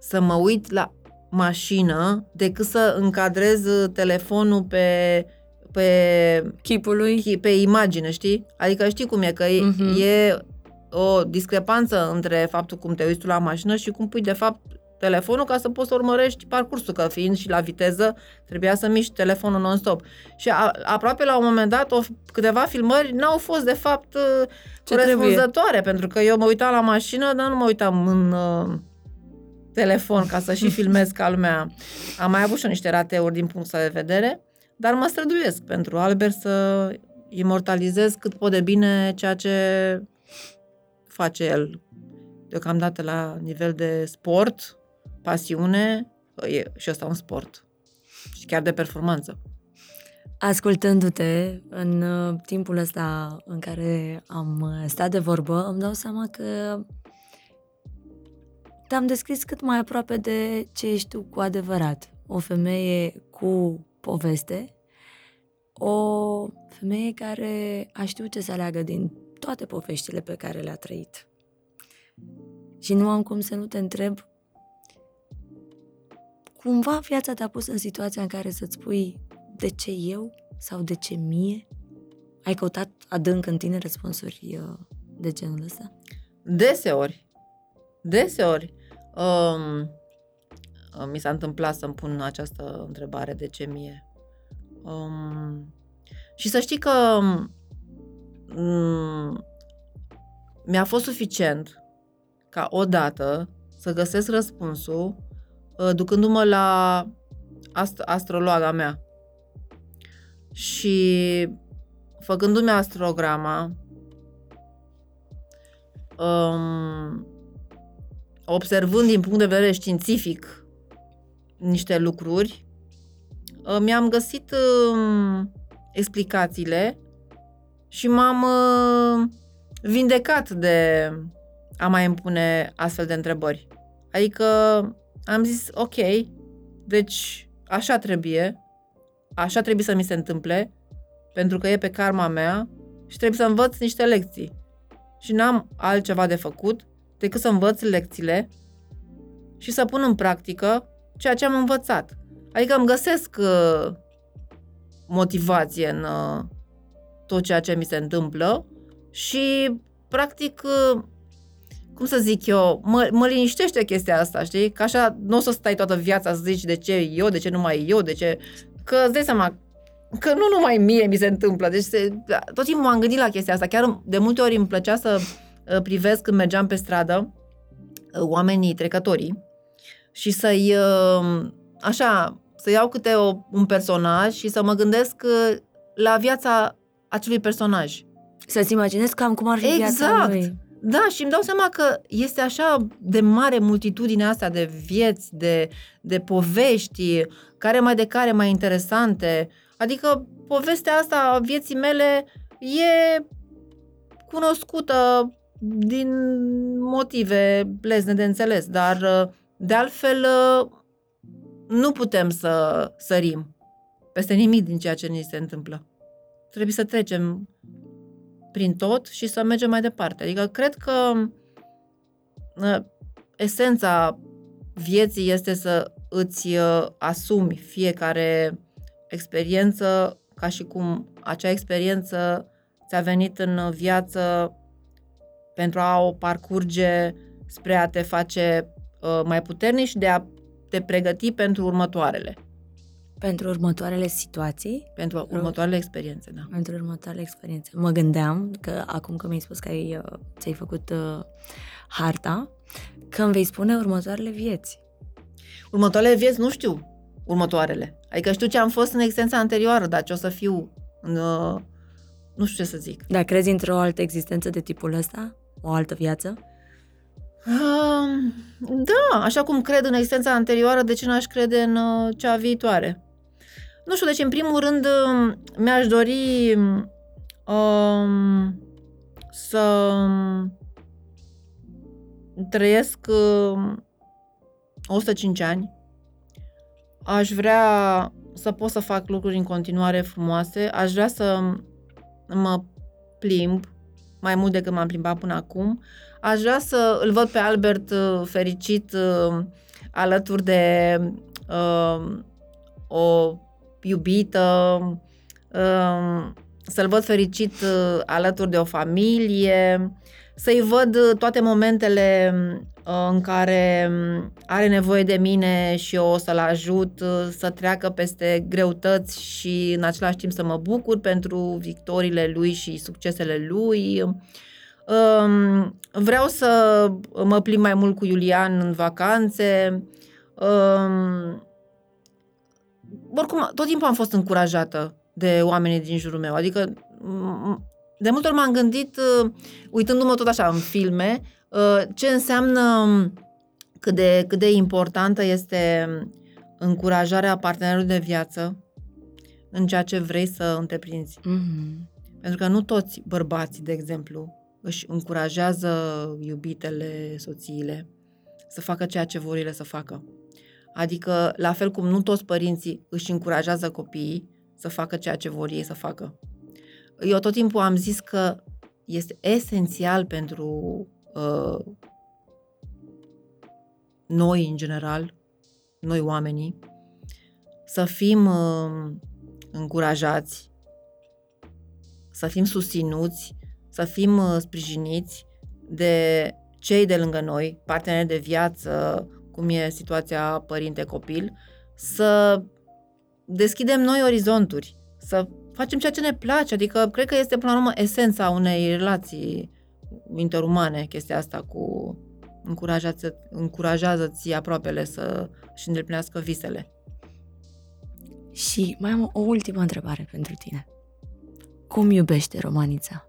să mă uit la mașină decât să încadrez uh, telefonul pe, pe, chipul lui. pe imagine, știi? Adică știi cum e, că e, Mhm. e o discrepanță între faptul cum te uiți tu la mașină și cum pui de fapt telefonul ca să poți să urmărești parcursul, că fiind și la viteză, trebuia să miști telefonul non-stop. Și a, aproape la un moment dat, o, câteva filmări n-au fost, de fapt, uh, Ce corespunzătoare, pentru că eu mă uitam la mașină, dar nu mă uitam în uh, telefon ca să și filmez ca lumea. Am mai avut și eu niște rateuri din punctul ăsta de vedere, dar mă străduiesc pentru Albert să imortalizez cât pot de bine ceea ce face el deocamdată la nivel de sport, pasiune, e și ăsta un sport. Și chiar de performanță. Ascultându-te în uh, timpul ăsta în care am uh, stat de vorbă, îmi dau seama că te-am descris cât mai aproape de ce ești tu cu adevărat. O femeie cu poveste, o femeie care a știut ce să aleagă din toate poveștile pe care le-a trăit. Și nu am cum să nu te întreb cumva viața te-a pus în situația în care să-ți spui de ce eu sau de ce mie? Ai căutat adânc în tine răspunsuri uh, de genul ăsta? Deseori, deseori, um, mi s-a întâmplat să-mi pun această întrebare, de ce mie? Um, și să știi că um, mi-a fost suficient ca odată să găsesc răspunsul uh, ducându-mă la ast- astrologa mea. Și făcându-mi astrograma, um, observând din punct de vedere științific niște lucruri, uh, mi-am găsit uh, explicațiile și m-am uh, vindecat de a mai îmi pune astfel de întrebări. Adică am zis, ok, deci așa trebuie, așa trebuie să mi se întâmple, pentru că e pe karma mea și trebuie să învăț niște lecții. Și n-am altceva de făcut decât să învăț lecțiile și să pun în practică ceea ce am învățat. Adică îmi găsesc uh, motivație în uh, tot ceea ce mi se întâmplă și, practic, uh, cum să zic eu, mă, mă liniștește chestia asta, știi? Că așa nu o să stai toată viața să zici de ce eu, de ce numai eu, de ce... Că îți dai seama că nu numai mie mi se întâmplă. Deci se, tot timpul m-am gândit la chestia asta. Chiar de multe ori îmi plăcea să uh, privesc când mergeam pe stradă uh, oamenii trecătorii și să-i, uh, așa, să iau câte o, un personaj și să mă gândesc la viața acelui personaj. Să-ți imaginezi cam cum ar fi exact. viața lui. Da, și îmi dau seama că este așa de mare multitudinea asta de vieți, de, de povești, care mai de care mai interesante. Adică povestea asta a vieții mele e cunoscută din motive plezne de înțeles, dar de altfel nu putem să sărim peste nimic din ceea ce ni se întâmplă. Trebuie să trecem prin tot și să mergem mai departe. Adică cred că uh, esența vieții este să îți uh, asumi fiecare experiență ca și cum acea experiență ți-a venit în viață pentru a o parcurge spre a te face uh, mai puternic și de a te pregăti pentru următoarele. Pentru următoarele situații? Pentru următoarele experiențe, da. Pentru următoarele experiențe. Mă gândeam că acum că mi-ai spus că ai, uh, ți-ai făcut uh, harta, că îmi vei spune următoarele vieți. Următoarele vieți nu știu următoarele. Adică știu ce am fost în existența anterioară, dar ce o să fiu în... Uh, nu știu ce să zic. Dar crezi într-o altă existență de tipul ăsta? O altă viață? Uh, da, așa cum cred în existența anterioară, de ce n-aș crede în uh, cea viitoare? Nu știu, deci în primul rând um, mi-aș dori um, să trăiesc um, 105 ani. Aș vrea să pot să fac lucruri în continuare frumoase. Aș vrea să mă plimb mai mult decât m-am plimbat până acum. Aș vrea să îl văd pe Albert uh, fericit uh, alături de uh, o iubită, um, să-l văd fericit uh, alături de o familie, să-i văd uh, toate momentele uh, în care um, are nevoie de mine și eu o să-l ajut uh, să treacă peste greutăți și în același timp să mă bucur pentru victoriile lui și succesele lui. Um, vreau să mă plimb mai mult cu Iulian în vacanțe. Um, oricum, tot timpul am fost încurajată de oamenii din jurul meu. Adică, de multe ori m-am gândit, uh, uitându-mă tot așa în filme, uh, ce înseamnă cât de, cât de importantă este încurajarea partenerului de viață în ceea ce vrei să întreprinzi. Mm-hmm. Pentru că nu toți bărbații, de exemplu, își încurajează iubitele, soțiile să facă ceea ce vor ele să facă. Adică, la fel cum nu toți părinții își încurajează copiii să facă ceea ce vor ei să facă. Eu tot timpul am zis că este esențial pentru uh, noi, în general, noi oamenii, să fim uh, încurajați, să fim susținuți, să fim uh, sprijiniți de cei de lângă noi, parteneri de viață, cum e situația părinte-copil, să deschidem noi orizonturi, să facem ceea ce ne place, adică cred că este până la urmă esența unei relații interumane, chestia asta cu încurajează, încurajează-ți aproapele să-și îndeplinească visele. Și mai am o ultimă întrebare pentru tine. Cum iubește Romanița?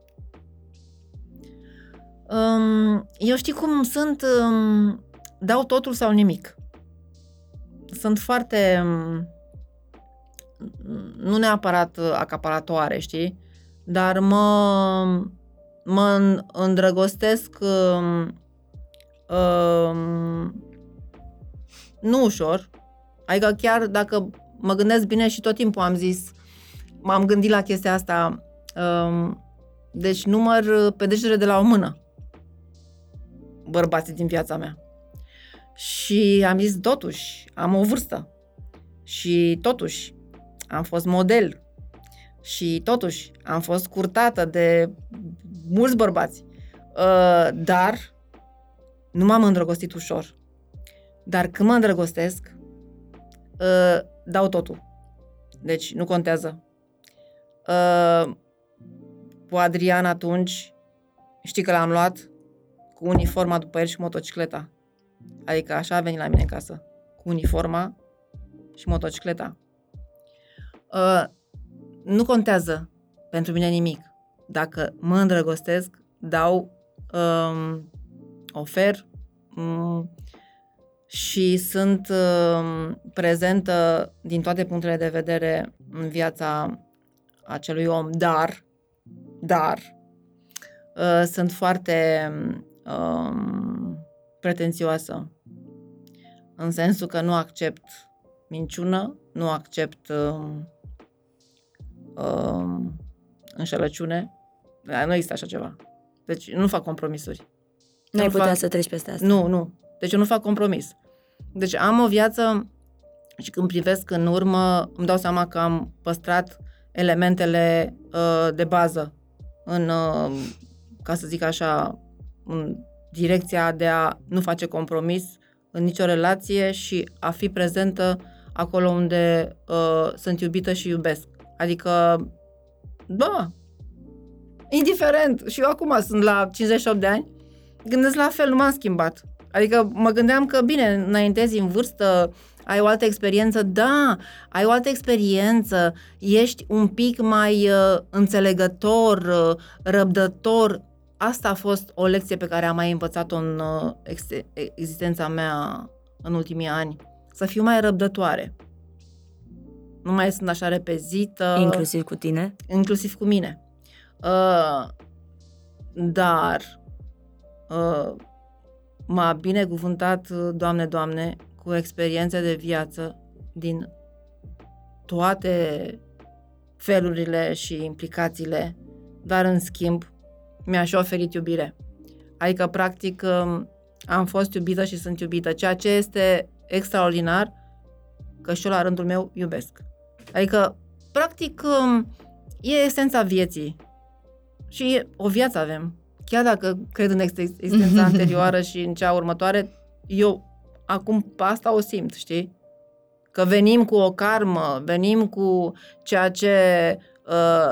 Um, eu știi cum sunt, um, dau totul sau nimic. Sunt foarte, um, nu neapărat acaparatoare, știi? Dar mă, mă îndrăgostesc um, um, nu ușor. Adică chiar dacă mă gândesc bine și tot timpul am zis, m-am gândit la chestia asta, um, deci număr pe degetele de la o mână bărbații din viața mea. Și am zis, totuși, am o vârstă. Și totuși, am fost model. Și totuși, am fost curtată de mulți bărbați. Uh, dar nu m-am îndrăgostit ușor. Dar când mă îndrăgostesc, uh, dau totul. Deci nu contează. Uh, cu Adrian atunci, știi că l-am luat cu uniforma după el și motocicleta. Adică așa a venit la mine în casă. Cu uniforma și motocicleta. Uh, nu contează pentru mine nimic. Dacă mă îndrăgostesc, dau, um, ofer um, și sunt um, prezentă din toate punctele de vedere în viața acelui om, dar, dar, uh, sunt foarte um, pretențioasă. În sensul că nu accept minciună, nu accept um, um, înșelăciune. Nu există așa ceva. Deci nu fac compromisuri. Nu ai putea fac... să treci peste asta. Nu, nu. Deci eu nu fac compromis. Deci am o viață și când privesc în urmă, îmi dau seama că am păstrat elementele uh, de bază în, uh, ca să zic așa, în direcția de a nu face compromis în nicio relație și a fi prezentă acolo unde uh, sunt iubită și iubesc. Adică, da, indiferent. Și eu acum sunt la 58 de ani, gândesc la fel, nu m-am schimbat. Adică mă gândeam că, bine, înaintezi în vârstă, ai o altă experiență, da, ai o altă experiență, ești un pic mai uh, înțelegător, uh, răbdător, asta a fost o lecție pe care am mai învățat-o în uh, existența mea în ultimii ani. Să fiu mai răbdătoare. Nu mai sunt așa repezită. Inclusiv cu tine? Inclusiv cu mine. Uh, dar uh, m-a binecuvântat, Doamne, Doamne, cu experiențe de viață din toate felurile și implicațiile, dar în schimb mi-aș și oferit iubire. Adică, practic, um, am fost iubită și sunt iubită, ceea ce este extraordinar, că și eu la rândul meu iubesc. Adică, practic, um, e esența vieții. Și o viață avem. chiar dacă cred în existența anterioară și în cea următoare, eu acum pe asta o simt, știi? Că venim cu o karmă, venim cu ceea ce uh,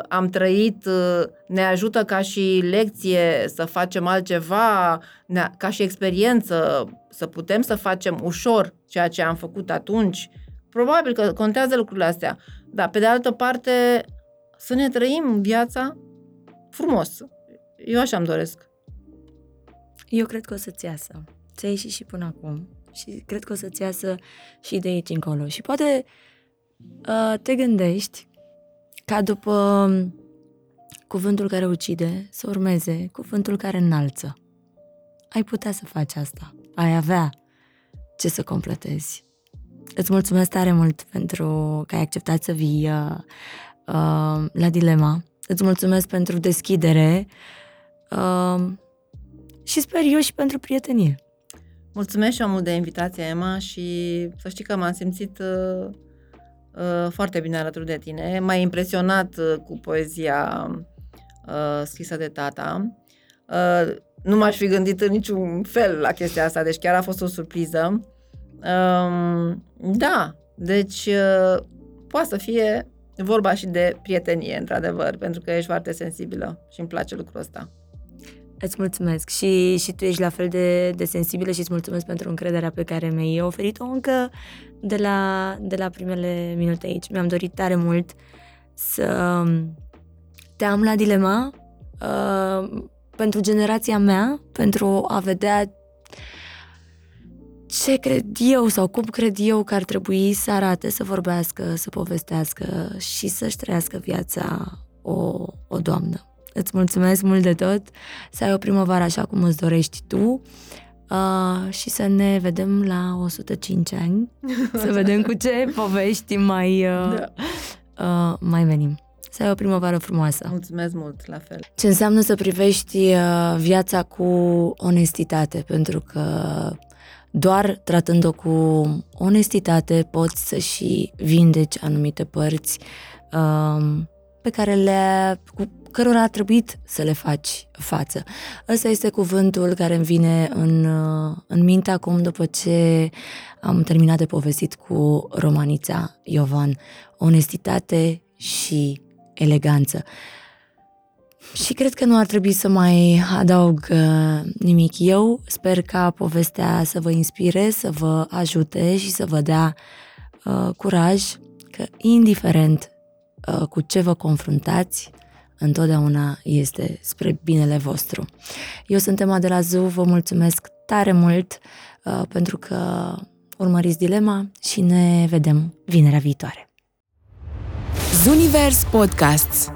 am trăit, uh, ne ajută ca și lecție să facem altceva, ne, ca și experiență, să putem să facem ușor ceea ce am făcut atunci. Probabil că contează lucrurile astea. Dar, pe de altă parte, să ne trăim viața frumos. Eu așa îmi doresc. Eu cred că o să-ți iasă. Ți-a ieșit și până acum. Și cred că o să-ți iasă și de aici încolo. Și poate uh, te gândești ca după um, cuvântul care ucide să urmeze cuvântul care înalță. Ai putea să faci asta. Ai avea ce să completezi. Îți mulțumesc tare mult pentru că ai acceptat să vii uh, uh, la Dilema. Îți mulțumesc pentru deschidere uh, și sper eu și pentru prietenie. Mulțumesc și eu mult de invitație, Emma, și să știi că m-am simțit uh, uh, foarte bine alături de tine. M-ai impresionat uh, cu poezia uh, scrisă de tata. Uh, nu m-aș fi gândit în niciun fel la chestia asta, deci chiar a fost o surpriză. Uh, da, deci uh, poate să fie vorba și de prietenie, într-adevăr, pentru că ești foarte sensibilă și îmi place lucrul ăsta. Îți mulțumesc și, și tu ești la fel de, de sensibilă și îți mulțumesc pentru încrederea pe care mi-ai oferit-o încă de la, de la primele minute aici. Mi-am dorit tare mult să te am la dilema uh, pentru generația mea, pentru a vedea ce cred eu sau cum cred eu că ar trebui să arate, să vorbească, să povestească și să-și trăiască viața o, o doamnă. Îți mulțumesc mult de tot, să ai o primăvară așa cum îți dorești tu uh, și să ne vedem la 105 ani, să vedem cu ce povești mai, uh, da. uh, mai venim. Să ai o primăvară frumoasă. Mulțumesc mult, la fel. Ce înseamnă să privești uh, viața cu onestitate, pentru că doar tratând-o cu onestitate poți să și vindeci anumite părți uh, pe care le, cu cărora a trebuit să le faci față. Ăsta este cuvântul care îmi vine în, în minte acum după ce am terminat de povestit cu Romanița Iovan. Onestitate și eleganță. Și cred că nu ar trebui să mai adaug uh, nimic. Eu sper ca povestea să vă inspire, să vă ajute și să vă dea uh, curaj că indiferent uh, cu ce vă confruntați, întotdeauna este spre binele vostru. Eu sunt Emma de la ZU, vă mulțumesc tare mult uh, pentru că urmăriți dilema și ne vedem vinerea viitoare. Zunivers Podcasts